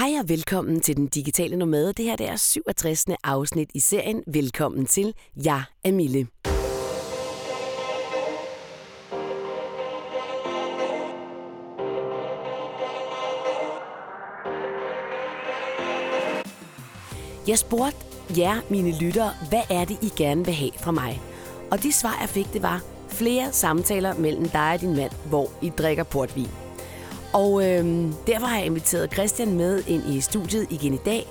Hej og velkommen til Den Digitale Nomade. Det her det er 67. afsnit i serien. Velkommen til. Jeg er Mille. Jeg spurgte jer, mine lyttere, hvad er det, I gerne vil have fra mig? Og de svar, jeg fik, det var flere samtaler mellem dig og din mand, hvor I drikker portvin. Og øhm, derfor har jeg inviteret Christian med ind i studiet igen i dag.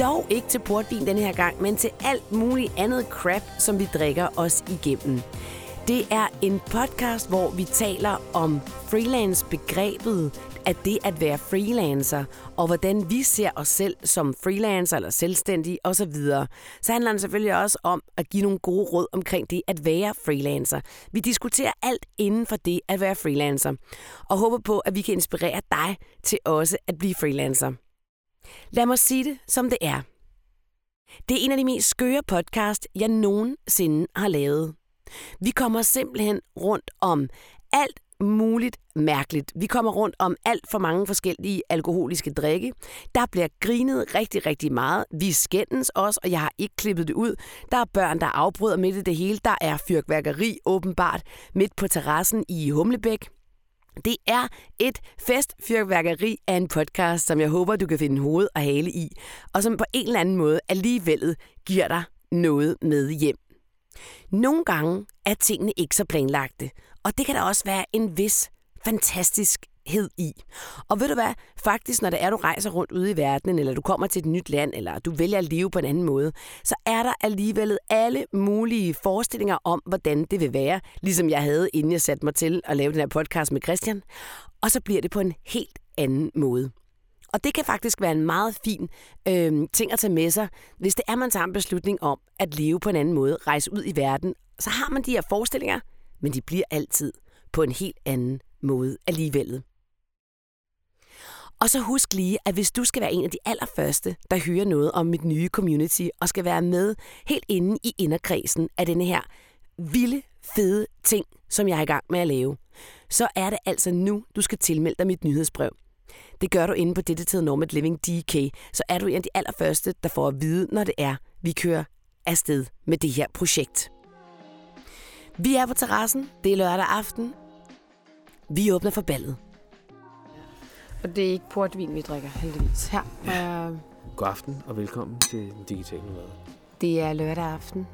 Dog ikke til portvin denne her gang, men til alt muligt andet crap, som vi drikker os igennem. Det er en podcast, hvor vi taler om freelance-begrebet, at det at være freelancer, og hvordan vi ser os selv som freelancer eller selvstændige osv. Så handler det selvfølgelig også om at give nogle gode råd omkring det at være freelancer. Vi diskuterer alt inden for det at være freelancer, og håber på, at vi kan inspirere dig til også at blive freelancer. Lad mig sige det, som det er. Det er en af de mest skøre podcast, jeg nogensinde har lavet. Vi kommer simpelthen rundt om alt muligt mærkeligt. Vi kommer rundt om alt for mange forskellige alkoholiske drikke. Der bliver grinet rigtig, rigtig meget. Vi skændes også, og jeg har ikke klippet det ud. Der er børn, der afbryder midt i det hele. Der er fyrkværkeri åbenbart midt på terrassen i Humlebæk. Det er et festfyrværkeri af en podcast, som jeg håber, du kan finde hoved og hale i, og som på en eller anden måde alligevel giver dig noget med hjem. Nogle gange er tingene ikke så planlagte, og det kan der også være en vis fantastiskhed i. Og ved du hvad, faktisk når det er, du rejser rundt ude i verden, eller du kommer til et nyt land, eller du vælger at leve på en anden måde, så er der alligevel alle mulige forestillinger om, hvordan det vil være, ligesom jeg havde, inden jeg satte mig til at lave den her podcast med Christian. Og så bliver det på en helt anden måde. Og det kan faktisk være en meget fin øh, ting at tage med sig, hvis det er, man tager en beslutning om at leve på en anden måde, rejse ud i verden. Så har man de her forestillinger, men de bliver altid på en helt anden måde alligevel. Og så husk lige, at hvis du skal være en af de allerførste, der hører noget om mit nye community, og skal være med helt inde i inderkredsen af denne her vilde, fede ting, som jeg er i gang med at lave, så er det altså nu, du skal tilmelde dig mit nyhedsbrev. Det gør du inde på Dedicated Nomad Living DK, så er du en af de allerførste, der får at vide, når det er, vi kører afsted med det her projekt. Vi er på terrassen, det er lørdag aften. Vi åbner for ballet. Og det er ikke portvin, vi drikker, heldigvis. Her. Ja. Uh, God aften og velkommen til den digitale nomade. det er lørdag aften.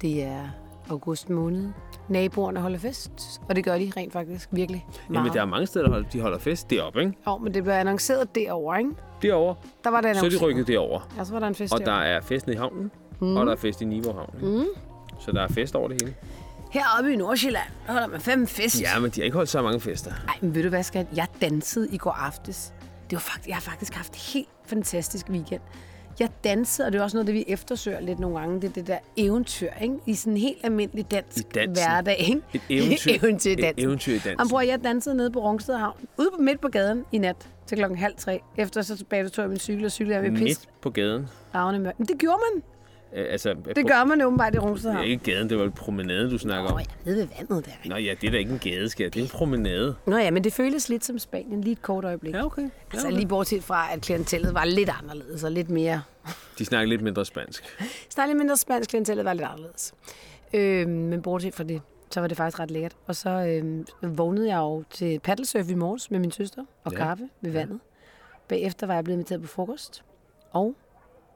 Det er august måned. Naboerne holder fest, og det gør de rent faktisk virkelig meget. Jamen, der er mange steder, der de holder fest deroppe, ikke? Jo, men det blev annonceret derovre, ikke? Derovre, Der var det så er de annonceret. rykket derover. Ja, så var der en fest Og der derovre. er fest nede i havnen, mm. og der er fest i Niveau Havn. Mm. Så der er fest over det hele. Heroppe i Nordsjælland der holder man fem fest. Ja, men de har ikke holdt så mange fester. Ej, men ved du hvad, skat? Jeg dansede i går aftes. Det var faktisk, jeg har faktisk haft en helt fantastisk weekend. Jeg dansede, og det er også noget, det vi eftersøger lidt nogle gange, det er det der eventyr, ikke? I sådan en helt almindelig dansk I hverdag, ikke? Et eventyr. eventyr i Et dansen. eventyr i dansen. Bror, jeg dansede nede på Rungsted Havn, ude på midt på gaden i nat til klokken halv tre. Efter så tilbage tog jeg min cykel og cyklede jeg med pis. Midt på gaden. Ravne mørkt. Men det gjorde man. Øh, altså, Det gør man åbenbart i Rungsted Det er ikke gaden, det var promenade, du snakker om. jeg er nede ved vandet der. Nå ja, det er da ikke en gadeskær, det er en promenade. Nå ja, men det føles lidt som Spanien, lige et kort øjeblik. Ja, okay. Ja, Altså okay. lige bortset fra, at klientellet var lidt anderledes og lidt mere... De snakker lidt mindre spansk. Så der er lidt mindre spansk, klientellet var lidt anderledes. Øh, men bortset fra det, så var det faktisk ret lækkert. Og så øh, vågnede jeg jo til paddlesurf i morges med min søster og Ja. kaffe ved vandet. Bagefter var jeg blevet inviteret på frokost. Og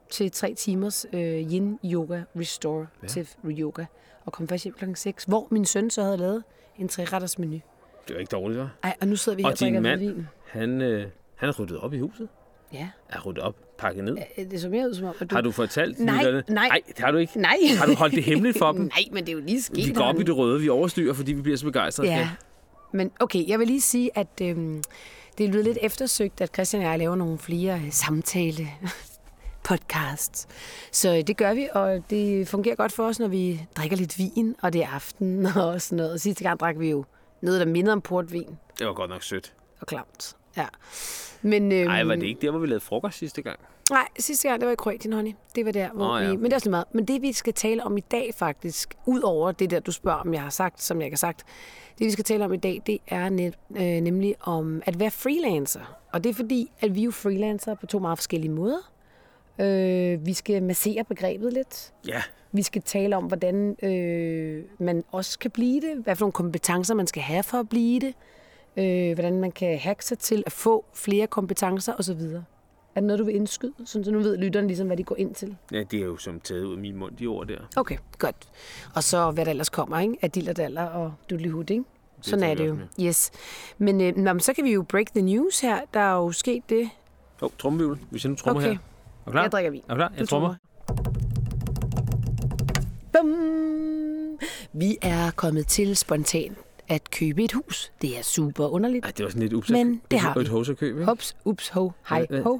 til tre timers øh, yin yoga restore ja. yoga. Og kom først hjem klokken 6, hvor min søn så havde lavet en treretters menu. Det er ikke dårligt, hva'? Ej, og nu sidder vi her Og drikker mand, hvidvin. han, øh, han er ryddet op i huset. Ja, Er ryddet op, pakket ned. Øh, det så mere ud som om, at du... Har du fortalt Nej, lytterne? nej. Nej, det har du ikke. Nej. Har du holdt det hemmeligt for dem? Nej, men det er jo lige sket. Vi går op i Arne. det røde, vi overstyrer, fordi vi bliver så begejstrede. Ja, men okay, jeg vil lige sige, at øhm, det lyder lidt eftersøgt, at Christian og jeg laver nogle flere samtale podcasts. Så det gør vi, og det fungerer godt for os, når vi drikker lidt vin, og det er aften og sådan noget. Sidste gang drak vi jo noget, der minder om portvin Det var godt nok sødt. og klamt. Ja. Men, øhm, Nej, var det ikke der, hvor vi lavede frokost sidste gang? Nej, sidste gang, det var i Kroatien, honey. Det var der, hvor Nå, ja. vi... Men det er også meget. Men det, vi skal tale om i dag, faktisk, ud over det der, du spørger, om jeg har sagt, som jeg har sagt, det, vi skal tale om i dag, det er net, øh, nemlig om at være freelancer. Og det er fordi, at vi er jo freelancer på to meget forskellige måder. Øh, vi skal massere begrebet lidt. Ja. Vi skal tale om, hvordan øh, man også kan blive det. Hvad for nogle kompetencer, man skal have for at blive det. Øh, hvordan man kan hacke sig til at få flere kompetencer osv. Er det noget, du vil indskyde? Sådan, så nu ved lytteren ligesom, hvad de går ind til. Ja, det er jo som taget ud af min mund, de ord der. Okay, godt. Og så hvad der ellers kommer, ikke? Adil og Daller og Dudley ikke? Sådan tager er det jo. Yes. Men, øh, nå, men så kan vi jo break the news her. Der er jo sket det. Åh, oh, trummevivl. Vi sender trummer Okay. her. Er klar? Jeg drikker vin. Er klar? Du Jeg trummer. Bum! Vi er kommet til spontant at købe et hus. Det er super underligt. Ej, det var sådan lidt ups. Men det har et, vi. et hoserkøb, ikke? Hops, ups, ho, hej, ho.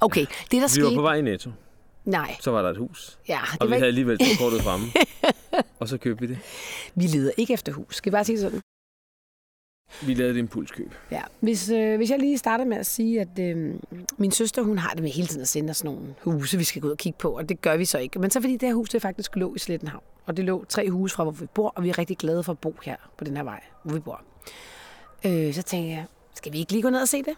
Okay, det der Vi var skete... på vej i Netto. Nej, Så var der et hus. ja, Og det vi var havde alligevel kortet fremme. og så købte vi det. vi leder ikke efter hus. Skal vi bare sige sådan? Vi lavede et impulskøb. Ja, hvis, øh, hvis jeg lige starter med at sige, at øh, min søster, hun har det med hele tiden at sende os nogle huse, vi skal gå ud og kigge på, og det gør vi så ikke. Men så fordi det her hus, det faktisk lå i Slettenhavn, og det lå tre huse fra, hvor vi bor, og vi er rigtig glade for at bo her på den her vej, hvor vi bor. Øh, så tænkte jeg, skal vi ikke lige gå ned og se det?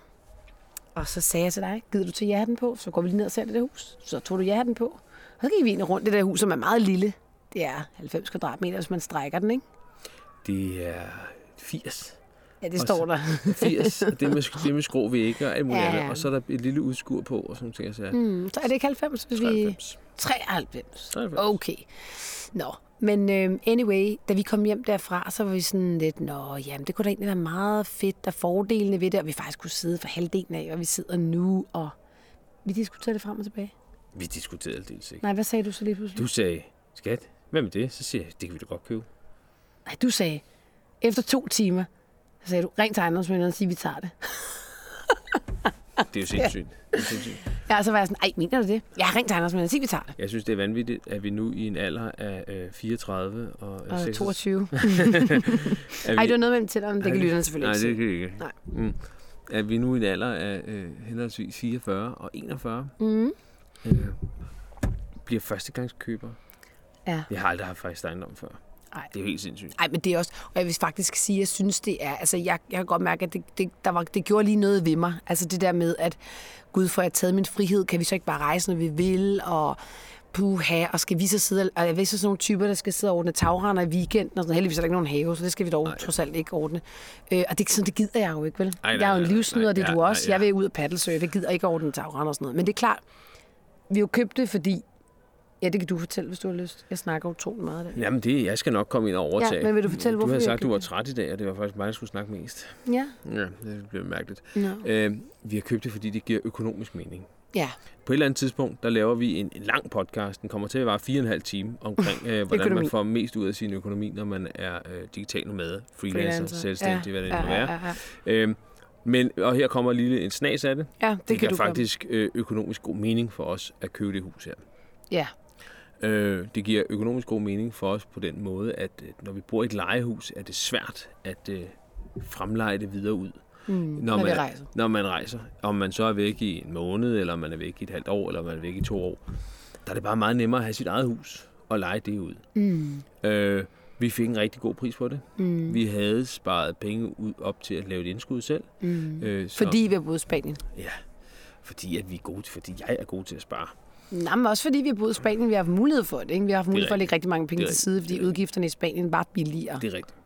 Og så sagde jeg til dig, gider du til ja-hatten på? Så går vi lige ned og ser det der hus. Så tog du ja-hatten på. Og så gik vi ind rundt det der hus, som er meget lille. Det er 90 kvadratmeter, hvis man strækker den, ikke? Det er 80. Ja, det Og står der. 80. og det med, det med skrå vægge og alt muligt Ja, ja. ja. andet. Og så er der et lille udskur på, og sådan ting. Så er Hmm, så er det ikke 90, hvis vi... 93. 93. 93. Okay. Nå, men øh, anyway, da vi kom hjem derfra, så var vi sådan lidt, nå, jamen, det kunne da egentlig være meget fedt, der fordelene ved det, og vi faktisk kunne sidde for halvdelen af, hvor vi sidder nu, og vi diskuterede det frem og tilbage. Vi diskuterede aldeles ikke. Nej, hvad sagde du så lige pludselig? Du sagde, skat, hvad med det? Så siger jeg, det kan vi da godt købe. Nej, du sagde, efter to timer, så sagde du, ring til ejendomsmændene og sige, vi tager det. Det er jo sindssygt. Det er sindssygt. Ja, så var jeg sådan, ej, mener du det? Ja, ring til ejendomsmændene og sige, vi tager det. Jeg synes, det er vanvittigt, at vi nu i en alder af øh, 34 og, øh, Og 26 22. er Ej, vi- det var noget mellem tænderne, det kan lytterne selvfølgelig Nej, ikke det se. kan vi ikke. Nej. Mm. At vi nu i en alder af øh, henholdsvis 44 og 41 Mm. øh, bliver førstegangskøber. Ja. Jeg har aldrig haft faktisk ejendom før. Ej. Det er jo helt sindssygt. Nej, men det er også, og jeg vil faktisk sige, at jeg synes, det er, altså jeg, jeg kan godt mærke, at det, det, der var, det gjorde lige noget ved mig. Altså det der med, at gud, for jeg taget min frihed, kan vi så ikke bare rejse, når vi vil, og puha, og skal vi så sidde, og jeg ved så sådan nogle typer, der skal sidde og ordne tagrender i weekenden, og sådan, heldigvis er der ikke nogen have, så det skal vi dog Nej. trods alt ikke ordne. Øh, og det, sådan, det gider jeg jo ikke, vel? Ej, nej, jeg er jo en livsnyder, det er du ja, også. Jeg ja. vil ud og paddelsøge, det gider jeg ikke ordne tagrender og sådan noget. Men det er klart, vi har jo købt det, fordi, ja, det kan du fortælle, hvis du har lyst. Jeg snakker utrolig meget af det. Jamen, det, jeg skal nok komme ind og overtage. Ja, men vil du fortælle, du hvorfor vi har sagt, du var træt i dag, og det var faktisk mig, der skulle snakke mest. Ja, Ja, det blev mærkeligt. no. Øh, vi har købt det, fordi det giver økonomisk mening. ja. På et eller andet tidspunkt, der laver vi en, en lang podcast. Den kommer til at vare fire og en halv time omkring, øh, hvordan man får mest ud af sin økonomi, når man er øh, digital nomade, freelancer, freelancer. selvstændig, hvad det ja, nu er. ja, ja, ja. Øhm, men, og her kommer lille en snas af det. ja, Det, det, kan giver du faktisk øh, økonomisk god mening for os at købe det hus her. Ja, Øh, det giver økonomisk god mening for os på den måde, at øh, når vi bor i et lejehus, er det svært at øh, fremleje det videre ud. mm, når, vi rejser. Når man rejser. Om man så er væk i en måned, eller man er væk i et halvt år, eller man er væk i to år. Der er det bare meget nemmere at have sit eget hus og lege det ud. Mm, Øh, vi fik en rigtig god pris på det. mm, Vi havde sparet penge ud op til at lave et indskud selv. mm. Øh, så, Fordi vi har boet i Spanien. Ja, fordi, at vi er gode fordi jeg er god til at spare. Nej, men også fordi vi har boet i Spanien. Vi har haft mulighed for det. Ikke? Vi har haft mulighed for at lægge rigtig mange penge til side, fordi er udgifterne i Spanien var billigere. Det er rigtigt.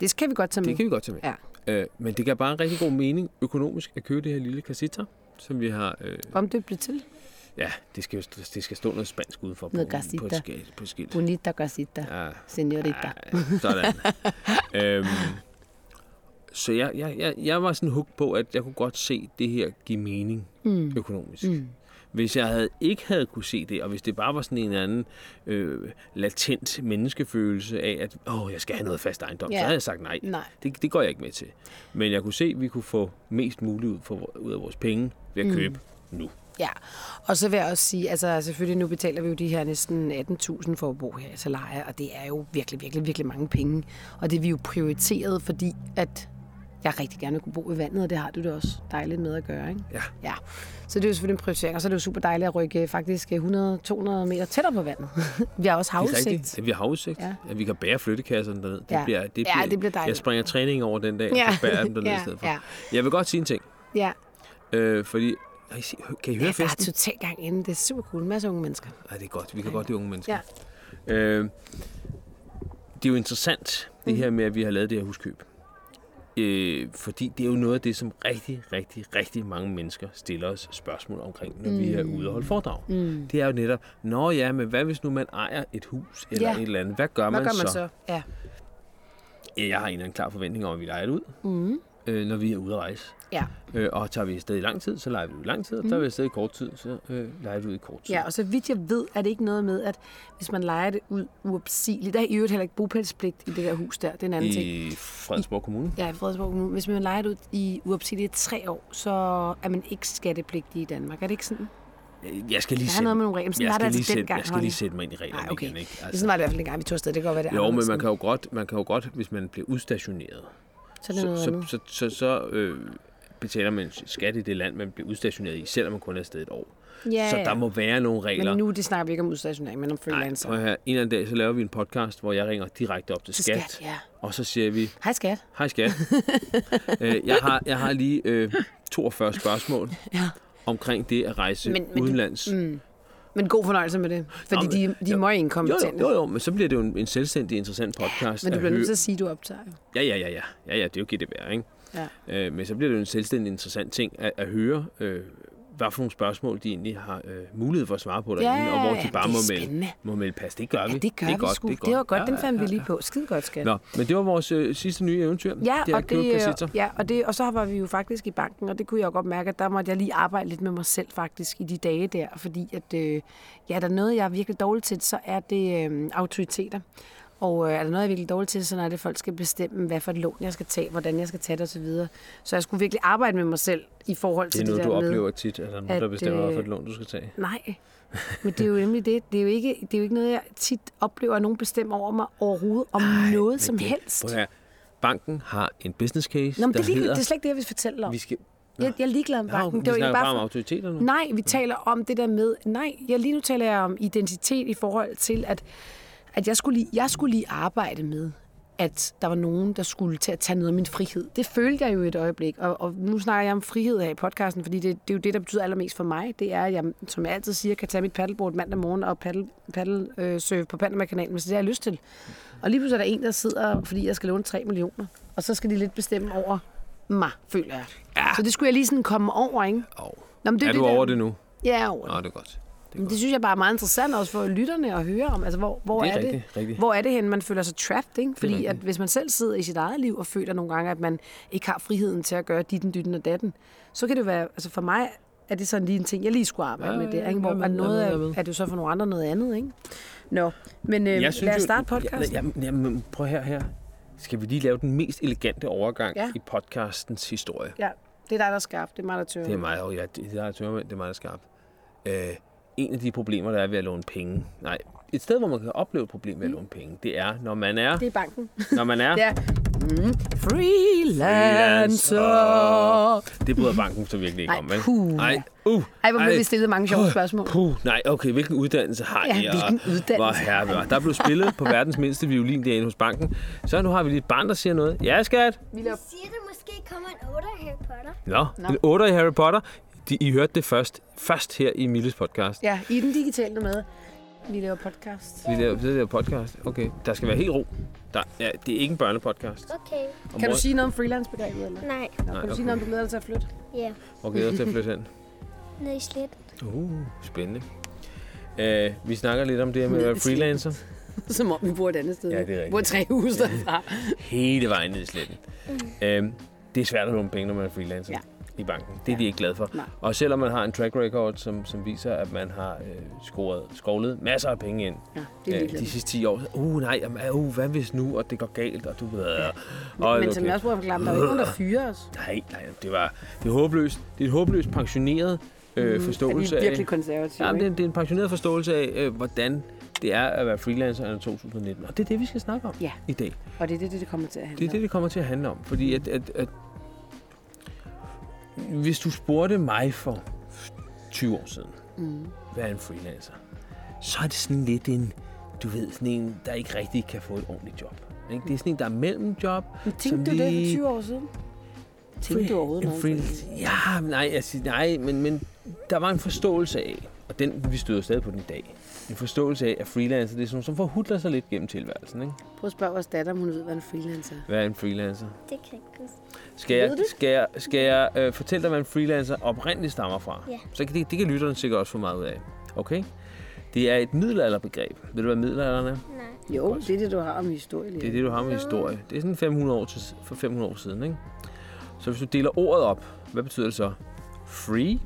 Det skal vi godt tage med. Det kan vi godt tage med. Ja. Øh, men det gav bare en rigtig god mening økonomisk at købe det her lille casita, som vi har... Øh, Omdøbt det til. ja, det skal, jo- det skal stå noget spansk ud for på, på, skilt, på skilt. Bonita casita. Ja, Senorita. ja, sådan. øhm, så jeg, jeg, jeg, jeg var sådan hooked på, at jeg kunne godt se det her give mening Mm. økonomisk. Mm. Hvis jeg havde, ikke havde kunne se det, og hvis det bare var sådan en eller anden øh, latent menneskefølelse af, at åh, jeg skal have noget fast ejendom, Ja. så havde jeg sagt nej. Nej. Det, det går jeg ikke med til. Men jeg kunne se, at vi kunne få mest muligt ud, for, ud af vores penge ved at købe nu. Ja, og så vil jeg også sige, altså selvfølgelig nu betaler vi jo de her næsten 18.000 for at bo her i Talaja, og det er jo virkelig, virkelig, virkelig mange penge. Og det er vi jo prioriteret, fordi at jeg rigtig gerne vil kunne bo ved vandet, og det har du det også dejligt med at gøre, ikke? Ja. ja. Så det er jo selvfølgelig en prioritering, og så er det jo super dejligt at rykke faktisk 100-200 meter tættere på vandet. vi har også Det er havudsigt. rigtigt. Ja, vi har havudsigt. Ja. Ja. ja. vi kan bære flyttekasserne derned. Det Ja. bliver, det Ja, det bliver dejligt. Jeg springer træning over den dag, Ja. og så bærer dem derned Ja, i stedet for. ja. Jeg vil godt sige en ting. Ja, Øh, fordi, kan I, høre ja der er festen? totalt gang inde. Det er super cool. En masse unge mennesker. Nej, det er godt. Vi kan godt lide unge mennesker. Ja. Øh, det er jo interessant, det her med, at vi har lavet det her huskøb. Øh, fordi det er jo noget af det, som rigtig, rigtig, rigtig mange mennesker stiller os spørgsmål omkring, når mm. vi er ude og holde foredrag. Mm. Det er jo netop, nå ja, men hvad hvis nu man ejer et hus eller Ja. et eller andet? Hvad gør, Hvad man, gør man så? så? Ja. Jeg har en eller anden klar forventning om, at vi leger det ud, Mm. øh, når vi er ude at rejse. Ja. Øh, og tager vi afsted i lang tid, så leger vi ud i lang tid, og tager vi afsted i kort tid, så øh, leger vi ud i kort tid. ja, og så vidt jeg ved, er det ikke noget med, at hvis man leger det ud uopsigeligt, der er i øvrigt heller ikke bopælspligt i det der hus der, det er en anden ting. I Fredensborg Kommune. Ja, i Frederiksborg Kommune. Hvis man leger det ud i uopsigeligt tre år, så er man ikke skattepligtig i Danmark. Er det ikke sådan? Jeg skal lige sætte, noget med nogle regler. jeg det skal, altså lige sætte, dengang, jeg skal lige sætte mig ind i reglerne Nej, okay. igen. Ikke? Altså. Sådan var det i hvert fald dengang, vi tog afsted. Det kan godt være, det jo, men man kan jo, godt, man kan jo godt, hvis man bliver udstationeret, Så det så, så, så, så, så øh, betaler man skat i det land, man bliver udstationeret i, selvom man kun er afsted et år. Ja, så ja. der må være nogle regler. Men nu det snakker vi ikke om udstationering, men om Nej, freelancer. prøv at høre. En anden dag, så laver vi en podcast, hvor jeg ringer direkte op til, Til skat, skat, ja. og så siger vi, Hej skat. hej skat, øh, jeg, har, jeg har lige øh, 42 spørgsmål Ja. omkring det at rejse Men- men, udenlands. Mm. Men god fornøjelse med det, fordi Nå, de, men- de er meget inkompetente. jo, jo, jo, men så bliver det jo en, en selvstændig, interessant podcast. Men du bliver nødt til at sige, at du optager. Ja, ja, ja, ja. Ja, ja, det er jo GDPR, ikke? Ja. Øh, men så bliver det jo en selvstændig interessant ting at, at høre, øh, hvad for nogle spørgsmål de egentlig har øh, mulighed for at svare på derinde, Ja, og hvor de bare må melde, må melde pas. Det gør vi. Ja, det gør det er vi godt, sgu. Det, Det, var godt, Ja, den ja, fandt vi ja, lige på. Skide godt, skat. Nå, men det var vores øh, sidste nye eventyr. Ja, det og, købe det, ja og, det, og så var vi jo faktisk i banken, og det kunne jeg jo godt mærke, at der måtte jeg lige arbejde lidt med mig selv faktisk i de dage der, fordi at, øh, ja, der er noget, jeg er virkelig dårlig til, så er det øh, autoriteter. Og øh, er der noget, jeg er virkelig dårlig til, så er det, at folk skal bestemme, hvad for et lån jeg skal tage, hvordan jeg skal tage det osv. Så jeg skulle virkelig arbejde med mig selv i forhold Det til er det, noget, der du med... oplever tit, at der er nogen, der bestemmer, hvad for øh, et lån, du skal tage. Nej, men det er jo nemlig det. Det er jo ikke, det er jo ikke noget, jeg tit oplever, at nogen bestemmer over mig overhovedet om Ej, noget som det, helst. Prøv. Banken har en business case, Nå, men det, er lige, hedder... det er slet ikke det, jeg vil fortælle om. vi skal... Jeg, jeg er ligeglad med banken. vi det var snakker egentlig bare om autoriteter nu. Nej, vi taler om det der med... Nej, jeg, lige nu taler jeg om identitet i forhold til, at, at jeg, skulle lige, jeg skulle lige arbejde med, at der var nogen, der skulle til at tage noget af min frihed. Det følte jeg jo i et øjeblik, og, og nu snakker jeg om frihed her i podcasten, fordi det, det er jo det, der betyder allermest for mig. Det er, at jeg, som jeg altid siger, kan tage mit paddleboard mandag morgen og paddle, paddle øh, surfe på Panama-kanalen, hvis det er, jeg har lyst til. Og lige pludselig er der en, der sidder, fordi jeg skal låne 3 millioner, og så skal de lidt bestemme over mig, føler jeg. Ja. Så det skulle jeg lige sådan komme over, ikke? Oh. Nå, men det Er det du der- over det nu? Ja, er over det. Nå, det er godt. Det Men det synes jeg bare er meget interessant også for lytterne at høre om. Altså, hvor, hvor det er, er, det? rigtigt, rigtigt. Hvor er det hen, man føler sig trapped, ikke? Fordi rigtigt. at hvis man selv sidder i sit eget liv og føler nogle gange, at man ikke har friheden til at gøre ditten, dytten og datten, så kan det være, altså for mig er det sådan lige en ting, jeg lige skulle arbejde Ja, med det, ikke? Hvor med, noget jeg med, jeg er er det så for nogle andre noget andet, ikke? Nå, men øh, Jeg synes lad os starte podcasten. Ja, ja, jamen, prøv her, her. Skal vi lige lave den mest elegante overgang Ja. i podcastens historie? Ja, det er dig, der er skarp. Det er mig, der tør. Det er mig, og ja, det er tørmænd, det er mig, der er skarp. Øh, en af de problemer, der er ved at låne penge, nej, et sted, hvor man kan opleve et problem med at låne penge, det er, når man er, Det er banken. når man er, Det er mm, freelancer. det bryder banken så virkelig ikke Ej, om, vel? puh. Nej, uh, Ej, hvor blev vi stillet mange sjove spørgsmål. Puh, nej, okay, hvilken uddannelse har Ja, I? og hvilken uddannelse Hvor herre, hvor- Der blev spillet på verdens mindste violin derinde hos banken. Så nu har vi lige et barn, der siger noget. Ja, skat. Vi laver siger, der måske kommer en 8 af Harry Potter. Nå, Nå. en 8 i Harry Potter. De, I hørte det først, først her i Milles podcast. Ja, i den digitale med. Vi laver podcast. Vi laver, det der podcast. Okay, der skal være helt ro. Der, ja, det er ikke en børnepodcast. Okay. Og Kan du sige noget om freelance-begrebet, eller? Nej. Nå, Nej, kan du sige okay. noget om, du glæder dig til at flytte? Ja. Hvor glæder du til at flytte hen? Nede i slet. Uh, spændende. Uh, vi snakker lidt om det her med at være freelancer. Som om vi bor et andet sted. Ja, det er Vi rigtigt. bor tre hus derfra. Hele vejen ned i sletten. Uh, det er svært at låne penge, når man er freelancer. Ja. I banken. Det er de ikke glade for. Nej. Og selvom man har en track record, som, som viser, at man har øh, scoret, skovlet masser af penge ind Ja, det er øh, de sidste 10 år. Uh, nej, jamen, uh, hvad hvis nu, og det går galt, og du ved... Ja. Og, Men som jeg også prøver at forklare, der er jo ikke nogen, der fyrer os. Nej, nej, det var det er håbløst. Det er et håbløst pensioneret øh, Mm, forståelse er af... virkelig konservative, Ja, men det, er, det er en pensioneret forståelse af, øh, hvordan det er at være freelancer i 2019. Og det er det, vi skal snakke om Ja. i dag. Og det er det, det kommer til at handle Det er det, det kommer til at handle om. Fordi at, at, at hvis du spurgte mig for 20 år siden, mm. hvad er en freelancer? Så er det sådan lidt en, du ved, sådan en, der ikke rigtig kan få et ordentligt job. Ikke? Det er sådan en, der er mellem job. Men tænkte du det for 20 år siden? Tænkte du overhovedet en noget? freelancer? Ja, nej, jeg siger, nej men, men der var en forståelse af, og den vi støder stadig på den i dag, en forståelse af, at freelancer det er sådan, nogle, som forhudler sig lidt gennem tilværelsen. Ikke? Prøv at spørge vores datter, om hun ved, hvad en freelancer er. Hvad er en freelancer? Det kan jeg ikke huske. Skal jeg, skal jeg, skal jeg øh, fortælle dig, hvad en freelancer oprindeligt stammer fra? Ja. Så kan det, det kan lytterne sikkert også få meget ud af. Okay? Det er et middelalderbegreb. Ved du, hvad middelalderen er? Nej. Jo, det er det, du har om historie. Det er det, du har med historie. Det er sådan 500 år til, for 500 år siden, ikke? Så hvis du deler ordet op, hvad betyder det så? Free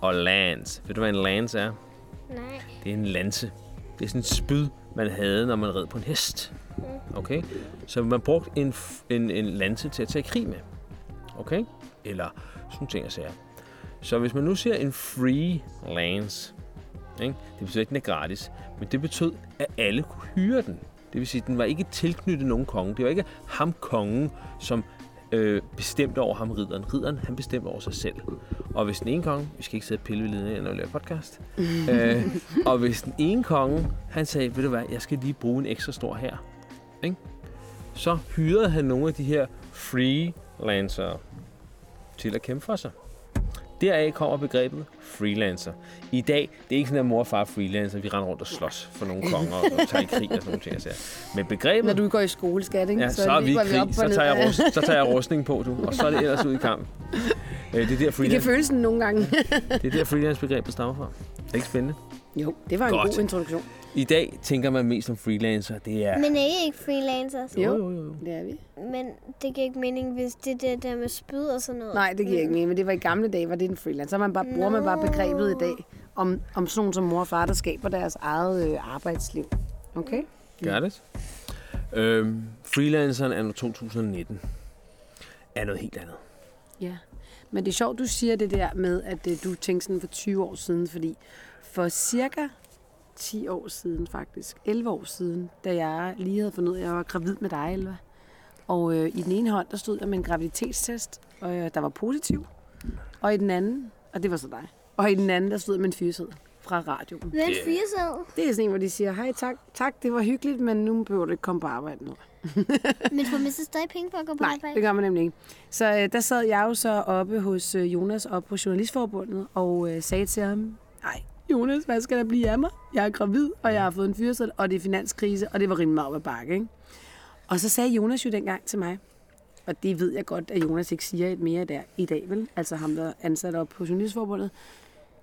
og lands. Ved du, hvad en lands er? Nej. Det er en lanse. Det er sådan et spyd, man havde, når man red på en hest. Okay? Så man brugte en, en, en lanse til at tage krig med. Okay? Eller sådan ting, jeg siger. Så hvis man nu siger en free lance, ikke? det betyder ikke, at den er gratis, men det betød, at alle kunne hyre den. Det vil sige, at den var ikke tilknyttet nogen konge. Det var ikke ham kongen, som øh, bestemte over ham ridderen. Ridderen, han bestemte over sig selv. Og hvis den ene konge, vi skal ikke sidde og pille ved linjen, når vi laver podcast, øh, og hvis den ene konge, han sagde, ved du hvad, jeg skal lige bruge en ekstra stor her, ikke? så hyrede han nogle af de her freelancere til at kæmpe for sig. Deraf kommer begrebet freelancer. I dag, det er ikke sådan, at mor og far er freelancer. Vi render rundt og slås for nogle konger og tager i krig og sådan nogle ting. siger. Men begrebet... Når du går i skole, skat, ikke? Ja, så, så er vi i krig. og Så tager, jeg rust, så tager jeg rustning på, du. Og så er det ellers ud i kamp. Øh, Det er der, Det kan føles sådan nogle gange. det er der freelance-begrebet stammer fra. Det er ikke spændende. Jo, det var en Godt. god introduktion. I dag tænker man mest som freelancer. Det er... Men er I ikke freelancers? Jo. jo, jo. Det er vi. Men det giver ikke mening, hvis det er det der med spyd og sådan noget. Nej, det giver ikke mening, men det var i gamle dage, var det en freelancer. Så man bare, bruger man bare begrebet i dag om, om sådan nogle som mor og far, der skaber deres eget øh, arbejdsliv. Okay? Gør det. Øhm, freelanceren er nu 2019. Er noget helt andet. Ja. Men det er sjovt, du siger det der med, at øh, du tænkte sådan for 20 år siden, fordi for cirka 10 år siden faktisk, 11 år siden, da jeg lige havde fundet ud af, at jeg var gravid med dig, Elva. Og øh, i den ene hånd, der stod jeg med en graviditetstest, og, øh, der var positiv. Og i den anden, og det var så dig, og i den anden, der stod jeg med en fyreseddel fra radioen. Hvad er en Det- er sådan en, hvor de siger, hej tak, tak, det var hyggeligt, men nu behøver du ikke komme på arbejde nu. Men får man så stadig penge for at gå på Nej, arbejde? det gør man nemlig ikke. Så øh, der sad jeg jo så oppe hos øh, Jonas op på Journalistforbundet og øh, sagde til ham, nej, Jonas, hvad skal der blive af mig? Jeg er gravid, og jeg har fået en fyrsel, og det er finanskrise, og det var rimelig meget op ad bakke, ikke? Og så sagde Jonas jo dengang til mig, og det ved jeg godt, at Jonas ikke siger et mere der i dag, vel? Altså ham, der er ansat op på Journalistforbundet.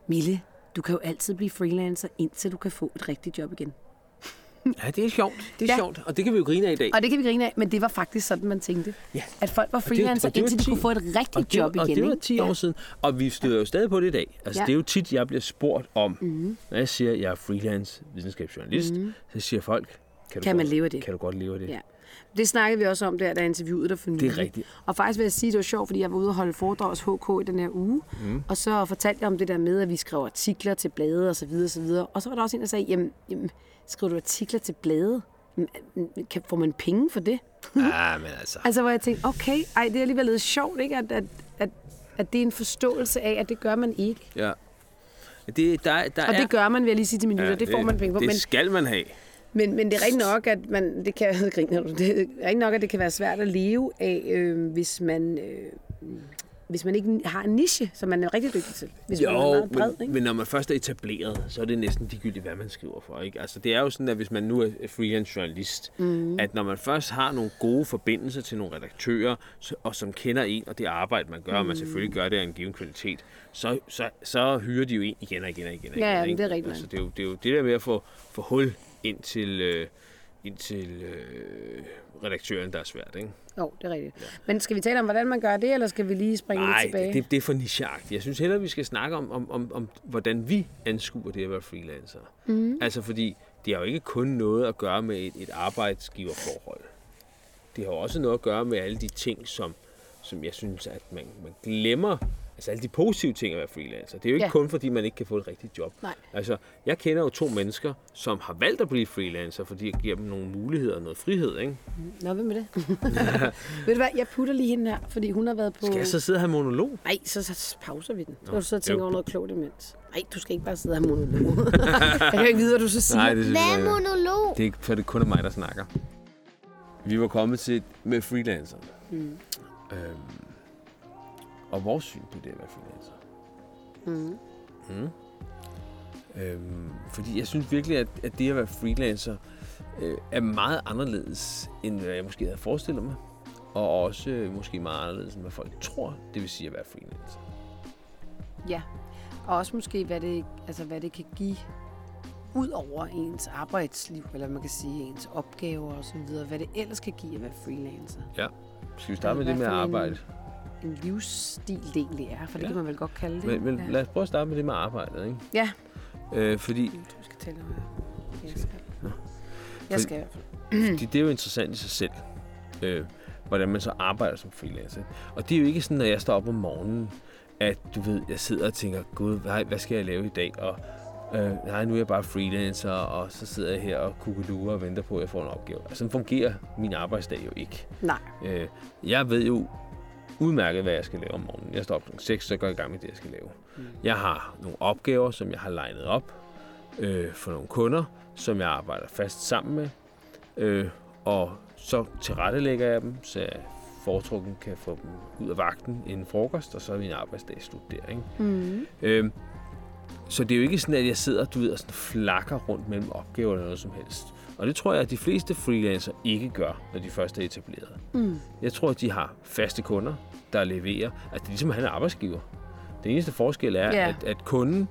Mille, du kan jo altid blive freelancer, indtil du kan få et rigtigt job igen. Ja, det er sjovt. Det er Ja. sjovt, og det kan vi jo grine af i dag. Og det kan vi grine af, men det var faktisk sådan, man tænkte. Ja. At folk var freelancer, og indtil de 10 kunne få et rigtigt og det, job og igen. det var ikke? 10 Ja. år siden, og vi støder jo stadig på det i dag. Altså, Ja. det er jo tit, jeg bliver spurgt om, mm-hmm. når jeg siger, at jeg er freelance videnskabsjournalist, mm-hmm. så siger folk, kan, du Kan man godt, leve af det? Kan du godt leve af det? Ja. Det snakkede vi også om der, da interviewet der for nylig. Det er rigtigt. Og faktisk vil jeg sige, det var sjovt, fordi jeg var ude og holde foredrag hos HK i den her uge. Mm. Og så fortalte jeg om det der med, at vi skrev artikler til blade og så videre og så videre. Og så var der også en, der sagde, jamen, jamen skriver du artikler til blade? Kan, får man penge for det? Ah, men altså. Altså, hvor jeg tænkte, okay, ej, det er alligevel lidt sjovt, ikke? At, at, at, at det er en forståelse af, at det gør man ikke. Ja. Det, der, der Og er, det gør man, vil jeg lige sige til mine lytter. det får man penge på. Det Men, skal man have. Men, men det er rigtigt nok, at man, det kan, griner du, det er nok, at det kan være svært at leve af, øh, hvis man, øh, hvis man ikke har en niche, som man er rigtig dygtig til. Hvis man er Jo, meget bred, men, ikke? men når man først er etableret, så er det næsten ligegyldigt, hvad man skriver for. Ikke? Altså, det er jo sådan, at hvis man nu er freelance journalist, mm. at når man først har nogle gode forbindelser til nogle redaktører, og som kender en, og det arbejde, man gør, og man Mhm. selvfølgelig gør det af en given kvalitet, så, så, så hyrer de jo en igen og igen og igen. Og Ja, igen ja, det er rigtigt Altså, det, er jo, det er jo det der med at få, få hul ind til, øh, ind til øh, redaktøren, der er svært. Ikke? Jo, det er rigtigt. Men skal vi tale om, hvordan man gør det, eller skal vi lige springe lidt Nej, tilbage? det, det er for nicheagtigt. Jeg synes hellere, vi skal snakke om, om, om, om hvordan vi anskuer det at være freelancer. Mm. Altså fordi, det har jo ikke kun noget at gøre med et, et arbejdsgiverforhold. Det har også noget at gøre med alle de ting, som, som jeg synes, at man, man glemmer altså alle de positive ting at være freelancer. Det er jo ikke Ja. ja. kun fordi, man ikke kan få et rigtigt job. Nej. Altså, jeg kender jo to mennesker, som har valgt at blive freelancer, fordi jeg giver dem nogle muligheder og noget frihed, ikke? Nå, hvem er det? Ved du hvad, jeg putter lige hende her, fordi hun har været på... Skal jeg så sidde og have monolog? Nej, så, så pauser vi den. Så kan du så jo. tænke over noget klogt imens. Nej, du skal ikke bare sidde og have monolog. jeg kan jo ikke vide, hvad du så siger. Nej, det synes Hvad er monolog? Det er ikke, for det kun er mig, der snakker. Vi var kommet til med freelancer. Mm. Øhm, og vores syn på det at være freelancer. Mm. Mm. Øhm, fordi jeg synes virkelig, at, at det at være freelancer øh, er meget anderledes, end hvad jeg måske havde forestillet mig. Og også øh, måske meget anderledes, end hvad folk tror, det vil sige at være freelancer. Ja, og også måske, hvad det, altså, hvad det kan give ud over ens arbejdsliv, eller man kan sige ens opgaver og så videre, hvad det ellers kan give at være freelancer. Skal vi starte med det med at for en- arbejde? En livsstil det egentlig er, for det Ja. kan man vel godt kalde det. Men, men ja. lad os prøve at starte med det med arbejdet, ikke? Ja. Øh, fordi Du skal tælle. Jeg skal. Jeg skal i hvert fald. Fordi det er jo interessant i sig selv, øh, hvordan man så arbejder som freelancer. Og det er jo ikke sådan, når jeg står op om morgenen, at du ved, jeg sidder og tænker, gud, nej, hvad skal jeg lave i dag? Og øh, nej, nu er jeg bare freelancer, og så sidder jeg her og kugelurer og venter på, at jeg får en opgave. Altså, sådan fungerer min arbejdsdag jo ikke. Nej. Øh, jeg ved jo udmærket, hvad jeg skal lave om morgenen. Jeg står op kl. 6, så går jeg i gang med det, jeg skal lave. Mm. Jeg har nogle opgaver, som jeg har legnet op øh, for nogle kunder, som jeg arbejder fast sammen med. Øh, og så tilrettelægger jeg dem, så jeg foretrukken kan få dem ud af vagten inden frokost, og så er min arbejdsdag slut der. Ikke? Mm. Øh, så det er jo ikke sådan, at jeg sidder du ved, og sådan flakker rundt mellem opgaver eller noget som helst. Og det tror jeg, at de fleste freelancer ikke gør, når de først er etableret. Mm. Jeg tror, at de har faste kunder, der leverer. Altså, det er ligesom at have en arbejdsgiver. Det eneste forskel er, Ja. at, at kunden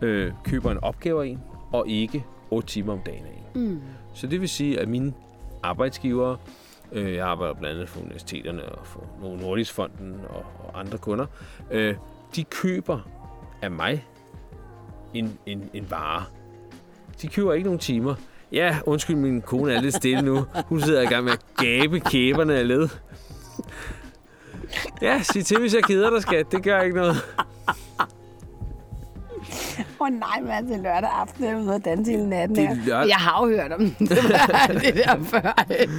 øh, køber en opgave af en, og ikke 8 timer om dagen af en. Mm. Så det vil sige, at mine arbejdsgivere, øh, jeg arbejder blandt andet for universiteterne og for Novo Nordisk Fonden og, og andre kunder, øh, de køber af mig en, en, en vare. De køber ikke nogen timer. Ja, undskyld, min kone er lidt stille nu. Hun sidder i gang med at gabe kæberne af led. Ja, sig til, hvis jeg keder dig, skat. Det gør ikke noget. Åh oh, nej, man til lørdag aften er ude og danse hele natten. Det er lørdag. Jeg har jo hørt om det, det der før. ikke?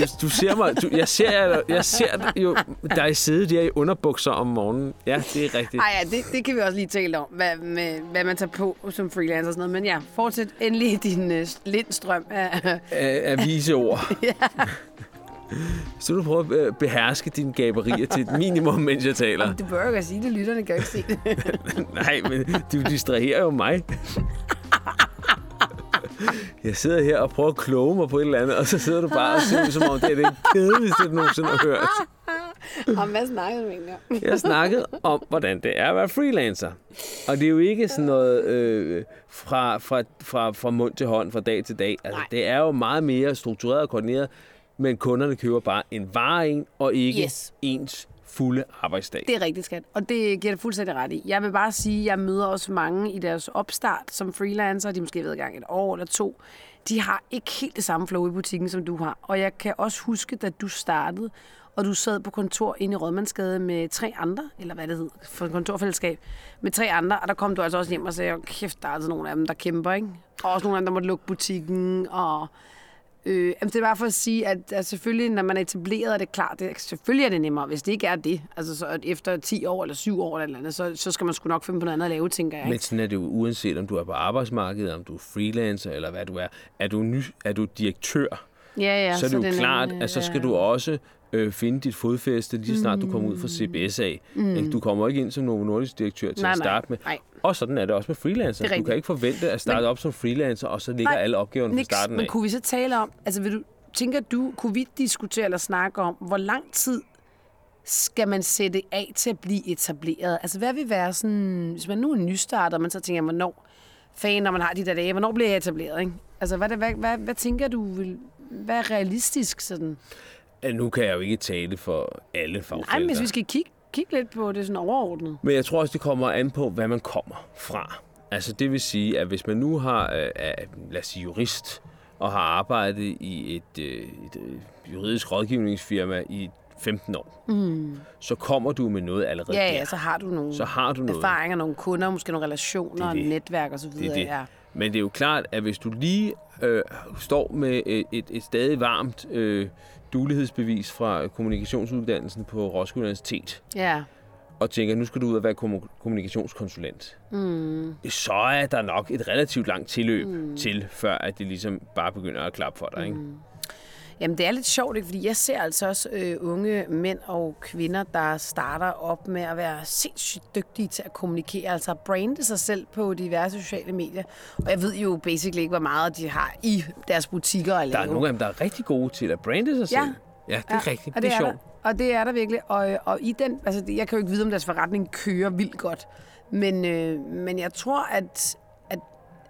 Du, du ser mig, du, jeg ser, jeg, jeg ser jo dig sidde der i underbukser om morgenen. Ja, det er rigtigt. Ej, ja, det, det kan vi også lige tale om, hvad, med, hvad man tager på som freelancer og sådan noget. Men ja, fortsæt endelig din uh, lindstrøm af... af, af vise ord. ja. Så du prøver at beherske dine gaberier til et minimum, mens jeg taler. Du bør jo godt sige det, lytterne kan jo ikke se det. Nej, men du distraherer jo mig. Jeg sidder her og prøver at kloge mig på et eller andet, og så sidder du bare og ud, som om det er det kedeligste, du nogensinde har hørt. Og hvad snakkede du egentlig om? Jeg snakkede om, hvordan det er at være freelancer. Og det er jo ikke sådan noget øh, fra, fra, fra, fra mund til hånd, fra dag til dag. Altså, Nej. det er jo meget mere struktureret og koordineret, men kunderne køber bare en vare ind, og ikke Yes. ens fulde arbejdsdag. Det er rigtigt, skat. Og det giver dig fuldstændig ret i. Jeg vil bare sige, at jeg møder også mange i deres opstart som freelancer. De måske været i gang et år eller to. De har ikke helt det samme flow i butikken, som du har. Og jeg kan også huske, da du startede, og du sad på kontor inde i Rødmandsgade med tre andre, eller hvad det hed, for et kontorfællesskab, med tre andre, og der kom du altså også hjem og sagde, "Åh, kæft, der er altså nogle af dem, der kæmper, ikke? Og også nogle af dem, der måtte lukke butikken, og Øh, jamen, det er bare for at sige, at, at selvfølgelig, når man er etableret, er det klart, det, selvfølgelig er det nemmere, hvis det ikke er det. Altså så efter 10 år eller 7 år eller eller andet, så, så skal man sgu nok finde på noget andet at lave, tænker jeg. Men sådan er det jo uanset, om du er på arbejdsmarkedet, om du er freelancer, eller hvad du er. Er du, ny, er du direktør, Ja, ja, så er det jo den klart, øh, at så skal ja. du også øh, finde dit fodfæste, lige snart du kommer ud fra CBS af. Mm. Du kommer ikke ind som Novo Nordisk direktør til Nej, at starte med. nej. Og sådan er det også med freelancer. Er Du kan ikke forvente at starte op som freelancer, og så ligger Nej, alle opgaverne fra Niks, starten men af. kunne vi så tale om, altså vil du, tænker du, kunne vi diskutere eller snakke om, hvor lang tid skal man sætte af til at blive etableret? Altså hvad vil være sådan, hvis man nu er nystarter, og man så tænker, hvornår, fan, når man har de der dage, hvornår bliver jeg etableret? Ikke? Altså hvad, hvad, hvad, hvad tænker du, vil, hvad er realistisk sådan? Nu kan jeg jo ikke tale for alle Nej, fagfelter. men hvis vi skal kigge, kigge lidt på det sådan overordnet. Men jeg tror også, det kommer an på, hvad man kommer fra. Altså det vil sige, at hvis man nu har, øh, er, lad os sige, jurist, og har arbejdet i et, øh, et øh, juridisk rådgivningsfirma i 15 år, mm. så kommer du med noget allerede Ja, der. ja, så har du nogle så har du noget. erfaringer, nogle kunder, måske nogle relationer, Det det. netværk osv. Det er det. Ja. Men det er jo klart, at hvis du lige øh, står med et, et, et stadig varmt øh, dulighedsbevis fra kommunikationsuddannelsen på Roskilde Universitet, ja. og tænker, nu skal du ud og være kommu- kommunikationskonsulent, mm. så er der nok et relativt langt tilløb mm. til, før at det ligesom bare begynder at klappe for dig. Ikke? Jamen, det er lidt sjovt, ikke? fordi jeg ser altså også øh, unge mænd og kvinder, der starter op med at være sindssygt dygtige til at kommunikere, altså brande sig selv på diverse sociale medier. Og jeg ved jo basically ikke, hvor meget de har i deres butikker at Der er nogle af dem, der er rigtig gode til at brande sig selv. Ja, det er ja, rigtigt. og Det er, sjovt. Og det er der virkelig. Og, og i den, altså det- jeg kan jo ikke vide, om deres forretning kører vildt godt. Men, øh, men jeg tror, at,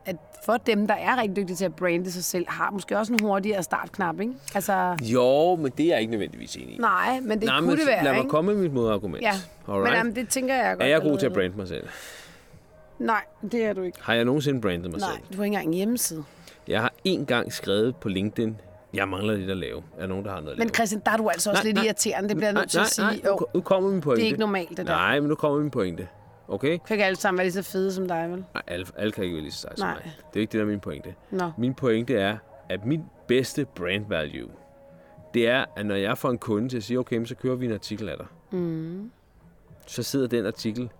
at, for dem, der er rigtig dygtige til at brande sig selv, har måske også en hurtigere startknap, ikke? Altså, Jo, men det er jeg ikke nødvendigvis enig i. nej, men det Nej, kunne men det være, lad mig ikke? komme med mit modargument. Ja, Alright? men jamen, det tænker jeg godt. er jeg god til at brande mig selv? Nej, det er du ikke. Har jeg nogensinde brandet mig Nej, selv? du har ikke engang en hjemmeside. Jeg har en gang skrevet på LinkedIn, jeg mangler lidt at lave. Er nogen, der har noget at Men lave? Christian, der er du altså også Nej, lidt nej. irriterende. Det bliver jeg nej, nødt til nej, at sige. nej, nu, nu kommer min pointe. det er ikke normalt, det der. Nej, men nu kommer min pointe. Okay? Kan ikke alle sammen være lige så fede som dig, vel? Nej, alle, alle kan ikke være lige så seje som Nej. mig. Det er ikke det, der er min pointe. Nå. Min pointe er, at min bedste brand value, det er, at når jeg får en kunde til at sige, okay, så kører vi en artikel af dig. Mm. Så sidder den artikel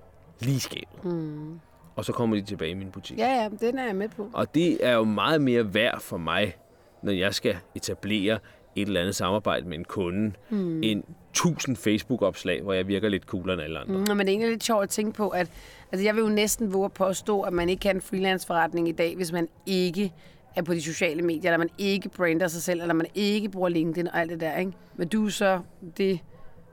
lige i skabet. Mm. Og så kommer de tilbage i min butik. Ja, ja, den er jeg med på. Og det er jo meget mere værd for mig, når jeg skal etablere et eller andet samarbejde med en kunde, mm. end 1000 Facebook-opslag, hvor jeg virker lidt coolere end alle andre. Mm. Men det er egentlig lidt sjovt at tænke på, at altså jeg vil jo næsten våge at påstå, at man ikke kan en freelance-forretning i dag, hvis man ikke er på de sociale medier, eller man ikke brander sig selv, eller man ikke bruger LinkedIn og alt det der, ikke? Men du er så det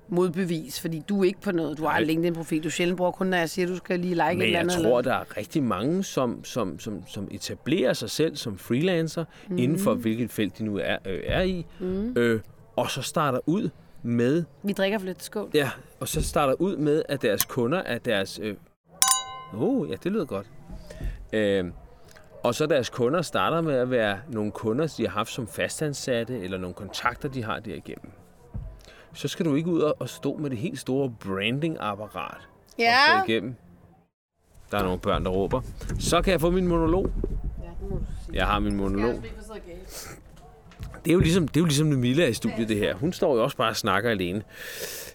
modbevis, fordi du er ikke på noget. Du har en Nej. LinkedIn-profil. Du sjældent bruger kun, når jeg siger, at du skal lige like et Men eller jeg andet. tror, eller... der er rigtig mange, som, som, som, som etablerer sig selv som freelancer, mm. inden for hvilket felt de nu er, øh, er i, mm. øh, og så starter ud med, Vi drikker for lidt skål. ja, og så starter ud med, at deres kunder er deres, øh, oh, ja, det lyder godt. Øh, og så deres kunder starter med at være nogle kunder, de har haft som fastansatte, eller nogle kontakter, de har derigennem. Så skal du ikke ud og- stå med det helt store branding-apparat Ja. og igennem. Der er nogle børn, der råber. Så kan jeg få min monolog. Ja, det må du sige. Jeg har min monolog. Det er jo ligesom, det er jo ligesom Milla i studiet, det her. Hun står jo også bare og snakker alene.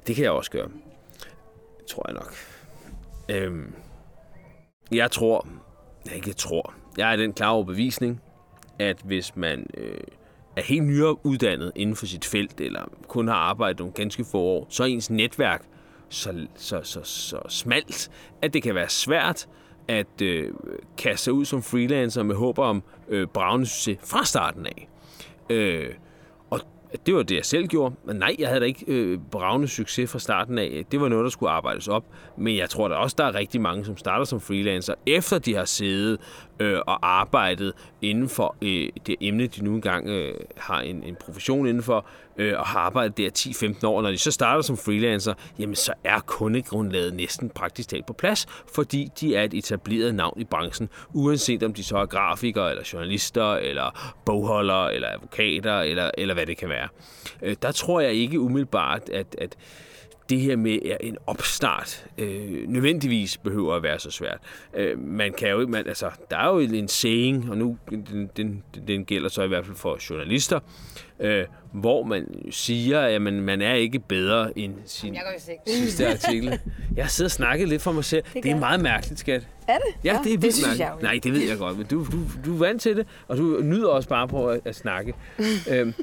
Det kan jeg også gøre. Tror jeg nok. Øhm, jeg tror, jeg ikke tror, jeg er den klare overbevisning, at hvis man øh, er helt nyuddannet inden for sit felt, eller kun har arbejdet nogle ganske få år, så er ens netværk så, så, så, så smalt, at det kan være svært at øh, kaste sig ud som freelancer med håb om øh, bravende succes fra starten af. Øh, det var det, jeg selv gjorde. Men nej, jeg havde da ikke øh, bravende succes fra starten af. Det var noget, der skulle arbejdes op. Men jeg tror da også, der er rigtig mange, som starter som freelancer, efter de har siddet øh, og arbejdet inden for øh, det emne, de nu engang øh, har en, en profession inden for, øh, og har arbejdet der 10-15 år. Når de så starter som freelancer, jamen så er kundegrundlaget næsten praktisk talt på plads, fordi de er et etableret navn i branchen, uanset om de så er grafikere, eller journalister, eller bogholdere, eller advokater, eller, eller hvad det kan være. Øh, der tror jeg ikke umiddelbart, at, at det her med en opstart øh, nødvendigvis behøver at være så svært. Øh, man kan jo ikke, man, altså, der er jo en saying, og nu den, den, den gælder så i hvert fald for journalister, øh, hvor man siger, at man, man er ikke bedre end sin sidste artikel. Jeg sidder og snakker lidt for mig selv. Det, det er meget mærkeligt, skat. Er det? Ja, det er det vildt jeg mærkeligt. Nej, det ved jeg godt, men du, du, du er vant til det, og du nyder også bare på at, at snakke. øhm,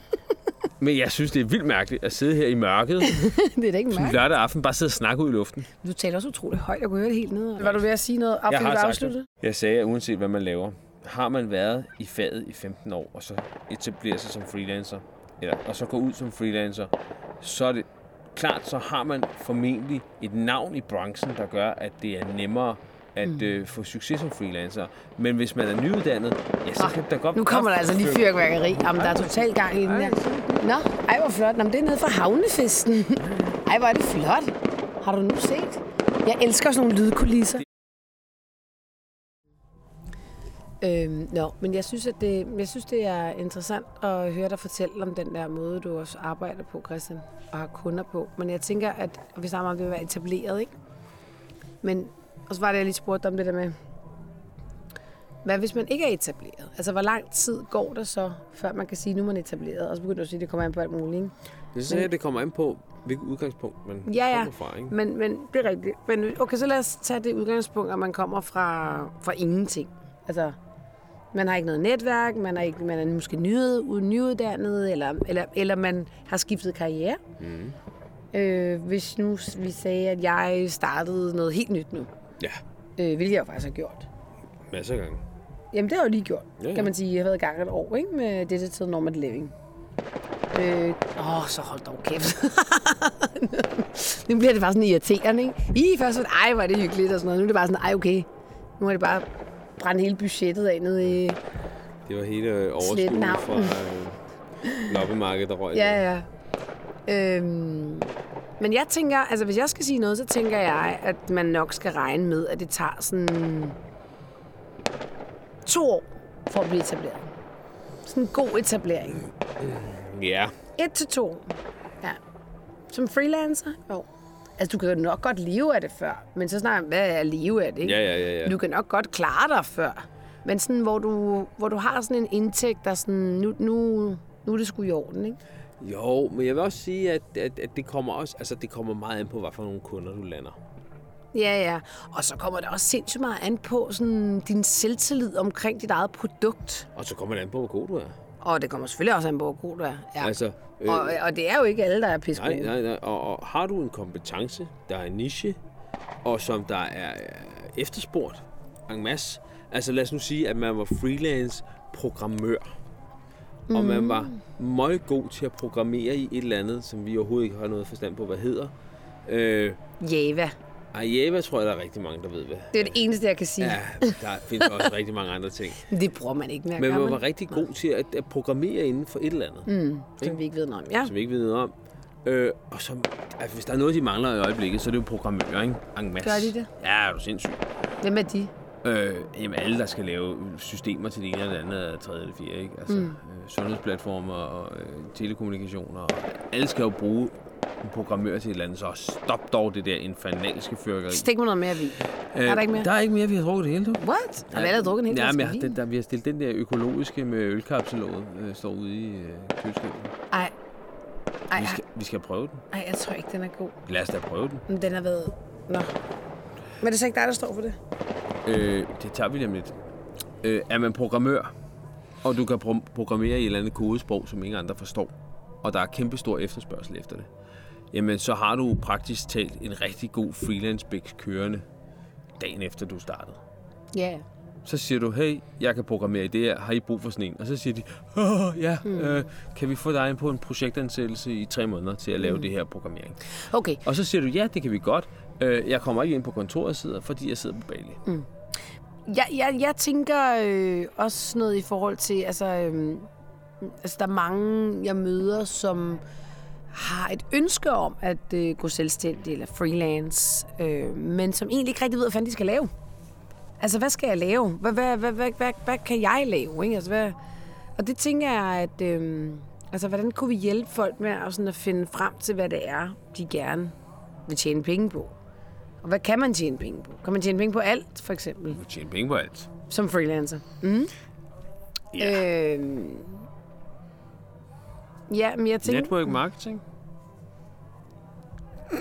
men jeg synes, det er vildt mærkeligt at sidde her i mørket det er da ikke mærkeligt. lørdag aften, bare sidde og snakke ud i luften. Du taler også utroligt højt. Jeg kunne høre det helt nede. Var du ved at sige noget? Op, Jeg har afsluttet? det. Jeg sagde, at uanset hvad man laver, har man været i faget i 15 år, og så etablerer sig som freelancer, eller, og så går ud som freelancer, så er det klart, så har man formentlig et navn i branchen, der gør, at det er nemmere at Mm. øh, få succes som freelancer. Men hvis man er nyuddannet, ja, så kan der godt... Nu kommer der altså lige fyrværkeri. Jamen, der er total gang i den der. Nå, ej, hvor flot. Nå, men det er nede fra havnefesten. Ej, hvor er det flot. Har du nu set? Jeg elsker sådan nogle lydkulisser. Øhm, nå, men jeg synes, at det, jeg synes, det er interessant at høre dig fortælle om den der måde, du også arbejder på, Christian, og har kunder på. Men jeg tænker, at vi snakker om, at det vil være etableret, ikke? Men, og så var det, jeg lige spurgte om det der med, hvad hvis man ikke er etableret? Altså, hvor lang tid går der så, før man kan sige, nu er man etableret? Og så begynder du at sige, at det kommer an på alt muligt, ikke? Det sagde jeg, det kommer an på, hvilket udgangspunkt man Ja, ja. kommer fra. Ikke? Men, men det er rigtigt. Men okay, så lad os tage det udgangspunkt, at man kommer fra, fra ingenting. Altså, man har ikke noget netværk, man er, ikke, man er måske nyud, nyuddannet, eller, eller, eller man har skiftet karriere. Mm. Øh, hvis nu vi sagde, at jeg startede noget helt nyt nu, Ja, øh, hvilket jeg jo faktisk har gjort. masser af gange. Jamen, det har jeg jo lige gjort, Ja, ja. kan man sige. Jeg har været i gang et år, ikke? Med Digital Nomad Living. Øh, åh, så hold dog kæft. nu bliver det bare sådan irriterende, ikke? I først var det, ej, hvor er det hyggeligt og sådan noget. Nu er det bare sådan, ej, okay. Nu er det bare brændt hele budgettet af nede i... Det var hele øh, overskuddet fra øh, loppemarkedet, der røg. Ja, ja. Øhm, men jeg tænker, altså hvis jeg skal sige noget, så tænker jeg, at man nok skal regne med, at det tager sådan to år for at blive etableret. Sådan en god etablering. Ja, Et til to år. Ja. Som freelancer? Jo. Altså, du kan nok godt leve af det før. Men så snart, hvad er leve af det, ikke? ja, ja, ja. ja. Du kan nok godt klare dig før. Men sådan, hvor du, hvor du har sådan en indtægt, der sådan, nu, nu, nu er det sgu i orden, ikke? Jo, men jeg vil også sige, at, at, at det kommer også, altså det kommer meget an på, hvad for nogle kunder du lander. Ja, ja. Og så kommer det også sindssygt meget an på sådan, din selvtillid omkring dit eget produkt. Og så kommer det an på, hvor god du er. Og det kommer selvfølgelig også an på, hvor god du er. Ja. Altså, øh, og, og det er jo ikke alle, der er pisse nej, nej, nej. Og, og har du en kompetence, der er en niche, og som der er øh, efterspurgt en masse. Altså lad os nu sige, at man var freelance programmør. Mm. Og man var meget god til at programmere i et eller andet, som vi overhovedet ikke har noget forstand på, hvad hedder. Øh, Java. og Java tror jeg, der er rigtig mange, der ved, hvad. Det er det eneste, jeg kan sige. Ja, der findes også rigtig mange andre ting. Det bruger man ikke mere, Men man var rigtig god til at, at programmere inden for et eller andet, Mm, som vi ikke ved noget om. Ja. som vi ikke ved noget om. Øh, og som, altså, hvis der er noget, de mangler i øjeblikket, så er det jo programmører, ikke? En masse. Gør de det? Ja, er du sindssygt. Hvem er de? Øh, jamen alle, der skal lave systemer til det ene eller det andet, eller tredje eller fjerde, ikke? Altså, mm. øh, sundhedsplatformer og øh, telekommunikationer. Og alle skal jo bruge en programmør til et eller andet, så stop dog det der infernalske fyrkeri. Stik mig noget mere vin. er der ikke mere? Der er ikke mere, vi har drukket det hele, du. What? Har vi allerede drukket en hel Ja, men den, der, vi har stillet den der økologiske med ølkapselåget, øh, står ude i øh, køleskabet. Ej. Ej, Vi skal, vi skal prøve den. ej, jeg tror ikke, den er god. Lad os da prøve den. Men den har været... Nå. Men det er så ikke dig, der står for det? Øh, det tager vi om lidt. Øh, er man programmør, og du kan pro- programmere i et eller andet kodesprog, som ingen andre forstår, og der er kæmpe stor efterspørgsel efter det, jamen så har du praktisk talt en rigtig god freelance kørende dagen efter du startede. Ja. Så siger du, hey, jeg kan programmere i det her, har I brug for sådan en? Og så siger de, Åh, ja, mm. øh, kan vi få dig ind på en projektansættelse i tre måneder til at lave mm. det her programmering? Okay. Og så siger du, ja, det kan vi godt. Øh, jeg kommer ikke ind på kontoret, sidder, fordi jeg sidder på Bali. Mm. Jeg, jeg, jeg tænker øh, også noget i forhold til, altså, øh, altså der er mange, jeg møder, som har et ønske om at øh, gå selvstændig eller freelance, øh, men som egentlig ikke rigtig ved, hvad fanden de skal lave. Altså, hvad skal jeg lave? Hvad, hvad, hvad, hvad, hvad, hvad kan jeg lave? Ikke? Altså, hvad, og det tænker jeg, at øh, altså, hvordan kunne vi hjælpe folk med at, sådan at finde frem til, hvad det er, de gerne vil tjene penge på? Hvad kan man tjene penge på? Kan man tjene penge på alt, for eksempel? Du tjener penge på alt. Som freelancer. Mm. Ja. Øh, ja, men jeg tænker... Network marketing?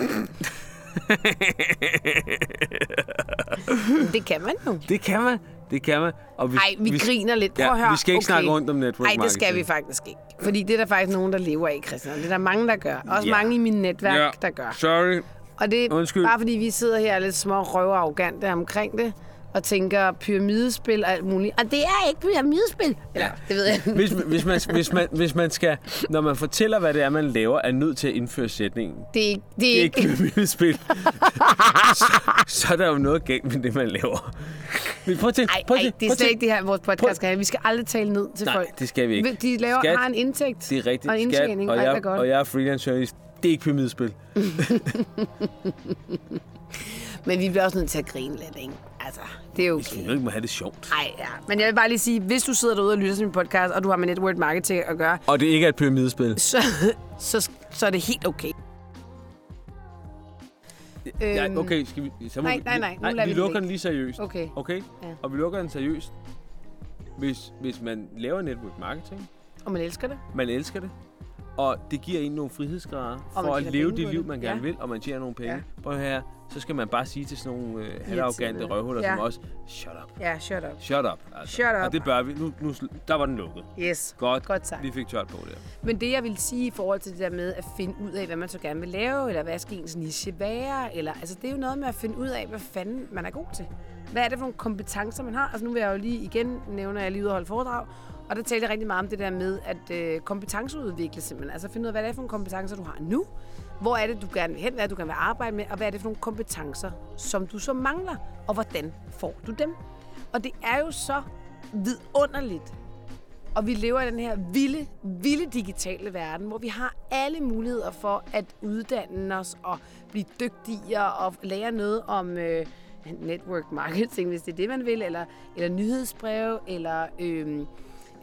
Det kan man jo. Det kan man. Det kan man. Og vi, Nej, vi, vi griner lidt. Prøv ja, at høre. Vi skal ikke okay. snakke rundt om network Nej, det skal vi marketing. faktisk ikke. Fordi det er der faktisk nogen, der lever af, Christian. Det er der mange, der gør. Også Ja. mange i min netværk, Ja, der gør. sorry. Og det er Undskyld. bare fordi, vi sidder her lidt små røve arrogante omkring det, og tænker pyramidespil og alt muligt. Og det er ikke pyramidespil. Eller, det ved jeg. Hvis, hvis, man, hvis, man, hvis man skal, når man fortæller, hvad det er, man laver, er nødt til at indføre sætningen. Det er ikke... Det Det er er ikke pyramidespil. så, så er der jo noget galt med det, man laver. Men prøv til, ej, prøv ej, til, det er prøv slet ikke det her, vores podcast skal have. Vi skal aldrig tale ned til Nej, folk. det skal vi ikke. De laver, Skat, har en indtægt Det er rigtigt. og en Skat, indtjening, og, er jeg, godt. og jeg er freelance journalist. Det er ikke pyramidespil. Men vi bliver også nødt til at grine lidt, ikke? altså, det er okay. nu ikke må have det sjovt. Ej, ja. Men jeg vil bare lige sige, hvis du sidder derude og lytter til min podcast, og du har med network marketing at gøre, Og det ikke er et pyramidespil. så, så, så er det helt okay. Ja, Øhm, okay, skal vi... Så må nej, vi, nej, nej, nu nej vi vi lukker den lige seriøst. Okay. Okay? Ja. Og vi lukker den seriøst. Hvis, hvis man laver network marketing, Og man elsker det. man elsker det, og det giver en nogle frihedsgrader for at leve det liv, det. man gerne Ja. vil, og man tjener nogle penge. Ja. Prøv her, så skal man bare sige til sådan nogle øh, halvarrogante røvhuller Ja. som os, shut up, Ja, shut up. shut up. Altså. Shut up. Og det bør vi. Nu, nu, der var den lukket. Yes. Godt, Godt sagt. vi fik tørt på der. Men det, jeg vil sige i forhold til det der med at finde ud af, hvad man så gerne vil lave, eller hvad skal ens niche være, eller, altså det er jo noget med at finde ud af, hvad fanden man er god til. Hvad er det for nogle kompetencer, man har? Altså nu vil jeg jo lige igen nævne, at jeg lige ude og holde foredrag, og der talte jeg rigtig meget om det der med at øh, kompetenceudvikle simpelthen. Altså finde ud af, hvad det er for nogle kompetencer, du har nu. Hvor er det, du gerne vil hen, hvad er det, du gerne vil arbejde med, og hvad er det for nogle kompetencer, som du så mangler, og hvordan får du dem? Og det er jo så vidunderligt, og vi lever i den her vilde, vilde digitale verden, hvor vi har alle muligheder for at uddanne os og blive dygtigere og lære noget om øh, network marketing, hvis det er det, man vil, eller, eller nyhedsbreve, eller øh,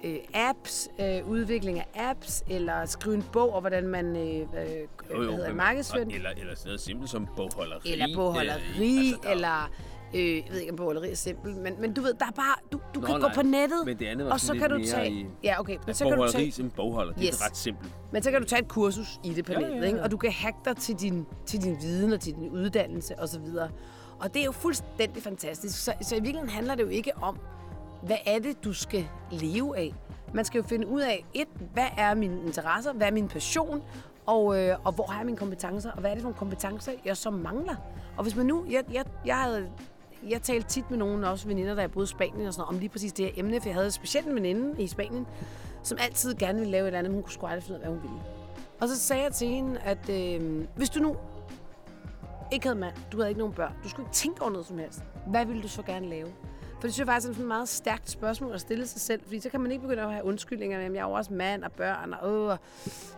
øh, apps, øh, udvikling af apps, eller skrive en bog om, hvordan man øh, øh, hedder, men- markedsfører og- Eller, eller sådan noget simpelt som bogholderi. eller bogholderi, altså, der- eller... Øh, jeg ved ikke, om bogholderi er simpelt, men, men du ved, der er bare... Du, du Nå, kan gå nej, på nettet, men det andet var og så kan du tage... i- Ja, okay. Men Ja, så kan du tage, som bogholder, det Yes. er ret simpelt. men så kan du tage et kursus i det på Ja, nettet, ja, ja. Ikke? og du kan hacke dig til din, til din viden og til din uddannelse osv. Og det er jo fuldstændig fantastisk. Så, så i virkeligheden handler det jo ikke om, hvad er det, du skal leve af. Man skal jo finde ud af, et, hvad er mine interesser, hvad er min passion, og, øh, og hvor har jeg mine kompetencer, og hvad er det for nogle kompetencer, jeg så mangler. Og hvis man nu, jeg, jeg, jeg havde jeg talte tit med nogen, også veninder, der jeg boede i Spanien og sådan noget, om lige præcis det her emne, for jeg havde specielt en veninde i Spanien, som altid gerne ville lave et eller andet, men hun kunne sgu aldrig finde ud af, hvad hun ville. Og så sagde jeg til hende, at øh, hvis du nu ikke havde mand, du havde ikke nogen børn, du skulle ikke tænke over noget som helst, hvad ville du så gerne lave? For det synes jeg faktisk er sådan et meget stærkt spørgsmål at stille sig selv, fordi så kan man ikke begynde at have undskyldninger at jeg er jo også mand og børn, og åh, og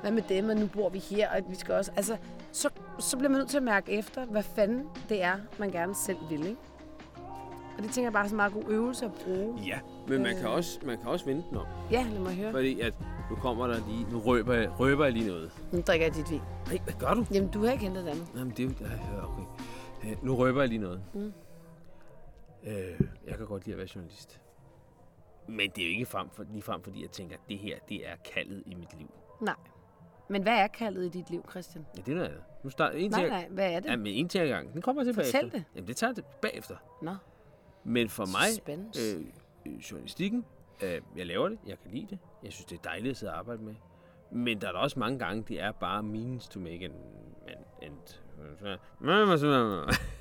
hvad med dem, og nu bor vi her, og vi skal også... Altså, så, så bliver man nødt til at mærke efter, hvad fanden det er, man gerne selv vil, ikke? Og det tænker jeg bare er en meget god øvelse at bruge. Ja, men man Øh. kan også, man kan også vente den om. Ja, lad mig høre. Fordi at nu kommer der lige, nu røber jeg, røber jeg lige noget. Nu drikker jeg dit vin. Nej, hvad gør du? Jamen, du har ikke hentet det andet. Jamen, det er Okay. Øh, Nu røber jeg lige noget. Mm. Øh, jeg kan godt lide at være journalist. Men det er jo ikke frem for, lige frem, fordi jeg tænker, at det her, det er kaldet i mit liv. Nej. Men hvad er kaldet i dit liv, Christian? Ja, det er noget andet. Nu starter en Nej, nej, hvad er det? Ja, men en ting ad gangen. Den kommer til Fortæl bagefter. det. Jamen, det tager jeg bagefter. Nå, Men for mig, øh, øh, journalistikken, øh, jeg laver det, jeg kan lide det. Jeg synes, det er dejligt at sidde og arbejde med. Men der er da også mange gange, det er bare means to make an, an end.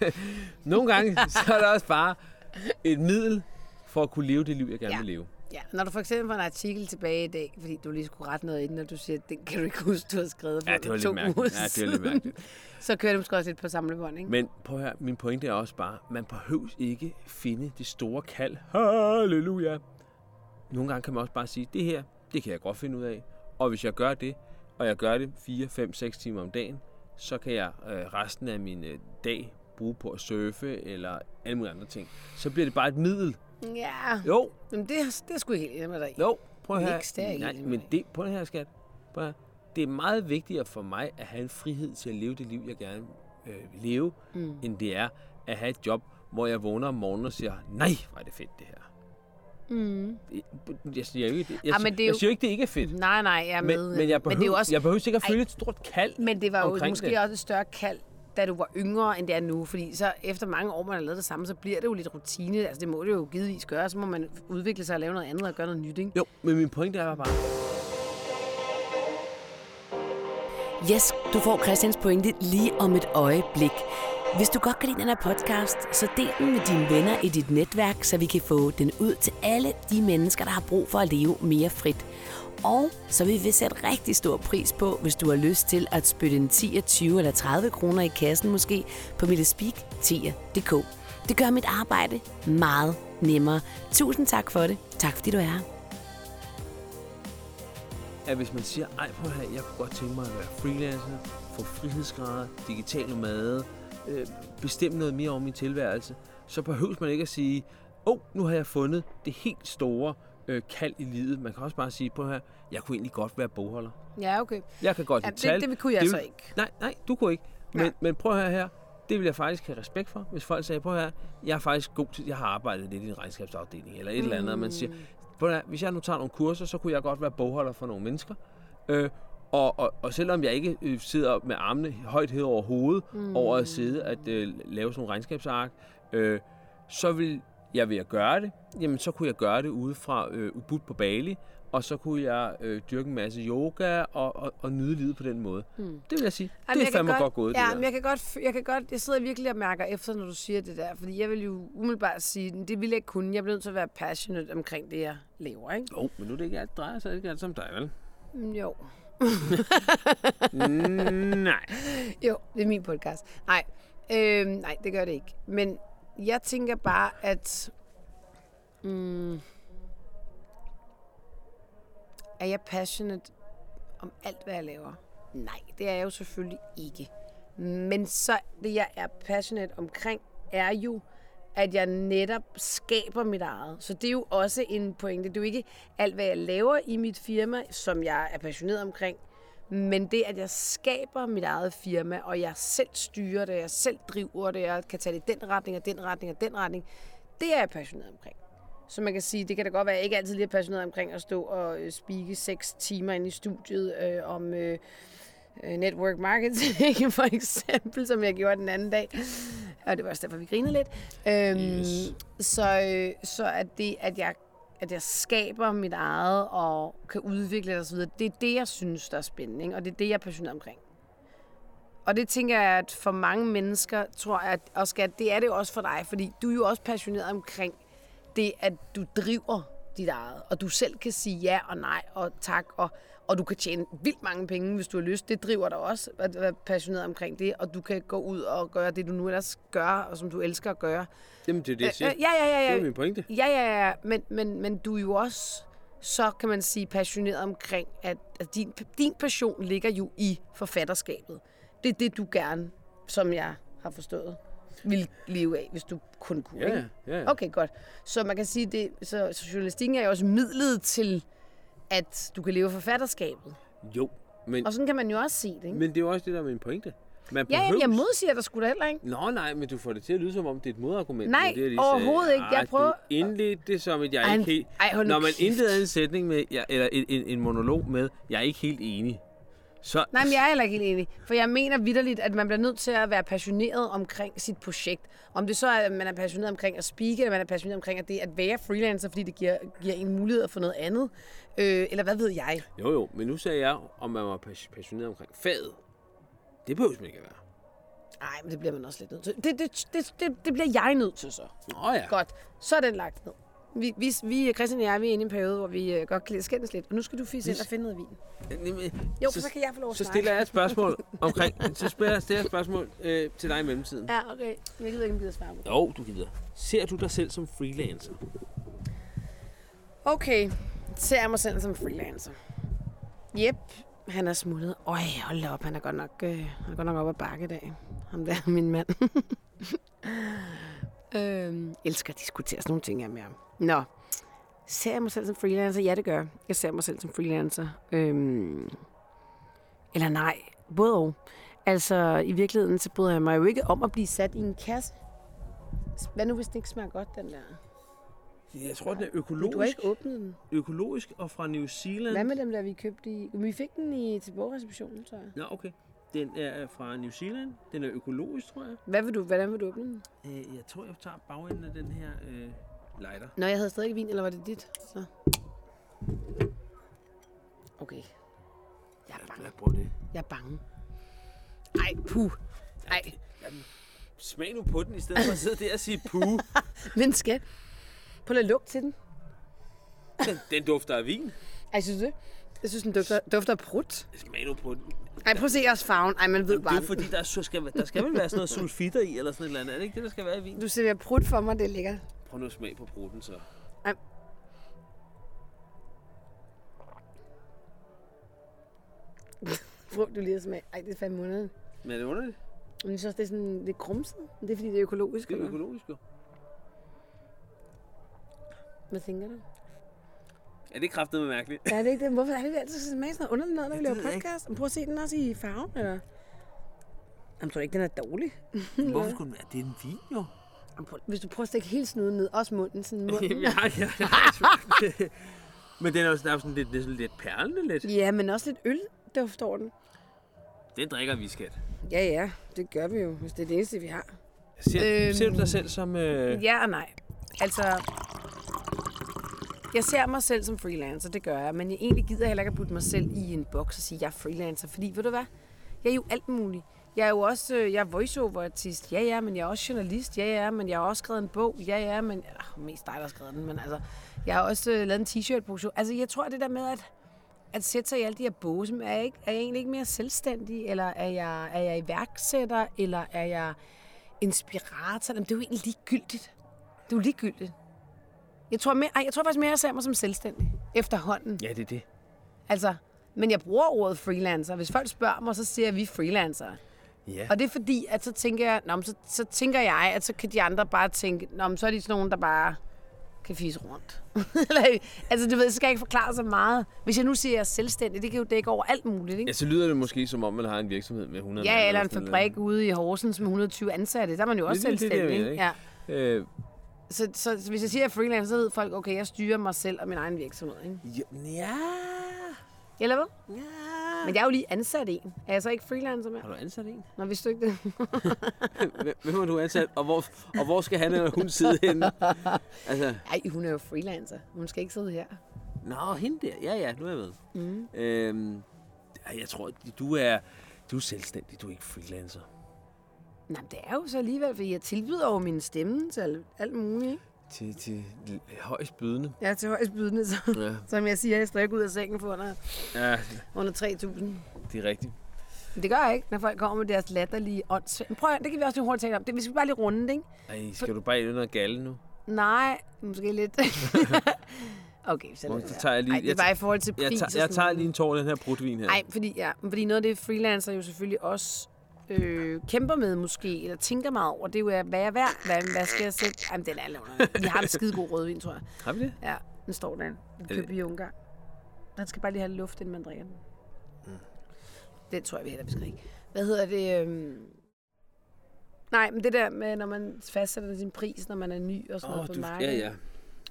Nogle gange, så er det også bare et middel for at kunne leve det liv, jeg gerne Ja. vil leve. Ja, når du for eksempel får en artikel tilbage i dag, fordi du lige skulle rette noget inden, og du siger, at den kan du ikke huske, du har skrevet for Ja, det var to lidt mærkeligt. uger Ja, det var lidt mærkeligt. Så kører du måske også lidt på samlebånd, ikke? Men prøv her, min pointe er også bare, man behøves ikke finde det store kald. Halleluja. Nogle gange kan man også bare sige, det her, det kan jeg godt finde ud af. Og hvis jeg gør det, og jeg gør det 4, 5, 6 timer om dagen, så kan jeg øh, resten af min øh, dag bruge på at surfe eller alle mulige andre ting. Så bliver det bare et middel. Ja, Jo, men det, det er sgu helt enig med dig jo, prøv her. Niks, det er Nej, men det, prøv her, skat. Prøv her. Det er meget vigtigere for mig at have en frihed til at leve det liv, jeg gerne øh, vil leve, Mm. end det er at have et job, hvor jeg vågner om morgenen og siger, nej, hvor er det fedt det her. Mm. Jeg siger jo ikke, jeg, Ah, men det er jeg jo- siger jo ikke, det ikke er fedt. Nej, nej, jeg er Men, med. men, jeg, men behøver, det er jo også, jeg behøver ikke at Ej. føle et stort kald. Men det var jo måske det. også et større kald, da du var yngre, end det er nu. Fordi så efter mange år, man har lavet det samme, så bliver det jo lidt rutine. Altså det må det jo givetvis gøre. Så må man udvikle sig og lave noget andet og gøre noget nyt, ikke? Jo, men min pointe er bare, Yes, du får Christians pointe lige om et øjeblik. Hvis du godt kan lide den her podcast, så del den med dine venner i dit netværk, så vi kan få den ud til alle de mennesker, der har brug for at leve mere frit. Og så vil vi sætte rigtig stor pris på, hvis du har lyst til at spytte en 10, 20 eller 30 kroner i kassen måske på millespeak10.dk. Det gør mit arbejde meget nemmere. Tusind tak for det. Tak fordi du er her. at hvis man siger, ej på her, jeg kunne godt tænke mig at være freelancer, få frihedsgrader, digital nomade, øh, bestemme noget mere om min tilværelse, så behøver man ikke at sige, åh, oh, nu har jeg fundet det helt store øh, kald i livet. Man kan også bare sige på her, jeg kunne egentlig godt være bogholder. Ja, okay. Jeg kan godt Ja, lide tal. det, det kunne jeg Det så ikke. Nej, nej, du kunne ikke. Men, Nej. men prøv at høre her. Det vil jeg faktisk have respekt for, hvis folk sagde, prøv at høre, jeg er faktisk god til, jeg har arbejdet lidt i en regnskabsafdeling, eller et eller andet, og man siger, prøv at høre, hvis jeg nu tager nogle kurser, så kunne jeg godt være bogholder for nogle mennesker. Øh, og, og, og selvom jeg ikke øh, sidder med armene højt hed over hovedet, mm. over at sidde at øh, lave sådan nogle regnskabsark, øh, så vil jeg ved at gøre det, jamen så kunne jeg gøre det ude fra øh, Ubud på Bali, og så kunne jeg øh, dyrke en masse yoga og, og, og nyde livet på den måde. Mm. Det vil jeg sige. Jamen, det er fandme godt, godt gået, ja, det der. men jeg kan godt, jeg kan godt, jeg sidder virkelig og mærker efter, når du siger det der, fordi jeg vil jo umiddelbart sige, det ville jeg ikke kunne. Jeg bliver nødt til at være passionate omkring det, jeg laver, ikke? Jo, men nu er det ikke alt, drejer sig ikke alt som dig, vel? Mm, Jo. Nej. Jo, det er min podcast. Nej, øh, nej, det gør det ikke. Men jeg tænker bare, at... Mm, er jeg passionate om alt, hvad jeg laver? Nej, det er jeg jo selvfølgelig ikke. Men så det, jeg er passionate omkring, er jo, at jeg netop skaber mit eget. Så det er jo også en pointe. Det er jo ikke alt, hvad jeg laver i mit firma, som jeg er passioneret omkring, men det, at jeg skaber mit eget firma, og jeg selv styrer det, jeg selv driver det, jeg kan tage det i den retning, og den retning, og den retning, det er jeg passioneret omkring. Så man kan sige, det kan da godt være, at jeg ikke altid lige er passioneret omkring at stå og øh, speake seks timer ind i studiet øh, om øh, øh, network marketing, for eksempel, som jeg gjorde den anden dag. Og det var også derfor, vi grinede lidt. Øhm, Yes. Så, øh, så at det, at jeg, at jeg skaber mit eget og kan udvikle det osv., det er det, jeg synes, der er spændende. Ikke? Og det er det, jeg er passioneret omkring. Og det tænker jeg, at for mange mennesker, tror jeg, at, Oscar, det er det jo også for dig, fordi du er jo også passioneret omkring det, at du driver dit eget, og du selv kan sige ja og nej og tak, og, og du kan tjene vildt mange penge, hvis du har lyst. Det driver dig også at være passioneret omkring det, og du kan gå ud og gøre det, du nu ellers gør, og som du elsker at gøre. Jamen, det er det, jeg siger. Øh, ja, ja, ja, ja. Det er min pointe. Ja, ja, ja, men, men, men du er jo også, så kan man sige, passioneret omkring, at, at din, din passion ligger jo i forfatterskabet. Det er det, du gerne, som jeg har forstået, vil leve af, hvis du kun kunne. Ja, ja, ja. Okay, godt. Så man kan sige, det, så, så journalistikken er jo også midlet til, at du kan leve forfatterskabet. Jo, men, Og sådan kan man jo også se det, ikke? men det er jo også det, der er min pointe. Man Ja, ja, behøves- jeg modsiger dig sgu da heller ikke. Nå nej, men du får det til at lyde som om, det er et modargument. Nej, Det er jeg lige overhovedet sagde. ikke. Jeg prøver- Du indledte det som, at jeg Ej, ikke helt... ej, Når man indleder en sætning med, ja, eller en, en, en monolog med, jeg er ikke helt enig. Så, Nej, men jeg er heller ikke helt enig. For jeg mener vidderligt, at man bliver nødt til at være passioneret omkring sit projekt. Om det så er, at man er passioneret omkring at speake, eller man er passioneret omkring at det at være freelancer, fordi det giver, giver en mulighed for noget andet. Øh, eller hvad ved jeg? Jo, jo, men nu sagde jeg, om man var pas- passioneret omkring faget. Det behøver man ikke at være. Nej, men det bliver man også lidt nødt til. Det, det, det, det, det bliver jeg nødt til så. Nå ja. Godt, så er den lagt ned. Vi, vi, vi Christian og jeg, vi er inde i en periode, hvor vi øh, godt kan skændes lidt. Og nu skal du fisse ind og finde noget vin. Jo, så, så kan jeg få lov at Så stiller jeg et spørgsmål omkring, så stiller jeg et spørgsmål øh, til dig i mellemtiden. Ja, okay. Jeg gider ikke, om gider svare på. Jo, du gider. Ser du dig selv som freelancer? Okay, ser jeg mig selv som freelancer. Jep, han er smuttet. Øj, hold op, han er godt nok, øh, han er godt nok op ad bakke i dag. Ham der, min mand. øhm, elsker at diskutere sådan nogle ting her med ham. Nå, ser jeg mig selv som freelancer? Ja, det gør jeg. Jeg ser mig selv som freelancer. Øhm, eller nej, både og. Altså, i virkeligheden, så bryder jeg mig jo ikke om at blive sat i en kasse. Hvad nu, hvis den ikke smager godt, den der? Jeg tror, den er Men økologisk. du har ikke åbnet den. Økologisk og fra New Zealand. Hvad med dem, der vi købte i... Vi fik den i til bogreceptionen, tror jeg. Nå, okay. Den er fra New Zealand. Den er økologisk, tror jeg. Hvad vil du, hvordan vil du åbne den? Øh, jeg tror, jeg tager bagenden af den her øh, lighter. Nå, jeg havde stadig vin, eller var det dit? Så. Okay. Jeg er bange. Hvad prøv det? Jeg er bange. Ej, puh. Ej, Smag nu på den, i stedet for at sidde der og sige puh. men skat. Prøv at lugt til den. Den, den dufter af vin. Ej, synes du det? Jeg synes, den dufter, dufter af prut. Smag nu på den. Ej, prøv at se også farven. Ej, man ved Det bare. er fordi, der, er, så skal, der skal vel være sådan noget sulfitter i, eller sådan et eller andet. Er det ikke det, der skal være i vin? Du serverer prut for mig, det er lækkert. Prøv nu at smage på bruden, så. Prøv du lige at smage. Ej, det er fandme underligt. Men er det underligt? Men jeg synes også, det er sådan lidt grumset. Det er fordi, det er økologisk. Det er eller økologisk, jo. Hvad tænker du? Ja, det er kraftedeme mærkeligt. Ja, det er ikke det. Hvorfor er det, vi altid skal smage sådan noget underligt noget, når vi laver podcast? Prøv at se den også i farven, eller? Jamen, tror du ikke, den er dårlig? Hvorfor skulle den være? Det er en vin, jo. Hvis du prøver at stikke hele snuden ned, også munden, sådan munden. Jamen, jeg har, jeg, har Men den er jo sådan lidt, det sådan lidt perlende lidt. Ja, men også lidt øl, der forstår den. Den drikker vi, skat. Ja, ja, det gør vi jo, hvis det er det eneste, vi har. Ser, Øhm. ser du dig selv som... Øh, Ja og nej. Altså, jeg ser mig selv som freelancer, det gør jeg, men jeg egentlig gider heller ikke at putte mig selv i en boks og sige, at jeg er freelancer, fordi ved du hvad? Jeg er jo alt muligt. Jeg er jo også øh, jeg er voiceover-artist, ja ja, men jeg er også journalist, ja ja, men jeg har også skrevet en bog, ja ja, men øh, mest dig, der har skrevet den, men altså, jeg har også øh, lavet en t-shirt-produktion. Altså, jeg tror, det der med at, at sætte sig i alle de her båse, er jeg, ikke, er jeg egentlig ikke mere selvstændig, eller er jeg, er jeg iværksætter, eller er jeg inspirator? Jamen, det er jo egentlig ligegyldigt. Det er jo ligegyldigt. Jeg tror, mere, ej, jeg tror faktisk mere, jeg ser mig som selvstændig efterhånden. ja, det er det. Altså, men jeg bruger ordet freelancer. Hvis folk spørger mig, så siger jeg, at vi er freelancere. Ja. Og det er fordi, at så tænker jeg, nå, så, så tænker jeg, at så kan de andre bare tænke, nå, så er de sådan nogen, der bare kan fise rundt. Eller, altså, du ved, så skal jeg ikke forklare så meget. Hvis jeg nu siger, at jeg er selvstændig, det kan jo dække over alt muligt, ikke? Ja, så lyder det måske som om, man har en virksomhed med 100 Ja, eller en fabrik ude i Horsens med 120 ansatte. Der er man jo også Det er det, det det, selvstændig, ikke? Ja. Øh, Så, så, så hvis jeg siger, at jeg er freelancer, så ved folk, okay, jeg styrer mig selv og min egen virksomhed, ikke? ja, ja. Eller hvad? ja. Men jeg er jo lige ansat en. Er jeg så ikke freelancer mere? Har du ansat en? Nå, vidste du ikke det? Hvem- har du ansat, og hvor, og hvor skal han eller hun sidde henne? Altså, Ej, hun er jo freelancer. Hun skal ikke sidde her. nå, hende der. Ja, ja, nu er jeg med. Mm. Øhm, jeg tror, du er, du er selvstændig, du er ikke freelancer. Nej, det er jo så alligevel, fordi jeg tilbyder jo min stemme til alt, alt muligt, ikke? Til, til højst bydende. Er til højst bydende, så, Ja, som jeg siger, jeg står ikke ud af sengen for under, ja under 3.000. det er rigtigt. Men det gør jeg ikke, når folk kommer med deres latterlige åndssvagt. Men prøv at, det kan vi også lige hurtigt tale om. Det, vi skal bare lige runde det, ikke? Ej, skal du bare ind under galle nu? Nej, måske lidt. okay, så Nå, så tager jeg lige- Ej, det er bare i forhold til pris. Jeg, tager, jeg tager lige en tår af den her brutvin her. Nej, fordi, ja, fordi noget af det freelancer jo selvfølgelig også øh, kæmper med måske, eller tænker meget over, det er jo, hvad er værd? Hvad, hvad skal jeg sætte? Jamen, den er lovende. Vi har en skide god rødvin, tror jeg. Har vi det? Ja, den står der. Den købte vi i Ungarn. Den skal bare lige have luft, inden man drikker den. Mm. Det tror jeg, vi heller, vi skal ikke. Hvad hedder det? Øhm... Nej, men det der med, når man fastsætter sin pris, når man er ny og sådan Åh, noget på du, markedet. ja, ja.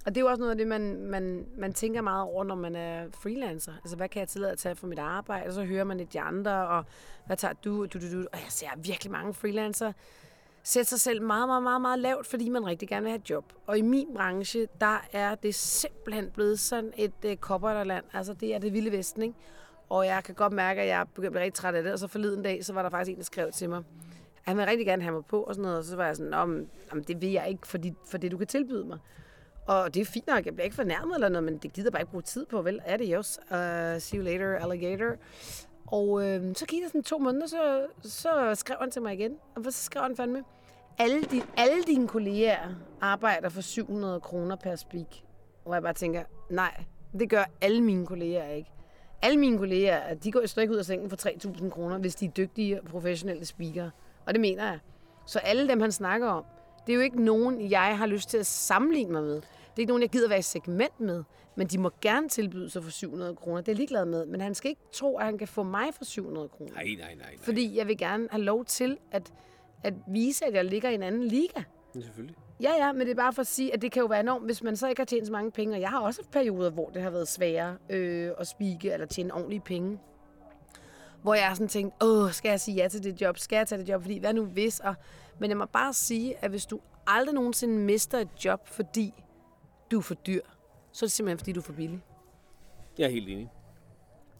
Og det er jo også noget af det, man, man, man tænker meget over, når man er freelancer. Altså, hvad kan jeg tillade at tage for mit arbejde? Og så hører man lidt de andre, og hvad tager du? du, du, du. Og jeg ser virkelig mange freelancer sætte sig selv meget, meget, meget, meget lavt, fordi man rigtig gerne vil have et job. Og i min branche, der er det simpelthen blevet sådan et øh, uh, kopperland. Altså, det er det vilde vesten, ikke? Og jeg kan godt mærke, at jeg er begyndt at blive rigtig træt af det. Og så forleden dag, så var der faktisk en, der skrev til mig, at han ville rigtig gerne have mig på og sådan noget. Og så var jeg sådan, om, det vil jeg ikke, for, dit, for det, du kan tilbyde mig. Og det er fint nok, jeg bliver ikke fornærmet eller noget, men det gider bare ikke bruge tid på, vel? Er det? Uh, see you later, alligator. Og øh, så gik der sådan to måneder, så, så skrev han til mig igen. Og så skrev han fandme, alle, din, alle dine kolleger arbejder for 700 kroner per speak. Og jeg bare tænker, nej, det gør alle mine kolleger ikke. Alle mine kolleger, de går jo ikke ud af sengen for 3.000 kroner, hvis de er dygtige og professionelle speakere. Og det mener jeg. Så alle dem, han snakker om, det er jo ikke nogen, jeg har lyst til at sammenligne mig med. Det er ikke nogen, jeg gider være i segment med. Men de må gerne tilbyde sig for 700 kroner. Det er jeg ligeglad med. Men han skal ikke tro, at han kan få mig for 700 kroner. Nej, nej, nej. nej. Fordi jeg vil gerne have lov til at, at vise, at jeg ligger i en anden liga. Ja, selvfølgelig. Ja, ja, men det er bare for at sige, at det kan jo være enormt, hvis man så ikke har tjent så mange penge. Og jeg har også haft perioder, hvor det har været sværere øh, at spike eller tjene ordentlige penge. Hvor jeg har sådan tænkt, åh, skal jeg sige ja til det job? Skal jeg tage det job? Fordi hvad nu hvis? Og, men jeg må bare sige, at hvis du aldrig nogensinde mister et job, fordi du er for dyr, så er det simpelthen, fordi du er for billig. Jeg er helt enig.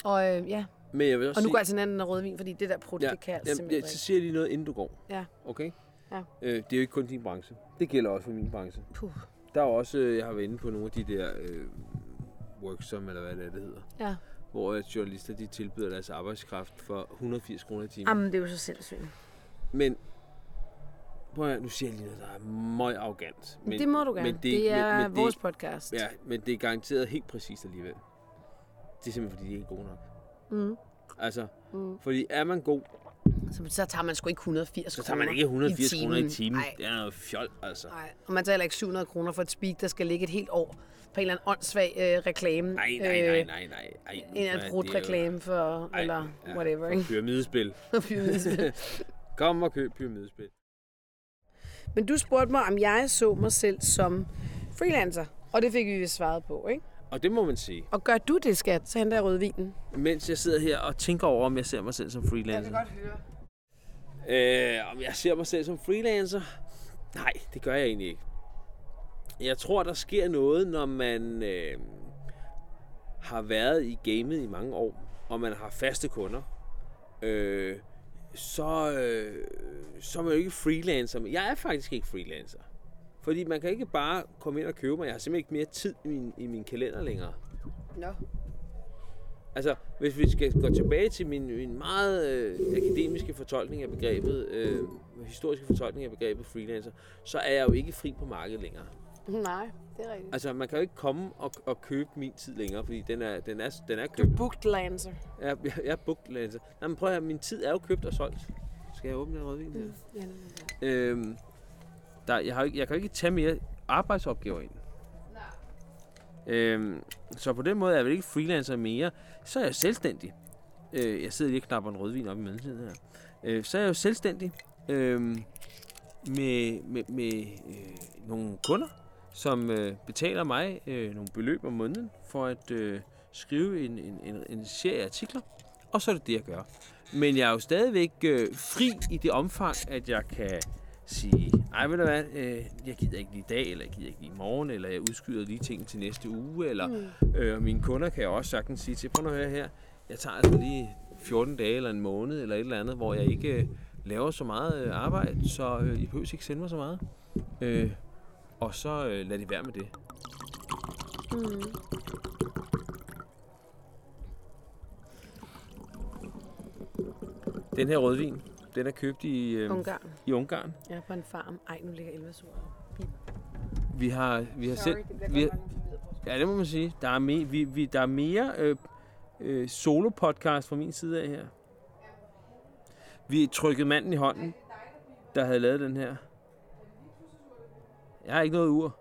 Og øh, ja, Men jeg vil også og nu sige... går jeg til en anden rødvin, fordi det der produkt, ja, det kan jeg jamen, simpelthen jeg, så siger jeg lige noget, inden du går. Ja. Okay? Ja. Øh, det er jo ikke kun din branche. Det gælder også for min branche. Puh. Der er også, øh, jeg har været inde på nogle af de der øh, worksom, eller hvad det, er, det hedder. Ja. Hvor øh, journalister, de tilbyder deres arbejdskraft for 180 kroner i timen. Jamen, det er jo så sindssygt. Men, prøv at, nu siger jeg lige noget, der er meget arrogant. Men, det må du gerne. Men det, det er men, men vores det, podcast. Ja, men det er garanteret helt præcist alligevel. Det er simpelthen, fordi de ikke er gode nok. Mm. Altså, Mm. fordi er man god, Så, så tager man sgu ikke 180 Så tager man ikke 180 kroner i timen. Nej, Det er noget fjol, altså. nej. Og man tager heller ikke 700 kroner for et speak, der skal ligge et helt år på en eller anden åndssvag øh, reklame. Nej, nej, nej, nej, nej. nej. En eller anden brudt er reklame for, Ej, eller ja, whatever, for ikke? Pyramidespil. Pyramidespil. Kom og køb pyramidespil. Men du spurgte mig, om jeg så mig selv som freelancer. Og det fik vi svaret på, ikke? Og det må man sige. Og gør du det, skat, så henter jeg rødvinen. Mens jeg sidder her og tænker over, om jeg ser mig selv som freelancer. godt høre. Øh, om jeg ser mig selv som freelancer? Nej, det gør jeg egentlig ikke. Jeg tror, der sker noget, når man øh, har været i gamet i mange år, og man har faste kunder. Øh, så, øh, så er man jo ikke freelancer. Jeg er faktisk ikke freelancer. Fordi man kan ikke bare komme ind og købe mig. Jeg har simpelthen ikke mere tid i min, i min kalender længere. Nå. Altså, hvis vi skal gå tilbage til min, min meget øh, akademiske fortolkning af begrebet, øh, historiske fortolkning af begrebet freelancer, så er jeg jo ikke fri på markedet længere. Nej, det er rigtigt. Altså, man kan jo ikke komme og, og købe min tid længere, fordi den er, den er, den er Du købt. er booked lancer. Jeg, jeg, jeg er booked, Lancer. Nej, men prøv at høre, min tid er jo købt og solgt. Skal jeg åbne den rødvin her? Ja, Øhm, der, jeg, har, ikke- jeg kan jo ikke tage mere arbejdsopgaver ind. Øhm, så på den måde er jeg vel ikke freelancer mere. Så er jeg selvstændig. Øh, jeg sidder lige og knapper en rødvin op i mellemtiden her. Øh, så er jeg jo selvstændig øh, med, med, med øh, nogle kunder, som øh, betaler mig øh, nogle beløb om måneden for at øh, skrive en, en, en, en serie artikler. Og så er det det, jeg gør. Men jeg er jo stadigvæk øh, fri i det omfang, at jeg kan sige, ej ved du hvad, øh, jeg gider ikke lige i dag, eller jeg gider ikke lige i morgen, eller jeg udskyder lige ting til næste uge, eller mm. øh, mine kunder kan jeg også sagtens sige til, prøv nu at høre her, jeg tager altså lige 14 dage eller en måned, eller et eller andet, hvor jeg ikke øh, laver så meget øh, arbejde, så øh, I behøver ikke sende mig så meget. Øh, og så øh, lad det være med det. Den her rødvin, den er købt i, øh, Ungarn. i Ungarn. Jeg er på en farm. Ej, nu ligger Elva sur. Vi har, vi har selv... Vi har, ja, det må man sige. Der er, me, vi, vi, der er mere øh, øh, solo-podcast fra min side af her. Vi trykkede manden i hånden, der havde lavet den her. Jeg har ikke noget ur.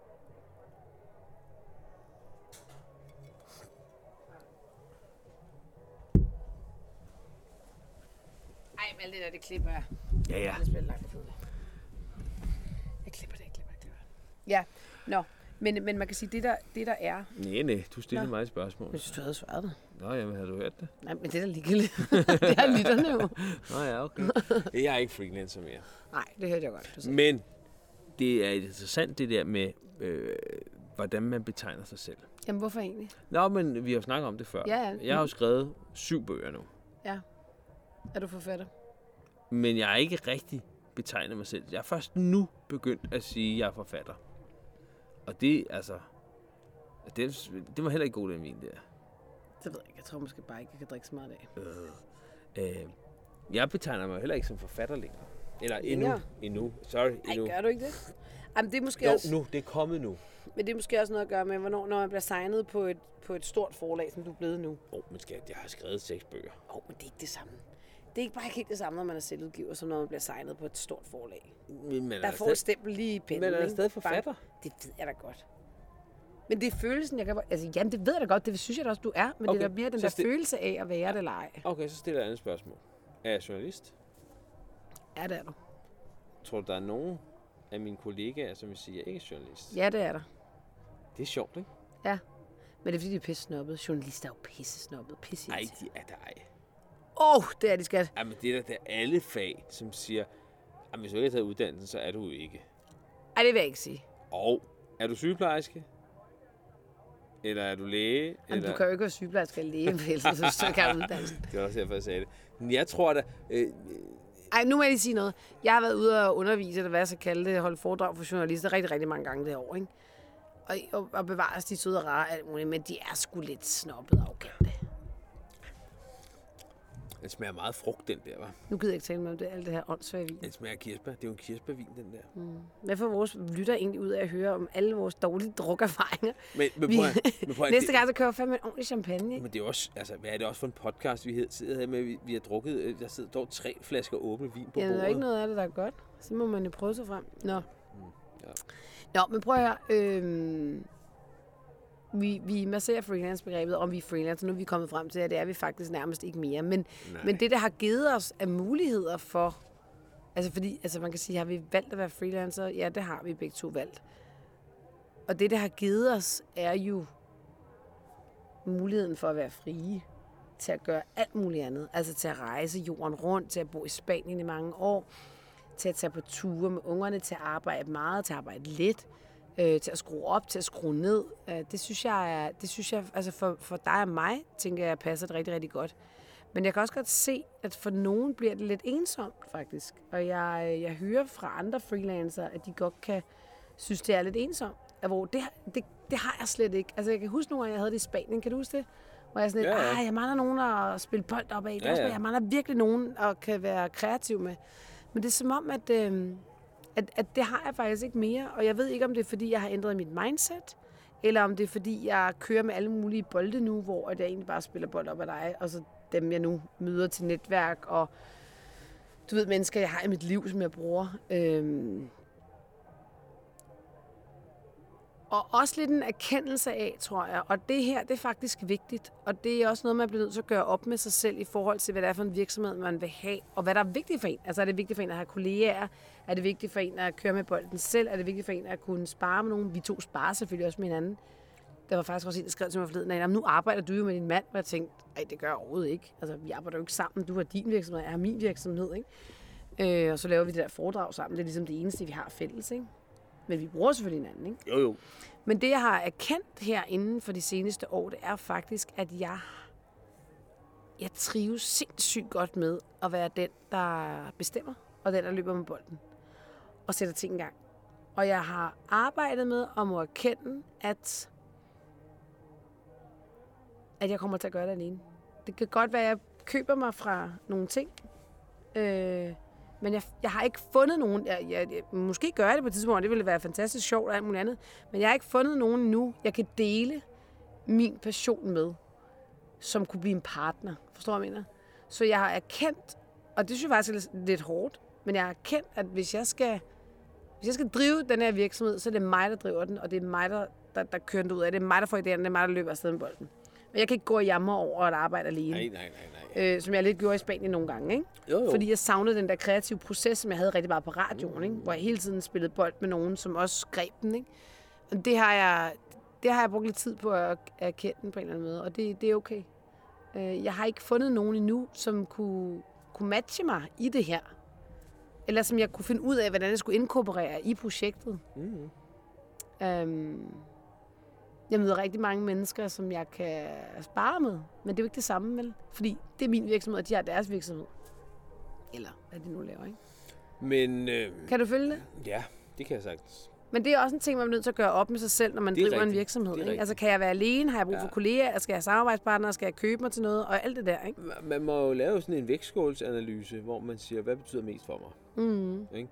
Ej, men alt det der, det klipper jeg. Ja, ja. Ellers bliver det langt ud. Jeg klipper det, jeg klipper det, jeg klipper det. Ja, nå. Men, men man kan sige, det der, det der er... Nej, nej, du stillede Nå. mig et spørgsmål. Jeg synes, du havde svaret det. Nå, jamen, havde du hørt det? Nej, men det er da ligegyldigt. det er lytterne jo. Nå ja, okay. Jeg er ikke freelancer mere. Nej, det hørte jeg godt, du sagde. Men det er interessant det der med, øh, hvordan man betegner sig selv. Jamen, hvorfor egentlig? Nå, men vi har jo snakket om det før. Ja, ja. Jeg har jo skrevet syv bøger nu. Ja. Er du forfatter? Men jeg er ikke rigtig betegnet mig selv. Jeg er først nu begyndt at sige, at jeg er forfatter. Og det, altså... Det, det var heller ikke god, den vin der. Det ved jeg ikke. Jeg tror måske bare ikke, jeg kan drikke så meget af. Øh, jeg betegner mig heller ikke som forfatter længere. Eller endnu. Længere? Endnu. Sorry, Ej, endnu. gør du ikke det? Jamen, det er måske Jo, også... nu. Det er kommet nu. Men det er måske også noget at gøre med, hvornår, når man bliver signet på et, på et stort forlag, som du er blevet nu. Åh, oh, men skat, jeg har skrevet seks bøger. Åh, oh, men det er ikke det samme. Det er ikke bare ikke helt det samme, når man er selvudgiver, som når man bliver signet på et stort forlag. Men man Der er får stadig, stempel lige i pinden. men er der stadig forfatter? Bang. Det ved jeg da godt. Men det er følelsen, jeg kan... Altså, jamen, det ved jeg da godt, det synes jeg da også, du er. Men okay, det er mere den så der sti- følelse af at være det eller ej. Okay, så stiller jeg et andet spørgsmål. Er jeg journalist? Ja, det er du. Tror du, der er nogen af mine kollegaer, som vil sige, at jeg ikke er journalist? Ja, det er der. Det er sjovt, ikke? Ja. Men det er fordi, de er pisse snobbet. Journalister er jo pisse snobbet. Pisse Nej, de er der ej. Åh, oh, det er de skat. Ej, men det er der alle fag, som siger, at hvis du ikke har taget uddannelsen, så er du ikke. Ej, det vil jeg ikke sige. Og er du sygeplejerske? Eller er du læge? Jamen, eller... du kan jo ikke være sygeplejerske eller læge, vel, så så kan du uddannelsen. Det var også derfor, jeg sagde det. Men jeg tror da... Øh, ej, nu må jeg lige sige noget. Jeg har været ude og undervise, eller hvad jeg skal kalde det, holde foredrag for journalister rigtig, rigtig mange gange det år, ikke? Og, og, og bevares de søde og rare, alt muligt, men de er sgu lidt snobbet og arrogante. Den smager meget frugt, den der, var. Nu gider jeg ikke tale med om det, alt det her åndssvage vin. Den smager kirsebær. Det er jo en kirsebærvin, den der. Hvad får vores lytter egentlig ud af at høre om alle vores dårlige drukerfaringer? Men, men, Vi, prøv, at- men, prøv, næste gang, så kører jeg fandme en ordentlig champagne. Ikke? Men det er også, altså, hvad er det også for en podcast, vi sidder her med? Vi, vi har drukket, øh, der sidder dog tre flasker åbne vin på Ja, der bordet. er ikke noget af det, der er godt. Så må man jo prøve sig frem. Nå. ja. Nå, men prøv at høre. Øhm, vi, vi masserer freelance-begrebet, om vi er freelancer. Nu er vi kommet frem til, at det er vi faktisk nærmest ikke mere. Men, Nej. men det, der har givet os af muligheder for... Altså, fordi, altså man kan sige, har vi valgt at være freelancer? Ja, det har vi begge to valgt. Og det, det har givet os, er jo muligheden for at være frie til at gøre alt muligt andet. Altså til at rejse jorden rundt, til at bo i Spanien i mange år, til at tage på ture med ungerne, til at arbejde meget, til at arbejde lidt, øh, til at skrue op, til at skrue ned. Øh, det synes jeg, er, det synes jeg altså for, for dig og mig, tænker jeg, passer det rigtig, rigtig godt. Men jeg kan også godt se, at for nogen bliver det lidt ensomt, faktisk. Og jeg, jeg hører fra andre freelancer, at de godt kan synes, det er lidt ensomt. Hvor det, det, det har jeg slet ikke. Altså, jeg kan huske nogle gange, jeg havde det i Spanien. Kan du huske det? Hvor jeg sådan lidt, Ja, ja. jeg mangler nogen at spille bold op af. Ja, ja. Jeg mangler virkelig nogen at kan være kreativ med. Men det er som om, at, øh, at, at det har jeg faktisk ikke mere. Og jeg ved ikke, om det er, fordi jeg har ændret mit mindset, eller om det er, fordi jeg kører med alle mulige bolde nu, hvor at jeg egentlig bare spiller bold op ad dig, og så dem, jeg nu møder til netværk, og du ved, mennesker, jeg har i mit liv, som jeg bruger. Øhm, og også lidt en erkendelse af, tror jeg. Og det her, det er faktisk vigtigt. Og det er også noget, man bliver nødt til at gøre op med sig selv i forhold til, hvad det er for en virksomhed, man vil have. Og hvad der er vigtigt for en. Altså er det vigtigt for en at have kolleger? Er det vigtigt for en at køre med bolden selv? Er det vigtigt for en at kunne spare med nogen? Vi to sparer selvfølgelig også med hinanden. Der var faktisk også en, der skrev til mig forleden, at nu arbejder du jo med din mand, og jeg tænkte, nej, det gør jeg overhovedet ikke. Altså, vi arbejder jo ikke sammen. Du har din virksomhed, jeg har min virksomhed, ikke? Øh, og så laver vi det der foredrag sammen. Det er ligesom det eneste, vi har fælles, ikke? Men vi bruger selvfølgelig hinanden, ikke? Jo, jo. Men det, jeg har erkendt her inden for de seneste år, det er faktisk, at jeg, jeg trives sindssygt godt med at være den, der bestemmer, og den, der løber med bolden, og sætter ting i gang. Og jeg har arbejdet med at må erkende, at, at jeg kommer til at gøre det alene. Det kan godt være, at jeg køber mig fra nogle ting, øh, men jeg, jeg har ikke fundet nogen, jeg, jeg, jeg, måske gør jeg det på et tidspunkt, og det ville være fantastisk sjovt og alt muligt andet, men jeg har ikke fundet nogen endnu, jeg kan dele min passion med, som kunne blive en partner. Forstår du, hvad jeg mener? Så jeg har erkendt, og det synes jeg faktisk er lidt- hårdt, men jeg har erkendt, at hvis jeg skal, hvis jeg skal drive den her virksomhed, så er det mig, der driver den, og det er mig, der, der, der kører den ud af. Det er mig, der får idéerne, det er mig, der løber afsted med bolden. Men jeg kan ikke gå og jamre over at arbejde alene Nej, nej, nej, nej øh, som jeg lidt gjorde i Spanien nogle gange. Ikke? Jo, jo. Fordi jeg savnede den der kreative proces, som jeg havde rigtig meget på radioen, ikke? hvor jeg hele tiden spillede bold med nogen, som også greb den. Ikke? Og det har, jeg, det har jeg brugt lidt tid på at erkende den på en eller anden måde, og det, det er okay. Øh, jeg har ikke fundet nogen endnu, som kunne, kunne matche mig i det her. Eller som jeg kunne finde ud af, hvordan jeg skulle inkorporere i projektet. Mm. Øhm, jeg møder rigtig mange mennesker, som jeg kan spare med, men det er jo ikke det samme, vel? Fordi det er min virksomhed, og de har deres virksomhed. Eller hvad de nu laver, ikke? Men øh, Kan du følge det? ja, det kan jeg sagtens. Men det er også en ting, man er nødt til at gøre op med sig selv, når man er driver en rigtigt. virksomhed. Det er Ikke? Altså, kan jeg være alene? Har jeg brug for Ja. kolleger? Skal jeg have samarbejdspartnere? Skal jeg købe mig til noget? Og alt det der, ikke? Man- må jo lave sådan en vægtskålsanalyse, hvor man siger, hvad betyder mest for mig? Mm. Ikke?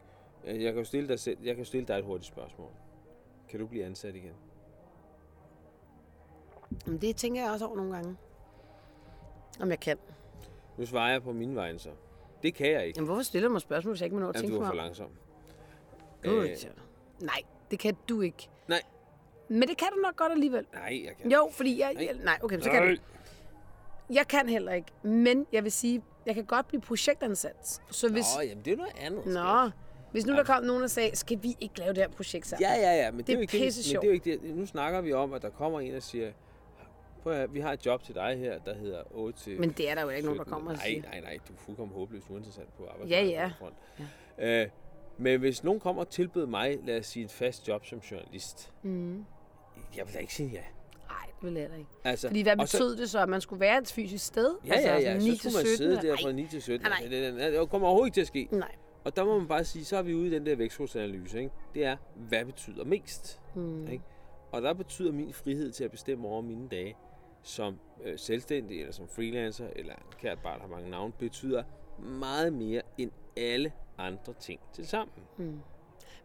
Jeg kan jo stille dig, selv, jeg kan stille dig et hurtigt spørgsmål. Kan du blive ansat igen? Men det tænker jeg også over nogle gange. Om jeg kan. Nu svarer jeg på min vegne så. Det kan jeg ikke. Jamen, hvorfor stiller du mig spørgsmål, hvis jeg ikke må nå at Jamen, tænke du er for om? langsom. Gud, Øh. Nej, det kan du ikke. nej, Men det kan du nok godt alligevel. nej, jeg kan Jo, fordi jeg... Nej. Nej, nej okay, så kan du. Jeg kan heller ikke. Men jeg vil sige, jeg kan godt blive projektansat. Så hvis... Nå, jamen det er noget andet. Nå, hvis nu der kom nogen og sagde, skal vi ikke lave det her projekt sammen? Ja, ja, ja, men det, Det er jo ikke det, men det er jo ikke det. Nu snakker vi om, at der kommer en og siger, Prøv at, vi har et job til dig her, der hedder 8 til Men det er der jo ikke nogen, der 17. kommer og nej, siger. nej, nej, du er fuldkommen håbløst uinteressant på Ja, arbejdsmarkedet. ja. Front. Ja. Øh, men hvis nogen kommer og tilbyder mig, lad os sige, et fast job som journalist, Mm. jeg vil da ikke sige ja. Nej, det vil jeg heller ikke. Altså, Fordi hvad og så- betød det så, at man skulle være et fysisk sted? Ja, ja, ja. sådan Så 9 skulle til man 17? sidde der Nej, fra 9 til 17. Nej, nej. Det, kommer overhovedet ikke til at ske. Nej. Og der må man bare sige, så er vi ude i den der vægtskålsanalyse, ikke? Det er, hvad betyder mest? Hmm. Ikke? Og der betyder min frihed til at bestemme over mine dage som øh, selvstændig, eller som freelancer, eller kært barn har mange navne, betyder meget mere end alle andre ting til sammen.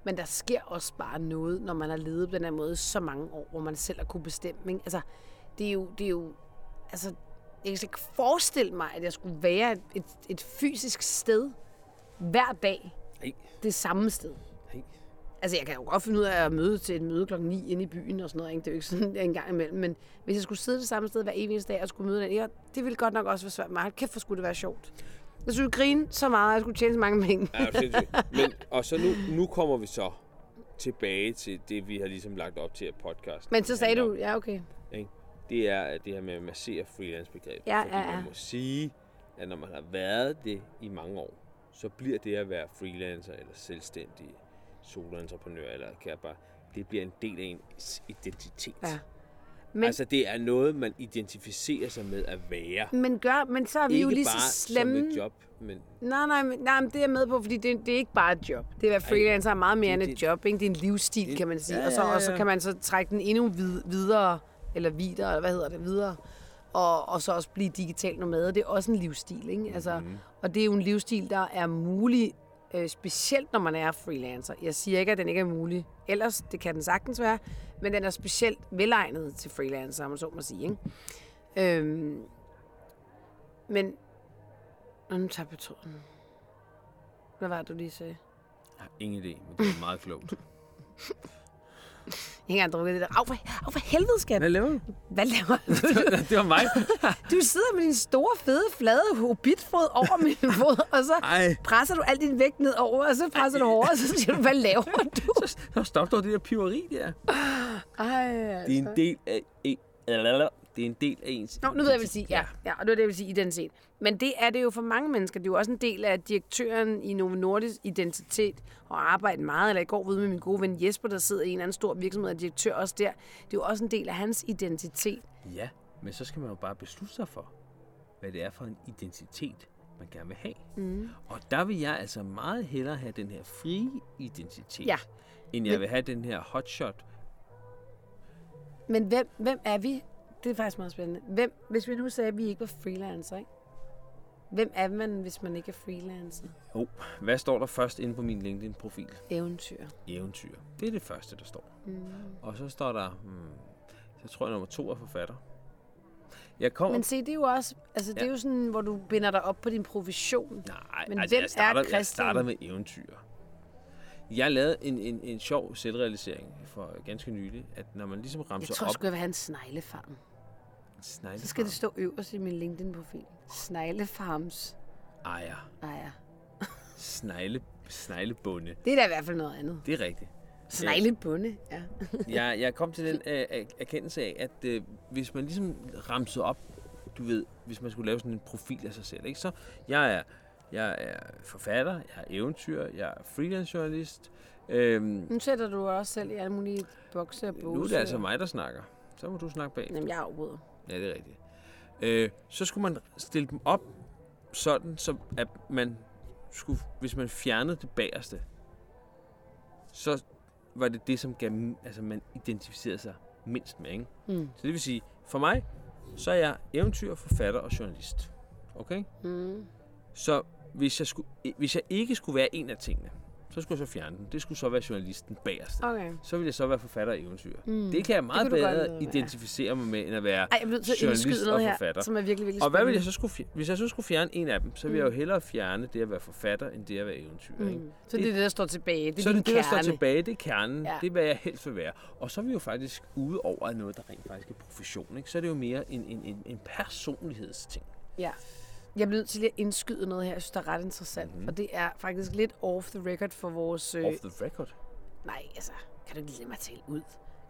Men der sker også bare noget, når man har levet på den her måde så mange år, hvor man selv har kunne bestemme. Ikke? Altså, det er jo, det er jo altså, jeg kan slet ikke forestille mig, at jeg skulle være et, et, et fysisk sted hver dag, Nej, det samme sted. Altså, jeg kan jo godt finde ud af at møde til et møde klokken 9 inde i byen og sådan noget. Ikke? Det er jo ikke sådan en gang imellem. Men hvis jeg skulle sidde det samme sted hver eneste dag og skulle møde den, ja, det ville godt nok også være svært. Men kæft, hvor skulle det være sjovt. Jeg skulle grine så meget, at jeg skulle tjene så mange penge. Ja, sindssygt. Men, og så nu, nu kommer vi så tilbage til det, vi har ligesom lagt op til at podcast. Men så sagde du, ja, okay. Ikke? Det er at det her med at massere freelance-begrebet. Ja, Fordi ja, ja. man må sige, at når man har været det i mange år, så bliver det at være freelancer eller selvstændig soloentreprenør eller kærbar, det bliver en del af ens identitet. Ja. Men, altså det er noget, man identificerer sig med at være. Men, gør, men så er vi Ikke jo lige bare så slemme. som et job, men Nej, nej, men, nej, men det er jeg med på, fordi det, det er ikke bare et job. Det at være freelancer er meget mere det- end et job. Ikke? Det er en livsstil, det- kan man sige. ja, Og, så, ja, ja, og så ja. kan man så trække den endnu vid, videre, eller videre, eller hvad hedder det, videre. Og, og så også blive digital nomade. Det er også en livsstil. Ikke? Altså, Mhm. Og det er jo en livsstil, der er mulig, øh, specielt når man er freelancer. Jeg siger ikke, at den ikke er mulig. Ellers, det kan den sagtens være. Men den er specielt velegnet til freelancer, om man så må sige. Ikke? Øhm, men... Nå, nu tager jeg tråden. Hvad var det, du lige sagde? jeg har ingen idé, men det er meget klogt. Ikke engang drukket det der. Au, for, au, for helvede, skat. Hvad laver du? Hvad laver du? det var mig. Du sidder med din store, fede, flade hobbitfod over min fod, og så Ej. presser du al din vægt ned over, og så presser du hårdere, og så siger du, hvad laver du? Så stop dog det der piveri der. Ej, Det er en del af... Det er en del af ens... Nå, nu ved jeg, vil sige. Ja, ja, og det var det, jeg vil sige i den scene. Men det er det jo for mange mennesker. Det er jo også en del af direktøren i Novo Nordisk identitet og arbejde meget. Eller i går ude med min gode ven Jesper, der sidder i en anden stor virksomhed og direktør også der. Det er jo også en del af hans identitet. Ja, men så skal man jo bare beslutte sig for, hvad det er for en identitet, man gerne vil have. Mm. Og der vil jeg altså meget hellere have den her frie identitet, Ja. end jeg vil have den her hotshot. Men hvem, hvem er vi? Det er faktisk meget spændende. Hvem, hvis vi nu sagde, at vi ikke var freelancer, ikke? Hvem er man, hvis man ikke er freelancer? Oh, hvad står der først inde på min LinkedIn-profil? Eventyr. Eventyr. Det er det første, der står. Mm. Og så står der, hmm, jeg tror, jeg nummer to er forfatter. Jeg kommer... Men se, det er jo også, altså det er Ja. jo sådan, hvor du binder dig op på din profession. Nej, Men altså, hvem jeg starter, er Christian? Jeg starter med eventyr. Jeg lavede en, en, en sjov selvrealisering for ganske nylig, at når man ligesom Jeg ramser tror, jeg op... skulle have en sneglefarm. Snegle Så skal det stå øverst i min LinkedIn-profil. Sneglefarms ejer. ejer. Snegle, sneglebunde. Det er da i hvert fald noget andet. Det er rigtigt. Sneglebunde, ja. Jeg, jeg kom til den øh, er- erkendelse af, at øh, hvis man ligesom ramsede op, du ved, hvis man skulle lave sådan en profil af sig selv, ikke? så jeg er, jeg er forfatter, jeg er eventyr, jeg er freelance journalist. Øhm, Nu sætter du også selv i alle mulige bokse og bose. nu er det altså mig, der snakker. Så må du snakke bag. Jamen, jeg afbryder. Ja, det er rigtigt. Øh, så skulle man stille dem op sådan, så at man skulle, hvis man fjernede det bagerste, så var det det, som gav, altså man identificerede sig mindst med. Ikke? Mm. Så det vil sige, for mig, så er jeg eventyr, forfatter og journalist. Okay? Mm. Så hvis jeg, skulle, hvis jeg ikke skulle være en af tingene, så skulle jeg så fjerne den. Det skulle så være journalisten bagerst. Okay. Så ville jeg så være forfatter og eventyr. Mm. Det kan jeg meget godt bedre være. identificere mig med, end at være Ej, jeg bliver så journalist og her, forfatter. som er virkelig, virkelig Og hvad vil jeg så skulle, fjer- hvis jeg så skulle fjerne en af dem, så vil jeg jo hellere fjerne det at være forfatter, end det at være eventyr. Mm. Ikke? Mm. Så det er det, der står tilbage. Det er så det det, der kerne. står tilbage, det er kernen. Ja. Det er, hvad jeg helst vil være. Og så er vi jo faktisk ude over noget, der rent faktisk er profession. Ikke? Så er det jo mere en, en, en, en personlighedsting. Ja. Jeg bliver nødt til lige at indskyde noget her, jeg synes, der er ret interessant. Mhm. Mm-hmm. Og det er faktisk lidt off the record for vores... Øh, Off the record. Nej, altså, kan du ikke lade mig tale ud?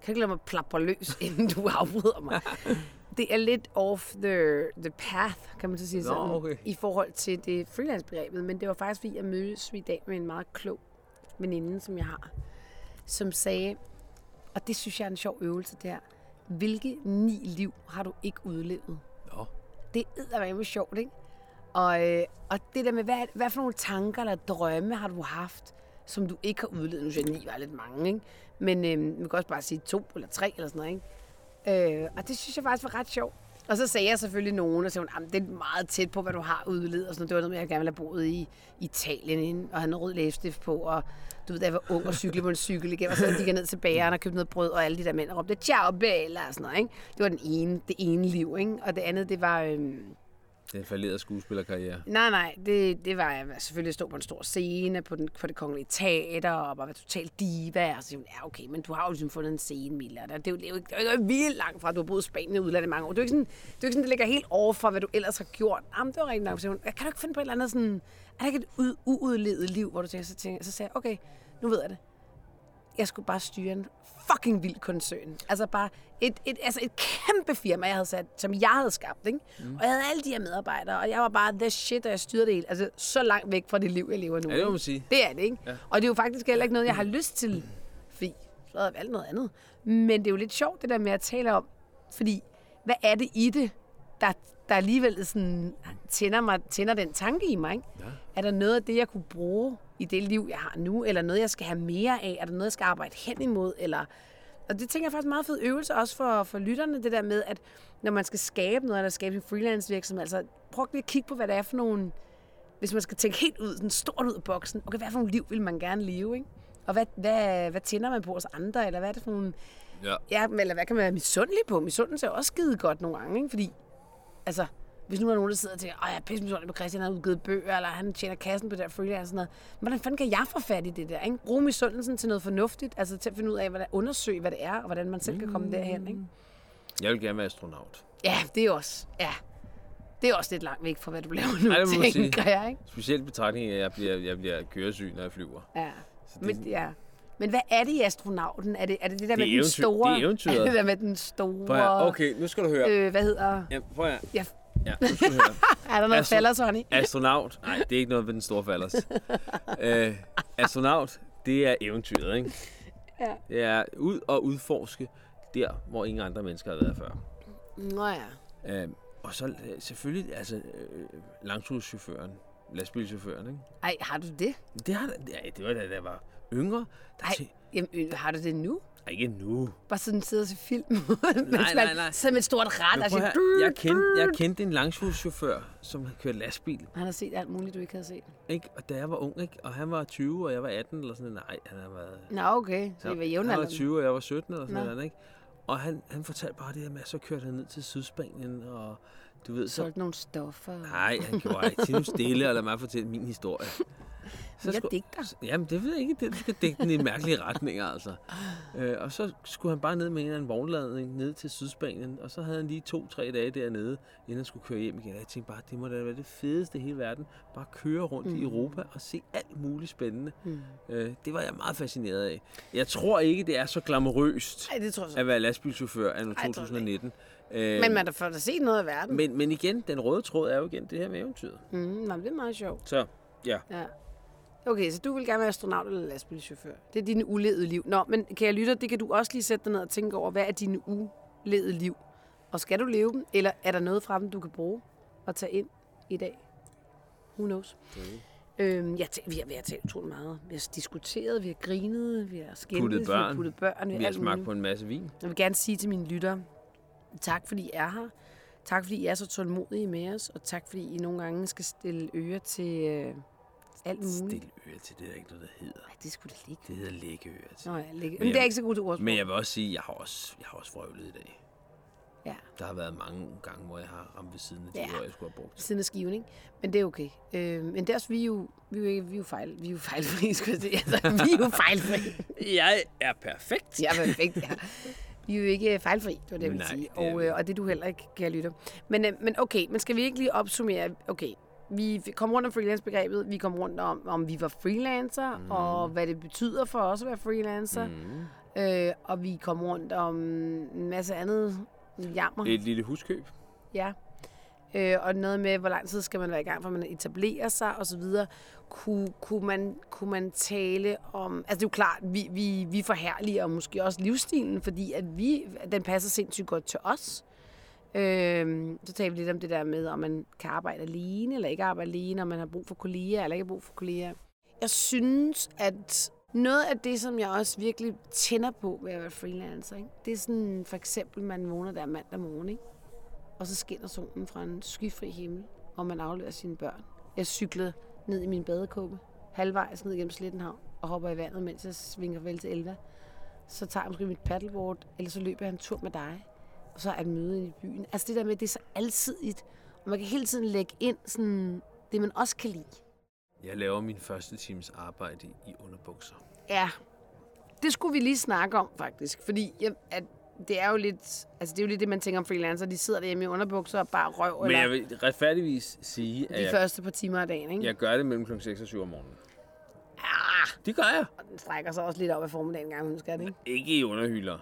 Kan du ikke lade mig plapre løs, inden du afbryder mig? det er lidt off the, the path, kan man så sige Nå, sådan, okay. i forhold til det freelance-begrebet. Men det var faktisk, fordi jeg mødtes i dag med en meget klog veninde, som jeg har, som sagde, og det synes jeg er en sjov øvelse, det her. Hvilke ni liv har du ikke udlevet? Nå. Det er med sjovt, ikke? Og, øh, og det der med, hvad, hvad for nogle tanker eller drømme har du haft, som du ikke har udlevet? Nu synes jeg, ni var lidt mange, ikke? Men øh, man kan også bare sige to eller tre eller sådan noget, ikke? Øh, og det synes jeg faktisk var ret sjovt. Og så sagde jeg selvfølgelig nogen, og sagde hun, "Jamen, det er meget tæt på, hvad du har udledt. Og sådan noget. Det var noget med, jeg gerne ville have boet i Italien, inden, og have noget rød læbestift på. Og du ved, da jeg var ung og cyklede på en cykel igen, og så gik jeg ned til bageren og købte noget brød, og alle de der mænd råbte, ciao Bella, og sådan noget. Ikke? Det var den ene, det ene liv, ikke? Og det andet, det var... Øhm, den falderede skuespillerkarriere. Nej, nej, det, det var jeg selvfølgelig stå på en stor scene på, den, på det kongelige teater og bare være totalt diva. Og så hun, ja okay, men du har jo ligesom fundet en scene, Milla. Det er jo, det er jo, det er jo vildt langt fra, at du har boet i Spanien i udlandet i mange år. Det er jo ikke sådan, det, er ikke sådan, det ligger helt over for, hvad du ellers har gjort. Jamen, det var rigtig nok. Så hun, kan du ikke finde på et eller andet sådan, er der ikke et ud, uudledet liv, hvor du tænker, så, tænker, så sagde jeg, okay, nu ved jeg det. Jeg skulle bare styre en fucking vild koncern. Altså bare et, et, altså et kæmpe firma, jeg havde sat, som jeg havde skabt. Ikke? Mm. Og jeg havde alle de her medarbejdere, og jeg var bare the shit, og jeg styrede det hele. Altså så langt væk fra det liv, jeg lever nu. Ja, det må man sige. Det er det, ikke? Ja. Og det er jo faktisk heller ikke noget, jeg har lyst til. Fordi så havde jeg valgt noget andet. Men det er jo lidt sjovt, det der med at tale om. Fordi, hvad er det i det, der, der alligevel sådan, tænder, mig, tænder den tanke i mig? Ikke? Ja. Er der noget af det, jeg kunne bruge i det liv, jeg har nu? Eller noget, jeg skal have mere af? Er der noget, jeg skal arbejde hen imod? Eller... Og det tænker jeg faktisk er meget fed øvelse også for, for lytterne, det der med, at når man skal skabe noget, eller skabe en freelance virksomhed, altså prøv lige at kigge på, hvad det er for nogle hvis man skal tænke helt ud, sådan stort ud af boksen, okay, hvad for nogle liv vil man gerne leve, ikke? Og hvad, hvad, hvad tænder man på hos andre, eller hvad er det for nogle... Ja. Ja, eller hvad kan man være misundelig på? Misundelse er også skide godt nogle gange, ikke? Fordi, altså, hvis nu er nogen, der sidder og tænker, at jeg er pisse på Christian, han har udgivet bøger, eller han tjener kassen på det der freelance og sådan noget. Hvordan fanden kan jeg få fat i det der, ikke? Bruge misundelsen til noget fornuftigt, altså til at finde ud af, hvad der, undersøge, hvad det er, og hvordan man selv kan komme derhen, ikke? Jeg vil gerne være astronaut. Ja, det er også, ja. Det er også lidt langt væk fra, hvad du laver nu, Ej, det må tænker sige. jeg, ikke? Specielt betragtning af, at jeg bliver, jeg bliver køresyg, når jeg flyver. Ja. Så det, Men, ja. Men hvad er det i astronauten? Er det er det, det der med Det er den store... det er eventyret. Er det der med den store... Prøv at, okay, nu skal du høre. Øh, hvad hedder... Ja, prøv at, Ja, ja, nu skal du høre. er der noget Astro- falder, Sonny? Astronaut. Nej, det er ikke noget ved den store falders. øh, astronaut, det er eventyret, ikke? Ja. Det er ud og udforske der, hvor ingen andre mennesker har været før. Nå ja. Øh, og så øh, selvfølgelig, altså, øh, langturschaufføren, lastbilchaufføren, ikke? Ej, har du det? Det, har, ja, det var da jeg var yngre. Der Ej, til, jamen, øh, har du det nu? Ej, ikke nu. Bare sådan sidder og ser film? Nej, nej, nej. Med et stort ret Men og prøv siger... at høre, jeg, kendte, jeg kendte en langturschauffør, som kørte lastbil. Han har set alt muligt, du ikke havde set. Ikke? Og da jeg var ung, ikke? og han var 20, og jeg var 18, eller sådan noget. Nej, han har været... Nå, okay. Så I var han var jævnaldrende. 20, og jeg var 17, eller sådan Nå. noget. Ikke? Og han, han fortalte bare det her med, at så kørte han ned til Sydspanien, og du ved, så... Solgte nogle stoffer. Nej, han gjorde ikke. Tid nu stille, og lad mig fortælle min historie. Jeg skulle- digter. Jamen, det ved jeg ikke. Det, du skal dække den i mærkelige retninger, altså. Øh, og så skulle han bare ned med en eller anden vognladning ned til Sydspanien, og så havde han lige to-tre dage dernede, inden han skulle køre hjem igen. Jeg tænkte bare, det må da være det fedeste i hele verden. Bare køre rundt mm. i Europa og se alt muligt spændende. Mm. Øh, det var jeg meget fascineret af. Jeg tror ikke, det er så glamorøst Nej, det tror jeg så. at være lastbilchauffør Ej, det 2019. Øh, Men man har fået at se noget af verden. men, men igen, den røde tråd er jo igen det her med eventyret. Mm, nej, det er meget sjovt. Så, ja. Ja. Okay, så du vil gerne være astronaut eller lastbilchauffør. Det er dine ulevede liv. Nå, men kan jeg lytte, det kan du også lige sætte dig ned og tænke over, hvad er dine ulevede liv? Og skal du leve dem, eller er der noget fra dem, du kan bruge og tage ind i dag? Who knows? Øhm, jeg tæ- vi, har, vi har talt utrolig meget. Vi har diskuteret, vi har grinet, vi har skændt, Puttet vi børn. har puttet børn. Vi har alt smagt muligt. på en masse vin. Jeg vil gerne sige til mine lyttere, tak fordi I er her. Tak fordi I er så tålmodige med os, og tak fordi I nogle gange skal stille øre til øh, alt muligt. Stil øre til det, er der ikke noget, der hedder. Ej, det skulle da ligge. Det hedder lægge øre til. Nå, ja, ligge. Men Men det er jeg- ikke så godt til ordsprog. Men jeg vil også sige, at jeg har også, jeg har også vrøvlet i dag. Ja, Der har været mange gange, hvor jeg har ramt ved siden af de Ja. ord, jeg skulle have brugt. siden af skiven, ikke? Men det er okay. Øh, men det er også, vi er jo, vi er jo, ikke, vi er jo, fejl, vi er jo fejlfri, skulle jeg sige. Altså, vi er jo fejlfri. Jeg er perfekt. Ja, perfekt, ja. Vi er jo ikke fejlfri, det var det, jeg ville Nej, sige. det er Og, øh, og det er du heller ikke, kan jeg lytte. Men, øh, men okay, men skal vi ikke lige opsummere? Okay, vi kom rundt om freelance-begrebet, vi kom rundt om, om vi var freelancer, mm. og hvad det betyder for os at være freelancer. Mm. Øh, og vi kom rundt om en masse andet jammer. Et lille huskøb. Ja. Øh, og noget med, hvor lang tid skal man være i gang, for man etablerer sig og så videre. Kunne, kunne, man, kunne man tale om... Altså det er jo klart, vi, vi, vi forherliger måske også livsstilen, fordi at vi, den passer sindssygt godt til os. Øh, så taler vi lidt om det der med, om man kan arbejde alene eller ikke arbejde alene, om man har brug for kolleger eller ikke har brug for kolleger. Jeg synes, at noget af det, som jeg også virkelig tænder på ved at være freelancer, ikke? det er sådan for eksempel, man vågner der mandag morgen, ikke? og så skinner solen fra en skyfri himmel, og man afleverer sine børn. Jeg cyklede ned i min badekåbe, halvvejs ned gennem Slettenhavn, og hopper i vandet, mens jeg svinger vel til Elva. Så tager jeg måske mit paddleboard, eller så løber jeg en tur med dig, og så er et møde i byen. Altså det der med, det er så alsidigt, og man kan hele tiden lægge ind sådan, det, man også kan lide. Jeg laver min første times arbejde i, underbukser. Ja, det skulle vi lige snakke om faktisk, fordi jeg, at det er jo lidt, altså det er jo lidt det, man tænker om freelancer. De sidder derhjemme i underbukser og bare røv, Men jeg vil retfærdigvis sige, at de jeg, første par timer af dagen, ikke? jeg gør det mellem kl. 6 og 7 om morgenen. Ah, Det gør jeg. og den strækker sig også lidt op af formiddagen en gang, hun skal det, ikke? Ikke i underhylder.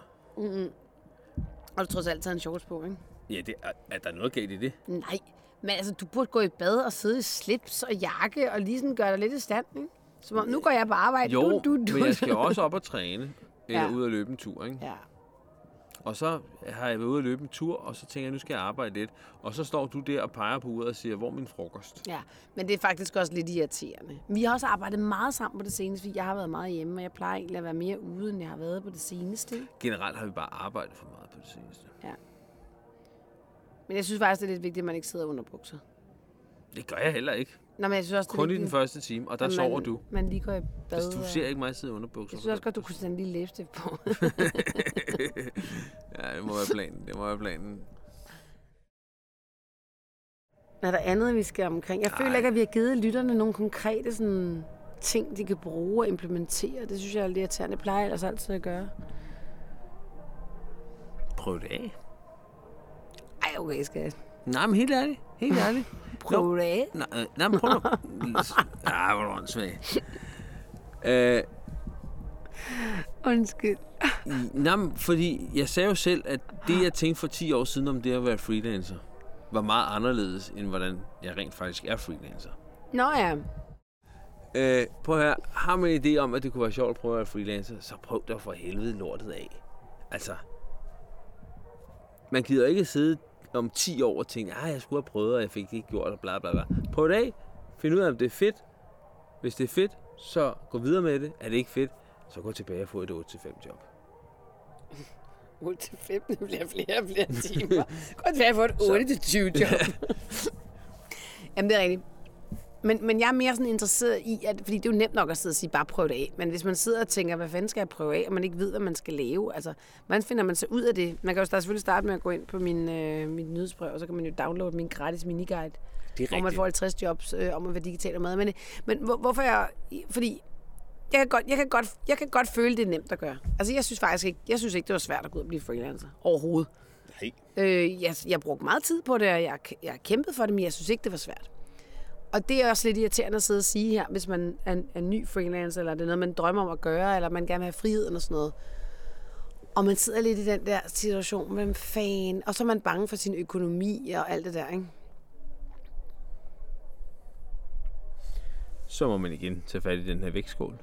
Og du trods alt taget en shorts på, ikke? Ja, det, er, er der noget galt i det? Nej, men altså, du burde gå i bad og sidde i slips og jakke og lige sådan gøre dig lidt i stand, ikke? Som om, nu går jeg på arbejde. Jo, du, du, du. men jeg skal også op og træne. Eller Ja. ud og løbe en tur, ikke? Ja. Og så har jeg været ude og løbe en tur, og så tænker jeg, nu skal jeg arbejde lidt. Og så står du der og peger på uret og siger, hvor er min frokost? ja, men det er faktisk også lidt irriterende. Vi har også arbejdet meget sammen på det seneste, fordi jeg har været meget hjemme, og jeg plejer egentlig at være mere ude, end jeg har været på det seneste. Generelt har vi bare arbejdet for meget på det seneste. Ja. Men jeg synes faktisk, det er lidt vigtigt, at man ikke sidder under bukser. Det gør jeg heller ikke. Nå, men jeg synes også, det Kun i vigtigt, den første time, og der at sover man, du. Man lige går i bad. Hvis du og- ser ikke mig sidde under bukser. Jeg synes også godt, du kunne sætte en lille læbestift på. Ja, det må være planen. Det må være planen. er der andet, vi skal omkring? Jeg føler Ej. ikke, at vi har givet lytterne nogle konkrete sådan, ting, de kan bruge og implementere. Det synes jeg er lidt irriterende. Det plejer jeg ellers altid at gøre. Prøv det af. Ej, okay, skal jeg Nej, men helt ærligt. Helt ærligt. prøve det af? Nej, øh, nej men prøv nu. Ja, hvor er du. Øh, Undskyld. nej, men fordi jeg sagde jo selv, at det, jeg tænkte for 10 år siden om det at være freelancer, var meget anderledes, end hvordan jeg rent faktisk er freelancer. Nå ja. Øh, prøv her. Har man en idé om, at det kunne være sjovt at prøve at være freelancer, så prøv da for helvede lortet af. Altså, man gider ikke sidde om 10 år og tænke, at jeg skulle have prøvet, og jeg fik det ikke gjort, og bla bla bla. Prøv det af. Find ud af, om det er fedt. Hvis det er fedt, så gå videre med det. Er det ikke fedt, så gå tilbage og få et 8-5 job. 8 til 5, det bliver flere og flere timer. Godt være for et 8 til 20 job. Jamen, det er rigtigt. Men, men jeg er mere sådan interesseret i, at, fordi det er jo nemt nok at sidde og sige, bare prøv det af. Men hvis man sidder og tænker, hvad fanden skal jeg prøve af, og man ikke ved, hvad man skal lave, altså, hvordan finder man sig ud af det? Man kan jo selvfølgelig starte med at gå ind på min, øh, min nyhedsbrev, og så kan man jo downloade min gratis miniguide, Det hvor man får 50 jobs øh, om at være digital og mad. Men, men hvor, hvorfor jeg... Fordi jeg kan, godt, jeg, kan godt, jeg kan godt føle, det er nemt at gøre. Altså, jeg synes faktisk ikke, jeg synes ikke, det var svært at gå ud og blive freelancer. Overhovedet. Nej. Øh, jeg, jeg brugte meget tid på det, og jeg, jeg kæmpet for det, men jeg synes ikke, det var svært. Og det er også lidt irriterende at sidde og sige her, hvis man er, en- er ny freelancer, eller det er noget, man drømmer om at gøre, eller man gerne vil have friheden og sådan noget. Og man sidder lidt i den der situation, hvem fan, og så er man bange for sin økonomi og alt det der, ikke? Så må man igen tage fat i den her vægtskål.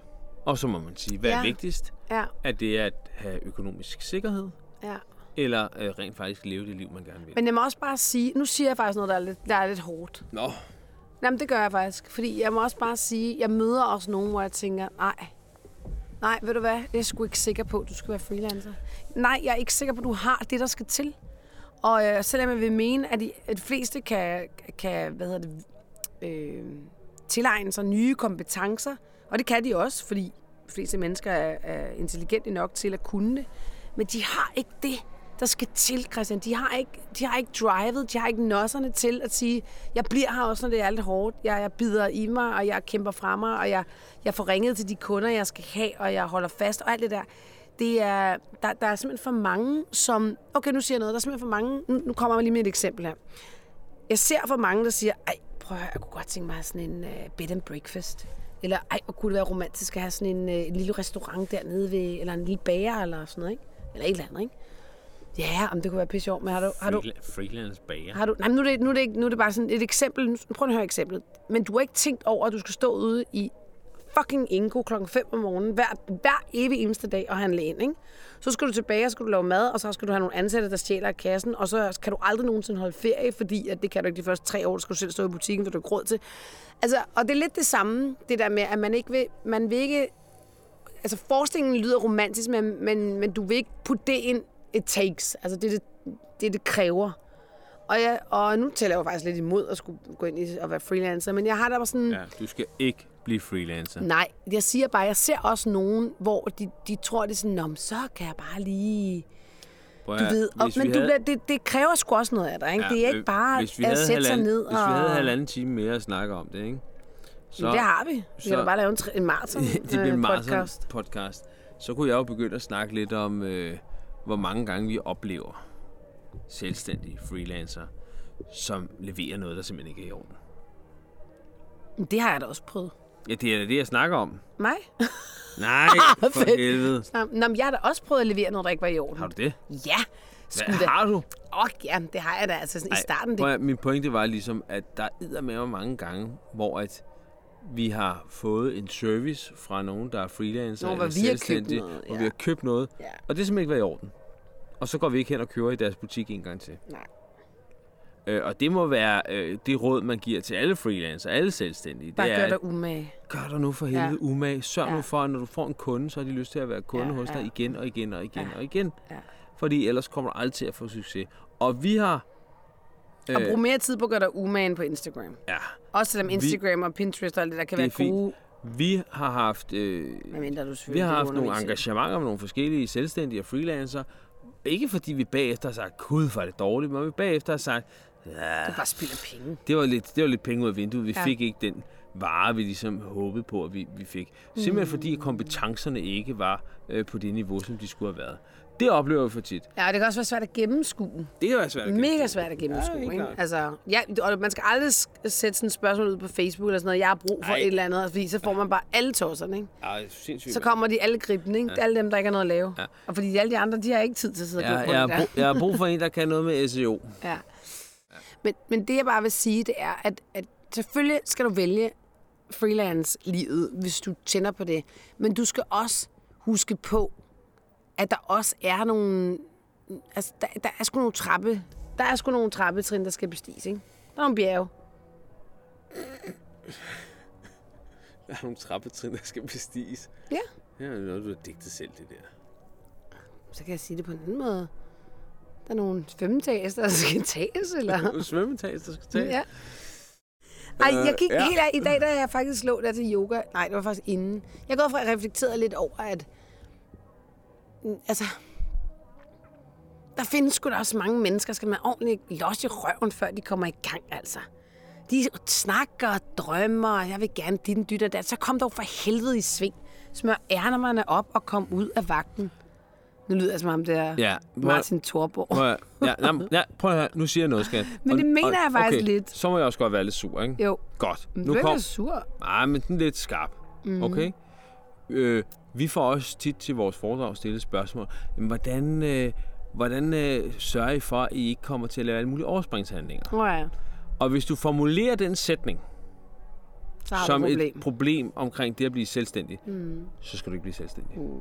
Og så må man sige, hvad ja. er vigtigst? Ja, Er det at have økonomisk sikkerhed, ja. eller øh, rent faktisk leve det liv, man gerne vil? Men jeg må også bare sige, nu siger jeg faktisk noget, der er lidt, der er lidt hårdt. Nå, Jamen, det gør jeg faktisk. Fordi jeg må også bare sige, jeg møder også nogen, hvor jeg tænker, nej, nej, ved du hvad, jeg er sgu ikke sikker på, at du skal være freelancer. Nej, jeg er ikke sikker på, at du har det, der skal til. Og øh, selvom jeg vil mene, at de, at de fleste kan, kan hvad hedder det, øh, tilegne sig nye kompetencer, og det kan de også, fordi de fleste mennesker er, er intelligente nok til at kunne det, men de har ikke det, der skal til, Christian. De har ikke, de har ikke drivet, de har ikke nosserne til at sige, jeg bliver her også, når det er lidt hårdt. Jeg, jeg bider i mig, og jeg kæmper fra mig, og jeg, jeg får ringet til de kunder, jeg skal have, og jeg holder fast, og alt det der. Det er, der, der er simpelthen for mange, som... Okay, nu siger jeg noget. Der er simpelthen for mange... Nu, nu kommer jeg lige med et eksempel her. Jeg ser for mange, der siger, ej, prøv at høre, jeg kunne godt tænke mig sådan en uh, bed and breakfast. Eller, ej, hvor kunne det være romantisk at have sådan en, uh, en lille restaurant dernede ved, eller en lille bager, eller sådan noget, ikke? Eller et eller andet, ikke? Ja, om det kunne være pisse sjovt, men har du, har du, Freela- freelance bager. har du, nej, nu er, det, nu, er det, ikke- nu er det bare sådan et eksempel. Prøv at høre eksemplet. Men du har ikke tænkt over, at du skal stå ude i fucking Ingo klokken 5 om morgenen, hver, hver evig eneste dag og handle ind, ikke? Så skal du tilbage, og skal du lave mad, og så skal du have nogle ansatte, der stjæler af kassen, og så kan du aldrig nogensinde holde ferie, fordi at det kan du ikke de første tre år, så skal du selv stå i butikken, for du har råd til. Altså, og det er lidt det samme, det der med, at man ikke vil, man vil ikke, altså forestillingen lyder romantisk, men, men, men du vil ikke putte det ind, it takes, altså det, det, det, det kræver. Og, jeg, og nu tæller jeg jo faktisk lidt imod at skulle gå ind i at være freelancer, men jeg har da bare sådan... Ja, du skal ikke blive freelancer. Nej, jeg siger bare, jeg ser også nogen, hvor de, de tror, det er sådan, Nå, så kan jeg bare lige... Prøv Du ved, og, men du, havde- det, det kræver sgu også noget af dig, ikke? Ja, det er ikke bare hvis vi at sætte sig ned Hvis vi og... havde halvanden time mere at snakke om det, ikke? Så, det har vi. Vi så- kan da bare lave en, en maraton det bliver en øh, podcast. podcast. podcast. Så kunne jeg jo begynde at snakke lidt om, øh, hvor mange gange vi oplever selvstændige freelancer, som leverer noget, der simpelthen ikke er i orden. Det har jeg da også prøvet. Ja, det er det, jeg snakker om. Mig? Nej, for helvede. Nå, men jeg har da også prøvet at levere noget, der ikke var i orden. Har du det? Ja, sgu Hvad har du? Åh, ja, det har jeg da. Altså sådan, i starten, prøv det, at, min pointe var ligesom, at der er med mange gange, hvor at vi har fået en service fra nogen, der er freelancer Nå, hvor eller selvstændige, noget, hvor ja. vi har købt noget, Ja. og det er simpelthen ikke været i orden. Og så går vi ikke hen og kører i deres butik en gang til. Nej. Øh, og det må være øh, det råd, man giver til alle freelancer, alle selvstændige. bare det gør er, dig umage. gør dig nu for helvede Ja. umage. Sørg Ja. nu for, at når du får en kunde, så har de lyst til at være kunde Ja, hos dig ja. igen og igen og igen Ja. og igen. Ja. Fordi ellers kommer du aldrig til at få succes. Og vi har... Og brug mere tid på at gøre dig umage på Instagram. ja, Også selvom Instagram og Pinterest og alt det der kan Det være fint. gode, vi har haft... Øh, medmindre du Vi har haft nogle engagementer med nogle forskellige selvstændige og freelancer. Ikke fordi vi bagefter har sagt, gud, er det dårligt, men vi bagefter har sagt, ja, Det bare spild af penge. det var lidt, det var lidt penge ud af vinduet. Vi ja. fik ikke den vare, vi ligesom håbede på, at vi, vi fik. Simpelthen Mm. fordi kompetencerne ikke var øh, på det niveau, som de skulle have været. Det oplever vi for tit. Ja, og det kan også være svært at gennemskue. Det kan være svært at Mega gennemskue. svært at gennemskue, helt ikke? klart. Altså, ja, og man skal aldrig sætte sådan et spørgsmål ud på Facebook eller sådan noget. Jeg har brug for Ej. et eller andet, fordi så får man bare alle tosserne, ikke? Ej, sindssygt. Så kommer de alle gribende, ikke? Ja. Alle dem, der ikke har noget at lave. Ja. Og fordi alle de andre, de har ikke tid til at sidde og Ja, på jeg, har det brug, jeg har brug for en, der kan noget med SEO. Ja. Men, men det, jeg bare vil sige, det er, at, at selvfølgelig skal du vælge freelance-livet, hvis du tænder på det. Men du skal også huske på, at der også er nogle... Altså, der, der er sgu nogle trappe... Der er sgu nogle trappetrin, der skal bestiges, ikke? Der er nogle bjerge. Der er nogle trappetrin, der skal bestiges. Ja. Ja, det er noget, du har digtet selv, det der. Så kan jeg sige det på en anden måde. Der er nogle femtages, der skal tages, eller... Nogle svømmetas, der skal tage. Ja. Ej, jeg gik Øh, ja. helt af. I dag, da jeg faktisk lå der til yoga. Nej, det var faktisk inden. Jeg går fra at reflektere lidt over, at... Altså... Der findes sgu da også mange mennesker, skal man ordentligt los i røven, før de kommer i gang, altså. De snakker og drømmer, og jeg vil gerne dit og dyt og dat. Så kom dog for helvede i sving. Smør ærnerne op og kom ud af vagten. Nu lyder jeg som ham der Ja, prøv- Martin Thorborg. Prøv at, ja, nej, ja, prøv at høre. Nu siger jeg noget, skat. Men det mener jeg faktisk lidt. Så må jeg også godt være lidt sur, ikke? Jo, Godt. men Nu du er kom... ikke sur. Nej, men den er lidt skarp. Mm. Okay? Øh, vi får også tit til vores foredrag stillet spørgsmål. Jamen, hvordan, øh, hvordan øh, sørger I for, at I ikke kommer til at lave alle mulige overspringshandlinger? Ja, Og hvis du formulerer den sætning som et problem. et problem omkring det at blive selvstændig, mm. så skal du ikke blive selvstændig. Mm.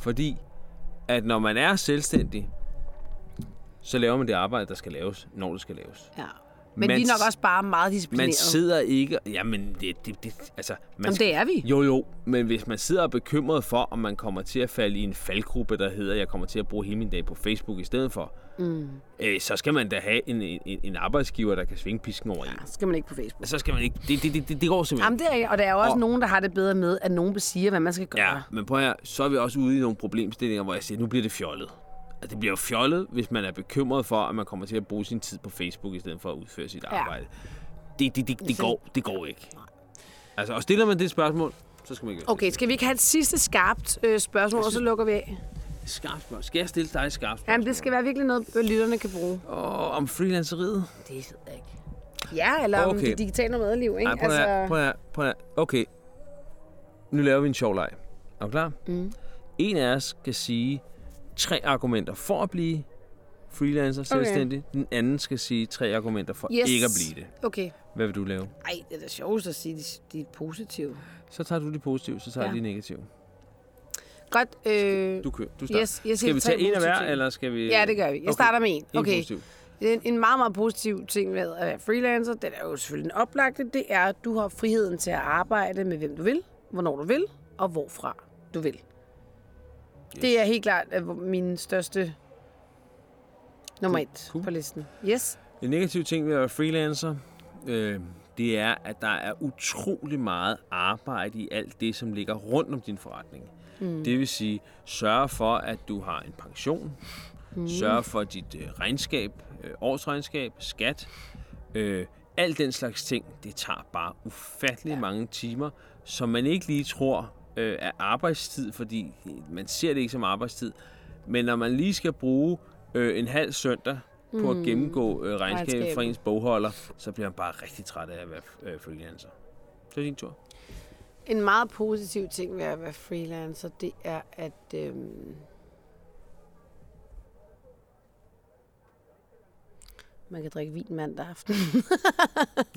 Fordi at når man er selvstændig, så laver man det arbejde, der skal laves, når det skal laves. Ja. Men Man vi er nok også bare meget Man disciplineret. sidder ikke... Jamen, det, det, det altså... Man Jamen, det er vi. Jo, jo, men hvis man sidder og er bekymret for, om man kommer til at falde i en faldgruppe, der hedder, jeg kommer til at bruge hele min dag på Facebook i stedet for, mm. øh, så skal man da have en, en, en arbejdsgiver, der kan svinge pisken over en. Så skal man ikke på Facebook. Så skal man ikke... Det, det, det, det, går simpelthen. Jamen, det er, og der er jo også Og- nogen, der har det bedre med, at nogen siger, hvad man skal gøre. Ja, men prøv høre, så er vi også ude i nogle problemstillinger, hvor jeg siger, nu bliver det fjollet. Altså, det bliver jo fjollet, hvis man er bekymret for, at man kommer til at bruge sin tid på Facebook, i stedet for at udføre sit Ja. arbejde. Det, det, det, det, går, det går ikke. Altså, og stiller man det spørgsmål, så skal man ikke Okay, skal vi ikke have et sidste skarpt øh, spørgsmål, og så lukker vi af? Skarpt spørgsmål. Skal jeg stille dig et skarpt spørgsmål? Jamen, det skal være virkelig noget, lytterne kan bruge. Og om freelanceriet? Det ved jeg ikke. Ja, eller okay. om det digitale madliv, ikke? Altså, Nej, prøv høre, prøv prøv høre. Okay. Nu laver vi en sjov leg. Er du klar? Mm. En af os skal sige tre argumenter for at blive freelancer, selvstændig. Den anden skal sige tre argumenter for Yes. ikke at blive det. Okay. Hvad vil du lave? Ej, det er da sjovest at sige, at de, er positive. Så tager du de positive, så tager Ja. de negative. Godt. Øh, Du kører. Du starter. yes, siger skal vi tage en af hver, eller skal vi... Ja, det gør vi. Jeg starter med en. En Okay. positiv. Er en meget, meget positiv ting ved at være freelancer. Det er jo selvfølgelig den oplagte. Det er, at du har friheden til at arbejde med, hvem du vil, hvornår du vil, og hvorfra du vil. Yes. Det er helt klart øh, min største nummer et cool. på listen. Yes. En negativ ting ved at være freelancer, øh, det er, at der er utrolig meget arbejde i alt det, som ligger rundt om din forretning. Mm. Det vil sige, sørge for, at du har en pension, mm. sørge for dit øh, regnskab, øh, årsregnskab, skat, øh, alt den slags ting, det tager bare ufattelig ja. mange timer, som man ikke lige tror øh, er arbejdstid, fordi man ser det ikke som arbejdstid. Men når man lige skal bruge øh, en halv søndag på at gennemgå øh, regnskabet fra ens bogholder, så bliver man bare rigtig træt af at være øh, freelancer. Så er din tur. En meget positiv ting ved at være freelancer, det er, at øhm, man kan drikke vin mandag aften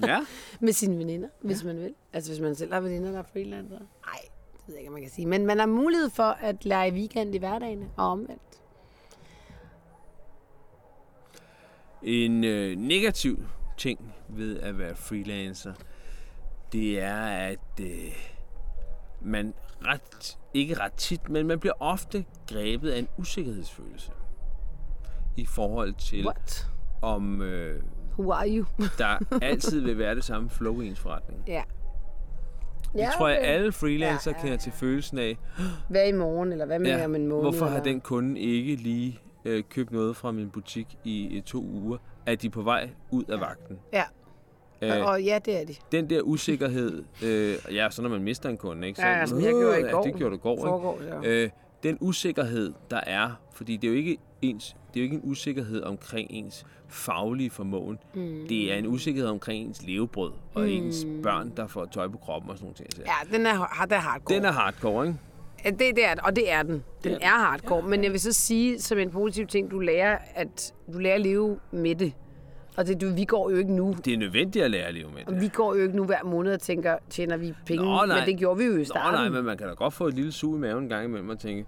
Ja. med sine veninder, hvis man vil. Altså hvis man selv har veninder, der er freelancer. Nej, ved jeg ikke, om man kan sige. Men man har mulighed for at lære i weekend i hverdagen og omvendt. En øh, negativ ting ved at være freelancer, det er, at øh, man ret, ikke ret tit, men man bliver ofte grebet af en usikkerhedsfølelse i forhold til, What? om øh, Who are you? der altid vil være det samme flow i ens forretning. ja. Jeg tror, at alle freelancer Ja, ja, kender til følelsen af, Hvad i morgen, eller hvad med ja, om en måned? hvorfor har eller? den kunde ikke lige øh, købt noget fra min butik i øh, to uger? Er de på vej ud af vagten? Ja, Øh, og ja, det er de. den der usikkerhed, øh, ja, så når man mister en kunde, ikke? Så, Ja, ja, som jeg gjorde i ja, går. det gjorde du i går, Foregår, ja. ikke? Øh, den usikkerhed, der er, fordi det er jo ikke ens, det er jo ikke en usikkerhed omkring ens faglige formåen. Mm. Det er en usikkerhed omkring ens levebrød og mm. ens børn, der får tøj på kroppen og sådan. Så Ja, den er, har- det er hardcore. Den er hardcore, ikke? Ja, Det, det er den, og det er den. Den Det er hardcore. Men jeg vil så sige, som en positiv ting, du lærer at, du lærer at leve med det. Og det, du, vi går jo ikke nu. Det er nødvendigt at lære at leve med Og det. vi går jo ikke nu hver måned og tænker, tjener vi penge? Nå, nej. Men det gjorde vi jo i Nå, starten. nej, men man kan da godt få et lille sug i maven en gang imellem og tænke,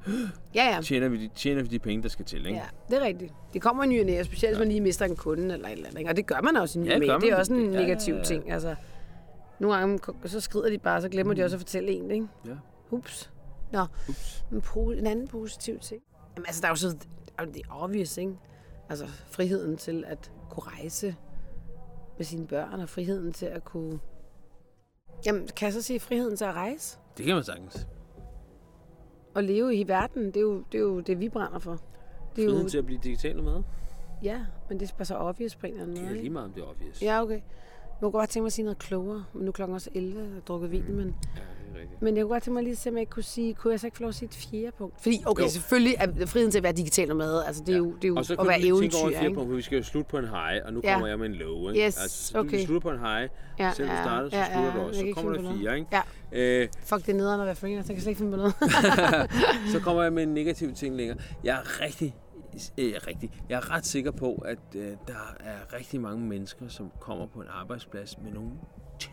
Ja, ja. tjener vi, de, tjener vi de penge, der skal til, ikke? Ja, det er rigtigt. Det kommer ny og næ, specielt hvis man lige mister en kunde eller et eller andet. ikke? Og det gør man også i ny Ja, og det er også en Ja, ja, negativ ja. ting. Altså, nogle gange så skrider de bare, så glemmer de også at fortælle en, ikke? Ja. Ups. Nå, en, po- en anden positiv ting. Jamen, altså, der er jo så det er obvious, ikke? Altså, friheden til at kunne rejse med sine børn, og friheden til at kunne... Jamen, kan jeg så sige friheden til at rejse? Det kan man sagtens. Og leve i verden, det er jo det, er jo det vi brænder for. Det er Friheden jo, til at blive digital med. ja, men det er bare så obvious på en eller anden Det måde. er ikke? lige meget, om det er obvious. Ja, okay. Jeg kunne godt tænke mig at sige noget klogere, men nu er klokken også 11, jeg har drukket vin, men, ja det er rigtigt. men jeg kunne godt tænke mig lige at se, om jeg ikke kunne sige, kunne jeg så ikke få lov at sige et fjerde punkt? Fordi, okay, Jo. selvfølgelig er friheden til at være digital nomade, altså det er jo, det er jo Og så at kan være vi over eventyr, et fjerde punkt, for vi skal jo slutte på en high, og nu Ja. kommer jeg med en low, ikke? Yes, altså, så okay. Du slutter på en high, Ja, selvom du ja, starter, så ja, slutter ja, du også. Så kommer der fire, ikke? Ja, Øh, fuck det er nederen at være freelancer, jeg kan slet ikke finde på noget. så kommer jeg med en negativ ting længere. Jeg er rigtig, øh, rigtig, jeg er ret sikker på, at øh, der er rigtig mange mennesker, som kommer på en arbejdsplads med nogle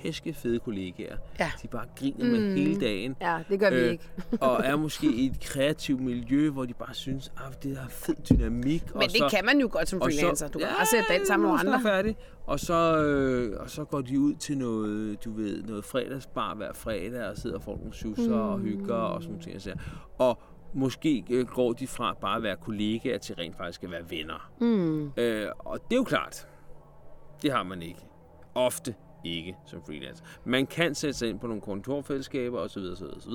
tæske fede kollegaer. Ja. De bare griner med hele dagen. ja, det gør vi Øh, ikke. og er måske i et kreativt miljø, hvor de bare synes, at det er fed dynamik. og Men så, det kan man jo godt som og så- freelancer. Du kan bare sætte den sammen med andre. færdig. Og så, øh, og så går de ud til noget, du ved, noget fredagsbar hver fredag, og sidder og får nogle susser mm. og hygger og sådan nogle ting. Og, og måske øh, går de fra bare at være kollegaer til rent faktisk at være venner. Mm. Øh, og det er jo klart, det har man ikke. Ofte ikke som freelancer. Man kan sætte sig ind på nogle kontorfællesskaber osv. osv., osv.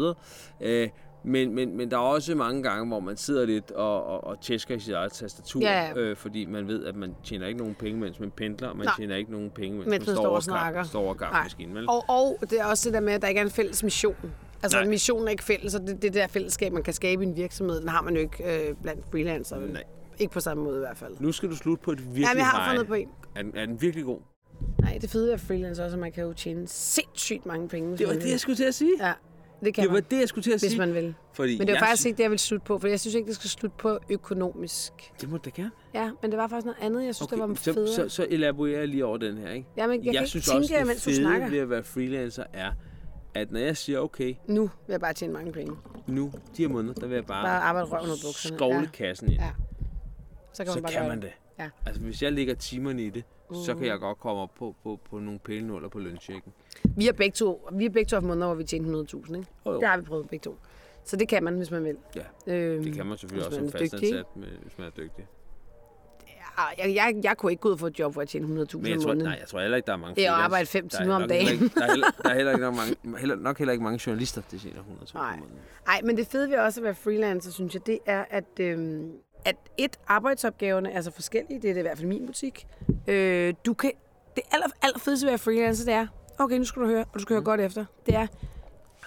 Øh, men, men, men der er også mange gange, hvor man sidder lidt og, og, og tæsker i sit eget tastatur, Ja, ja. Øh, fordi man ved, at man tjener ikke nogen penge, mens man pendler, og man Nej. tjener ikke nogen penge, mens, Mens man man står og snakker. står og kaffemaskinen. Vel? Og, og det er også det der med, at der ikke er en fælles mission. Altså, Nej. missionen er ikke fælles, og det, det der fællesskab, man kan skabe i en virksomhed, den har man jo ikke øh, blandt freelancer. vel? Nej. Ikke på samme måde i hvert fald. Nu skal du slutte på et virkelig Ja, jeg har fundet på en. Er, er den virkelig god? Nej, det fede ved at freelancer også, at man kan jo tjene sindssygt mange penge. hvis Det var det, jeg skulle til at sige. Ja, det kan Det var man, det, jeg skulle til at hvis sige. man vil. Fordi Men det var faktisk sy- ikke det, jeg ville slutte på, for jeg synes ikke, det skal slutte på økonomisk. Det må da gerne. Ja, men det var faktisk noget andet, jeg synes, okay, det var så, federe. så, så elaborerer jeg lige over den her, ikke? Jamen, jeg, jeg kan ikke synes tænke, også, det mens du fede snakker. ved at være freelancer er, at når jeg siger, okay, Nu vil jeg bare tjene mange penge. nu, de her måneder, der vil jeg bare, Bare arbejde røven ud bukserne. skovle Ja. kassen ind. Ja. Så kan så man bare kan man det. Ja. Altså, hvis jeg lægger timerne i det, så kan jeg godt komme op på, på, på nogle pælenuller på lønchecken. Vi har begge to, vi har begge to haft måneder, hvor vi tjente 100.000, ikke? Jo. Det har vi prøvet begge to. Så det kan man, hvis man vil. Ja, Øhm, det kan man selvfølgelig også som fastansat, med, hvis man er dygtig. Ja, jeg, jeg, jeg kunne ikke gå ud og få et job, hvor jeg tjener 100.000 Men jeg om tror, måneden. nej, jeg tror heller ikke, der er mange er freelance. arbejde fem Der er timer om dagen. ikke- Der er heller, der er heller ikke nok, mange, heller, nok heller ikke mange journalister, der tjener 100.000 om Nej. måneden. Nej, men det fede ved også at være freelancer, synes jeg, det er, at, øhm, at et, arbejdsopgaverne er så forskellige. Det er det i hvert fald min butik. Øh, du kan, det aller, aller fedeste ved at være freelancer, det er, okay, nu skal du høre, og du skal høre godt efter, det er,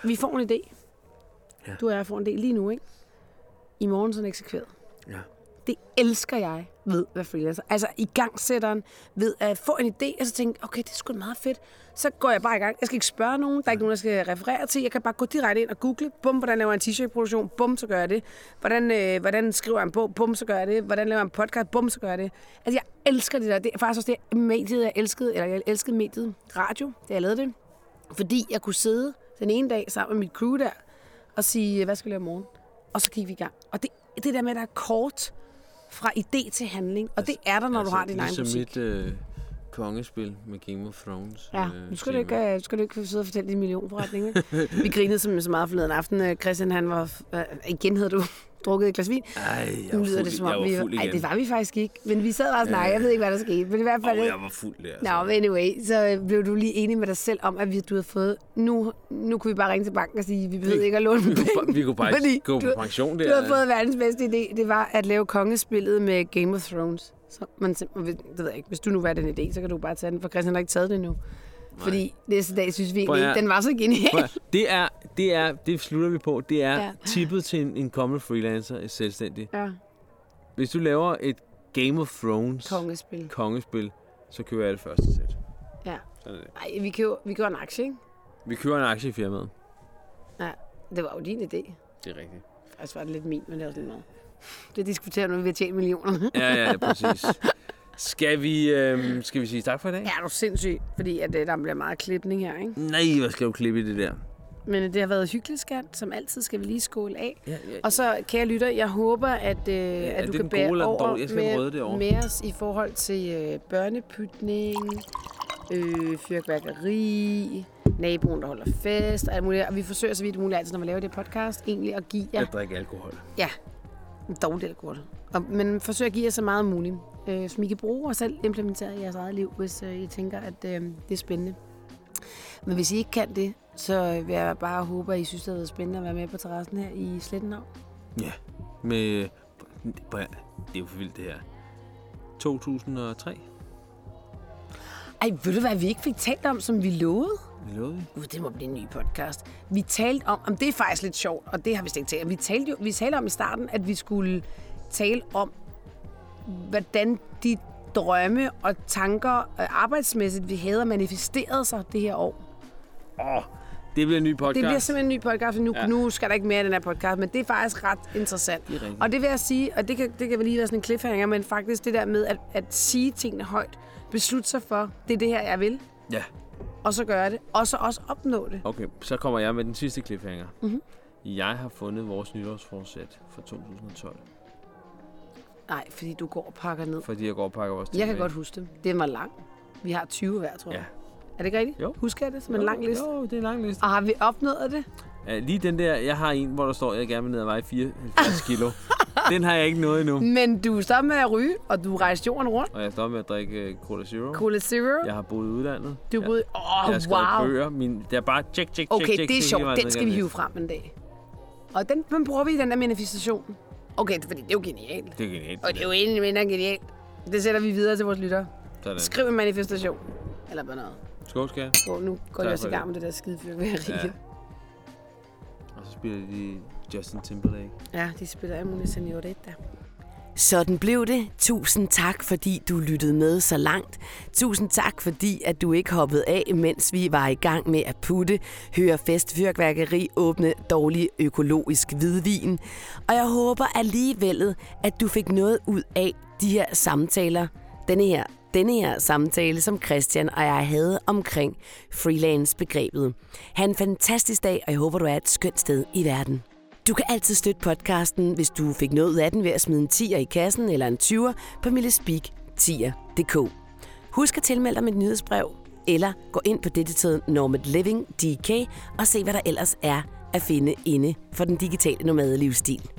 vi får en idé. Ja. Du og jeg får en idé lige nu, ikke? I morgen så er den eksekveret. Ja. Det elsker jeg ved hvad være freelancer. Altså i gangsætteren ved at få en idé, og så tænke, okay, det er sgu meget fedt. Så går jeg bare i gang. Jeg skal ikke spørge nogen. Der er ikke nogen, der skal referere til. Jeg kan bare gå direkte ind og google. Bum, hvordan laver jeg en t-shirt-produktion? Bum, så gør jeg det. Hvordan, øh, hvordan skriver jeg en bog? Bum, så gør jeg det. Hvordan laver jeg en podcast? Bum, så gør jeg det. Altså, jeg elsker det der. Det er faktisk også det mediet, jeg elskede. Eller jeg elskede mediet radio, da jeg lavede det. Fordi jeg kunne sidde den ene dag sammen med mit crew der, og sige, hvad skal vi lave i morgen? Og så gik vi i gang. Og det, det der med, at der er kort fra idé til handling, og det er der, når du har din egen ligesom musik. mit øh, kongespil med Game of Thrones. Ja, øh, nu skal du, ikke, øh, skal du ikke sidde og fortælle din millionforretning. ikke? Vi grinede så, så meget forleden aften. øh, Christian, han var... Øh, igen havde du drukket et glas vin. Ej, jeg Nu lyder det som om, vi. Ej, det var vi faktisk ikke. Men vi sad bare og snakkede. Jeg ved ikke, hvad der skete. Men i hvert fald... Oh, jeg var fuld der. Nå, men anyway, så blev du lige enig med dig selv om, at vi, du havde fået... Nu, nu kunne vi bare ringe til banken og sige, vi behøver ikke at låne vi, penge. kunne, bare- vi kunne bare ikke gå på pension der. Du har fået verdens bedste idé. Det var at lave kongespillet med Game of Thrones. Så man, simpelthen- det ved jeg ikke. Hvis du nu var den idé, så kan du bare tage den, for Christian har ikke taget det endnu. Fordi næste dag synes vi egentlig ikke, den var så genial. Det er, det er, det slutter vi på. Det er Ja. tippet til en, en kommende freelancer, et selvstændig. Ja, Hvis du laver et Game of Thrones kongespil. kongespil, så køber jeg det første sæt. Ja. Sådan er det. Ej, vi køber, vi køber en aktie, ikke? Vi køber en aktie i firmaet. Ja, det var jo din idé. Det er rigtigt. Faktisk var det lidt min, men det var sådan noget. Det diskuterer nu, vi har tjent millioner. Ja, ja, præcis. Skal vi, øhm, skal vi sige tak for i dag? Ja, er du sindssyg, fordi at, øh, der bliver meget klipning her, ikke? Nej, hvad skal du klippe i det der? Men øh, det har været hyggeligt, skat. Som altid skal vi lige skåle af. Ja, ja, Og så, kære lytter, jeg håber, at, øh, ja, at det du kan bære over? Jeg skal med, derovre. med os i forhold til øh, børnepytning, øh, fyrværkeri, naboen, der holder fest og alt muligt. Og vi forsøger så vidt muligt altid, når vi laver det podcast, egentlig at give jer Jeg drikker alkohol. Ja, dårligt alkohol. Og, men forsøg at give jer så meget muligt, øh, som I kan bruge og selv implementere i jeres eget liv, hvis øh, I tænker, at øh, det er spændende. Men hvis I ikke kan det, så vil jeg bare håbe, at I synes, det har været spændende at være med på terrassen her i Slettenhav. Ja, med... Det er jo for vildt, det her. 2003, Ej, ved du hvad vi ikke fik talt om, som vi lovede? vi lovede. Gud, det må blive en ny podcast. Vi talte om, om det er faktisk lidt sjovt, og det har vi slet ikke talt om. Vi talte, jo, vi talte om i starten, at vi skulle tale om, hvordan de drømme og tanker øh, arbejdsmæssigt, vi havde manifesteret sig det her år. Åh, det bliver en ny podcast. Det bliver simpelthen en ny podcast, for nu, ja. Nu skal der ikke mere af den her podcast, men det er faktisk ret interessant. Det. Og det vil jeg sige, og det kan, det kan vel lige være sådan en cliffhanger, men faktisk det der med at, at sige tingene højt, beslutte sig for, det er det her, jeg vil, Ja, og så gøre det, og så også opnå det. okay. Så kommer jeg med den sidste cliffhanger. Mhm. Mm-hmm. Jeg har fundet vores nytårsforsæt for 2012. Nej, fordi du går og pakker ned. Fordi jeg går og pakker vores ting Jeg kan godt huske det. Det var lang. Vi har 20 hver, tror jeg. Ja. Er det ikke rigtigt? Jo. Husker jeg det som en lang liste? Jo, det er en lang liste. Og har vi opnået det? Ja, lige den der, jeg har en, hvor der står, at jeg gerne vil ned og veje 74 kilo. den har jeg ikke nået endnu. Men du er med at ryge, og du rejste jorden rundt. Og jeg står med at drikke uh, Cola Zero. Cola Zero. Jeg har boet i udlandet. Du jeg, boede... jeg Åh, har skrevet wow. bøger. Min, det er bare tjek, tjek, tjek, Okay, tjek. det er sjovt. Den skal vi hive frem en dag. Og den, den bruger vi i den der manifestation. Okay, fordi det er jo genialt. Det er genialt. Og det er jo egentlig mindre genialt. Det sætter vi videre til vores lyttere. Sådan. Skriv en manifestation. Eller bare noget. Skål, skal jeg. Gå, nu går jeg også i gang med det der skide fyrværkeri. Ja. Og så spiller de Justin Timberlake. ja, de spiller mulige senorita. Sådan blev det. Tusind tak, fordi du lyttede med så langt. Tusind tak, fordi at du ikke hoppede af, mens vi var i gang med at putte, høre festfyrkværkeri, åbne dårlig økologisk hvidvin. Og jeg håber alligevel, at du fik noget ud af de her samtaler, denne her, denne her samtale, som Christian og jeg havde omkring freelance-begrebet. Ha' en fantastisk dag, og jeg håber, du er et skønt sted i verden. Du kan altid støtte podcasten, hvis du fik noget af den ved at smide en 10'er i kassen eller en 20'er på millespeak10.dk. Husk at tilmelde dig mit nyhedsbrev, eller gå ind på Digital Nomad Living DK og se, hvad der ellers er at finde inde for den digitale nomadelivsstil. livsstil.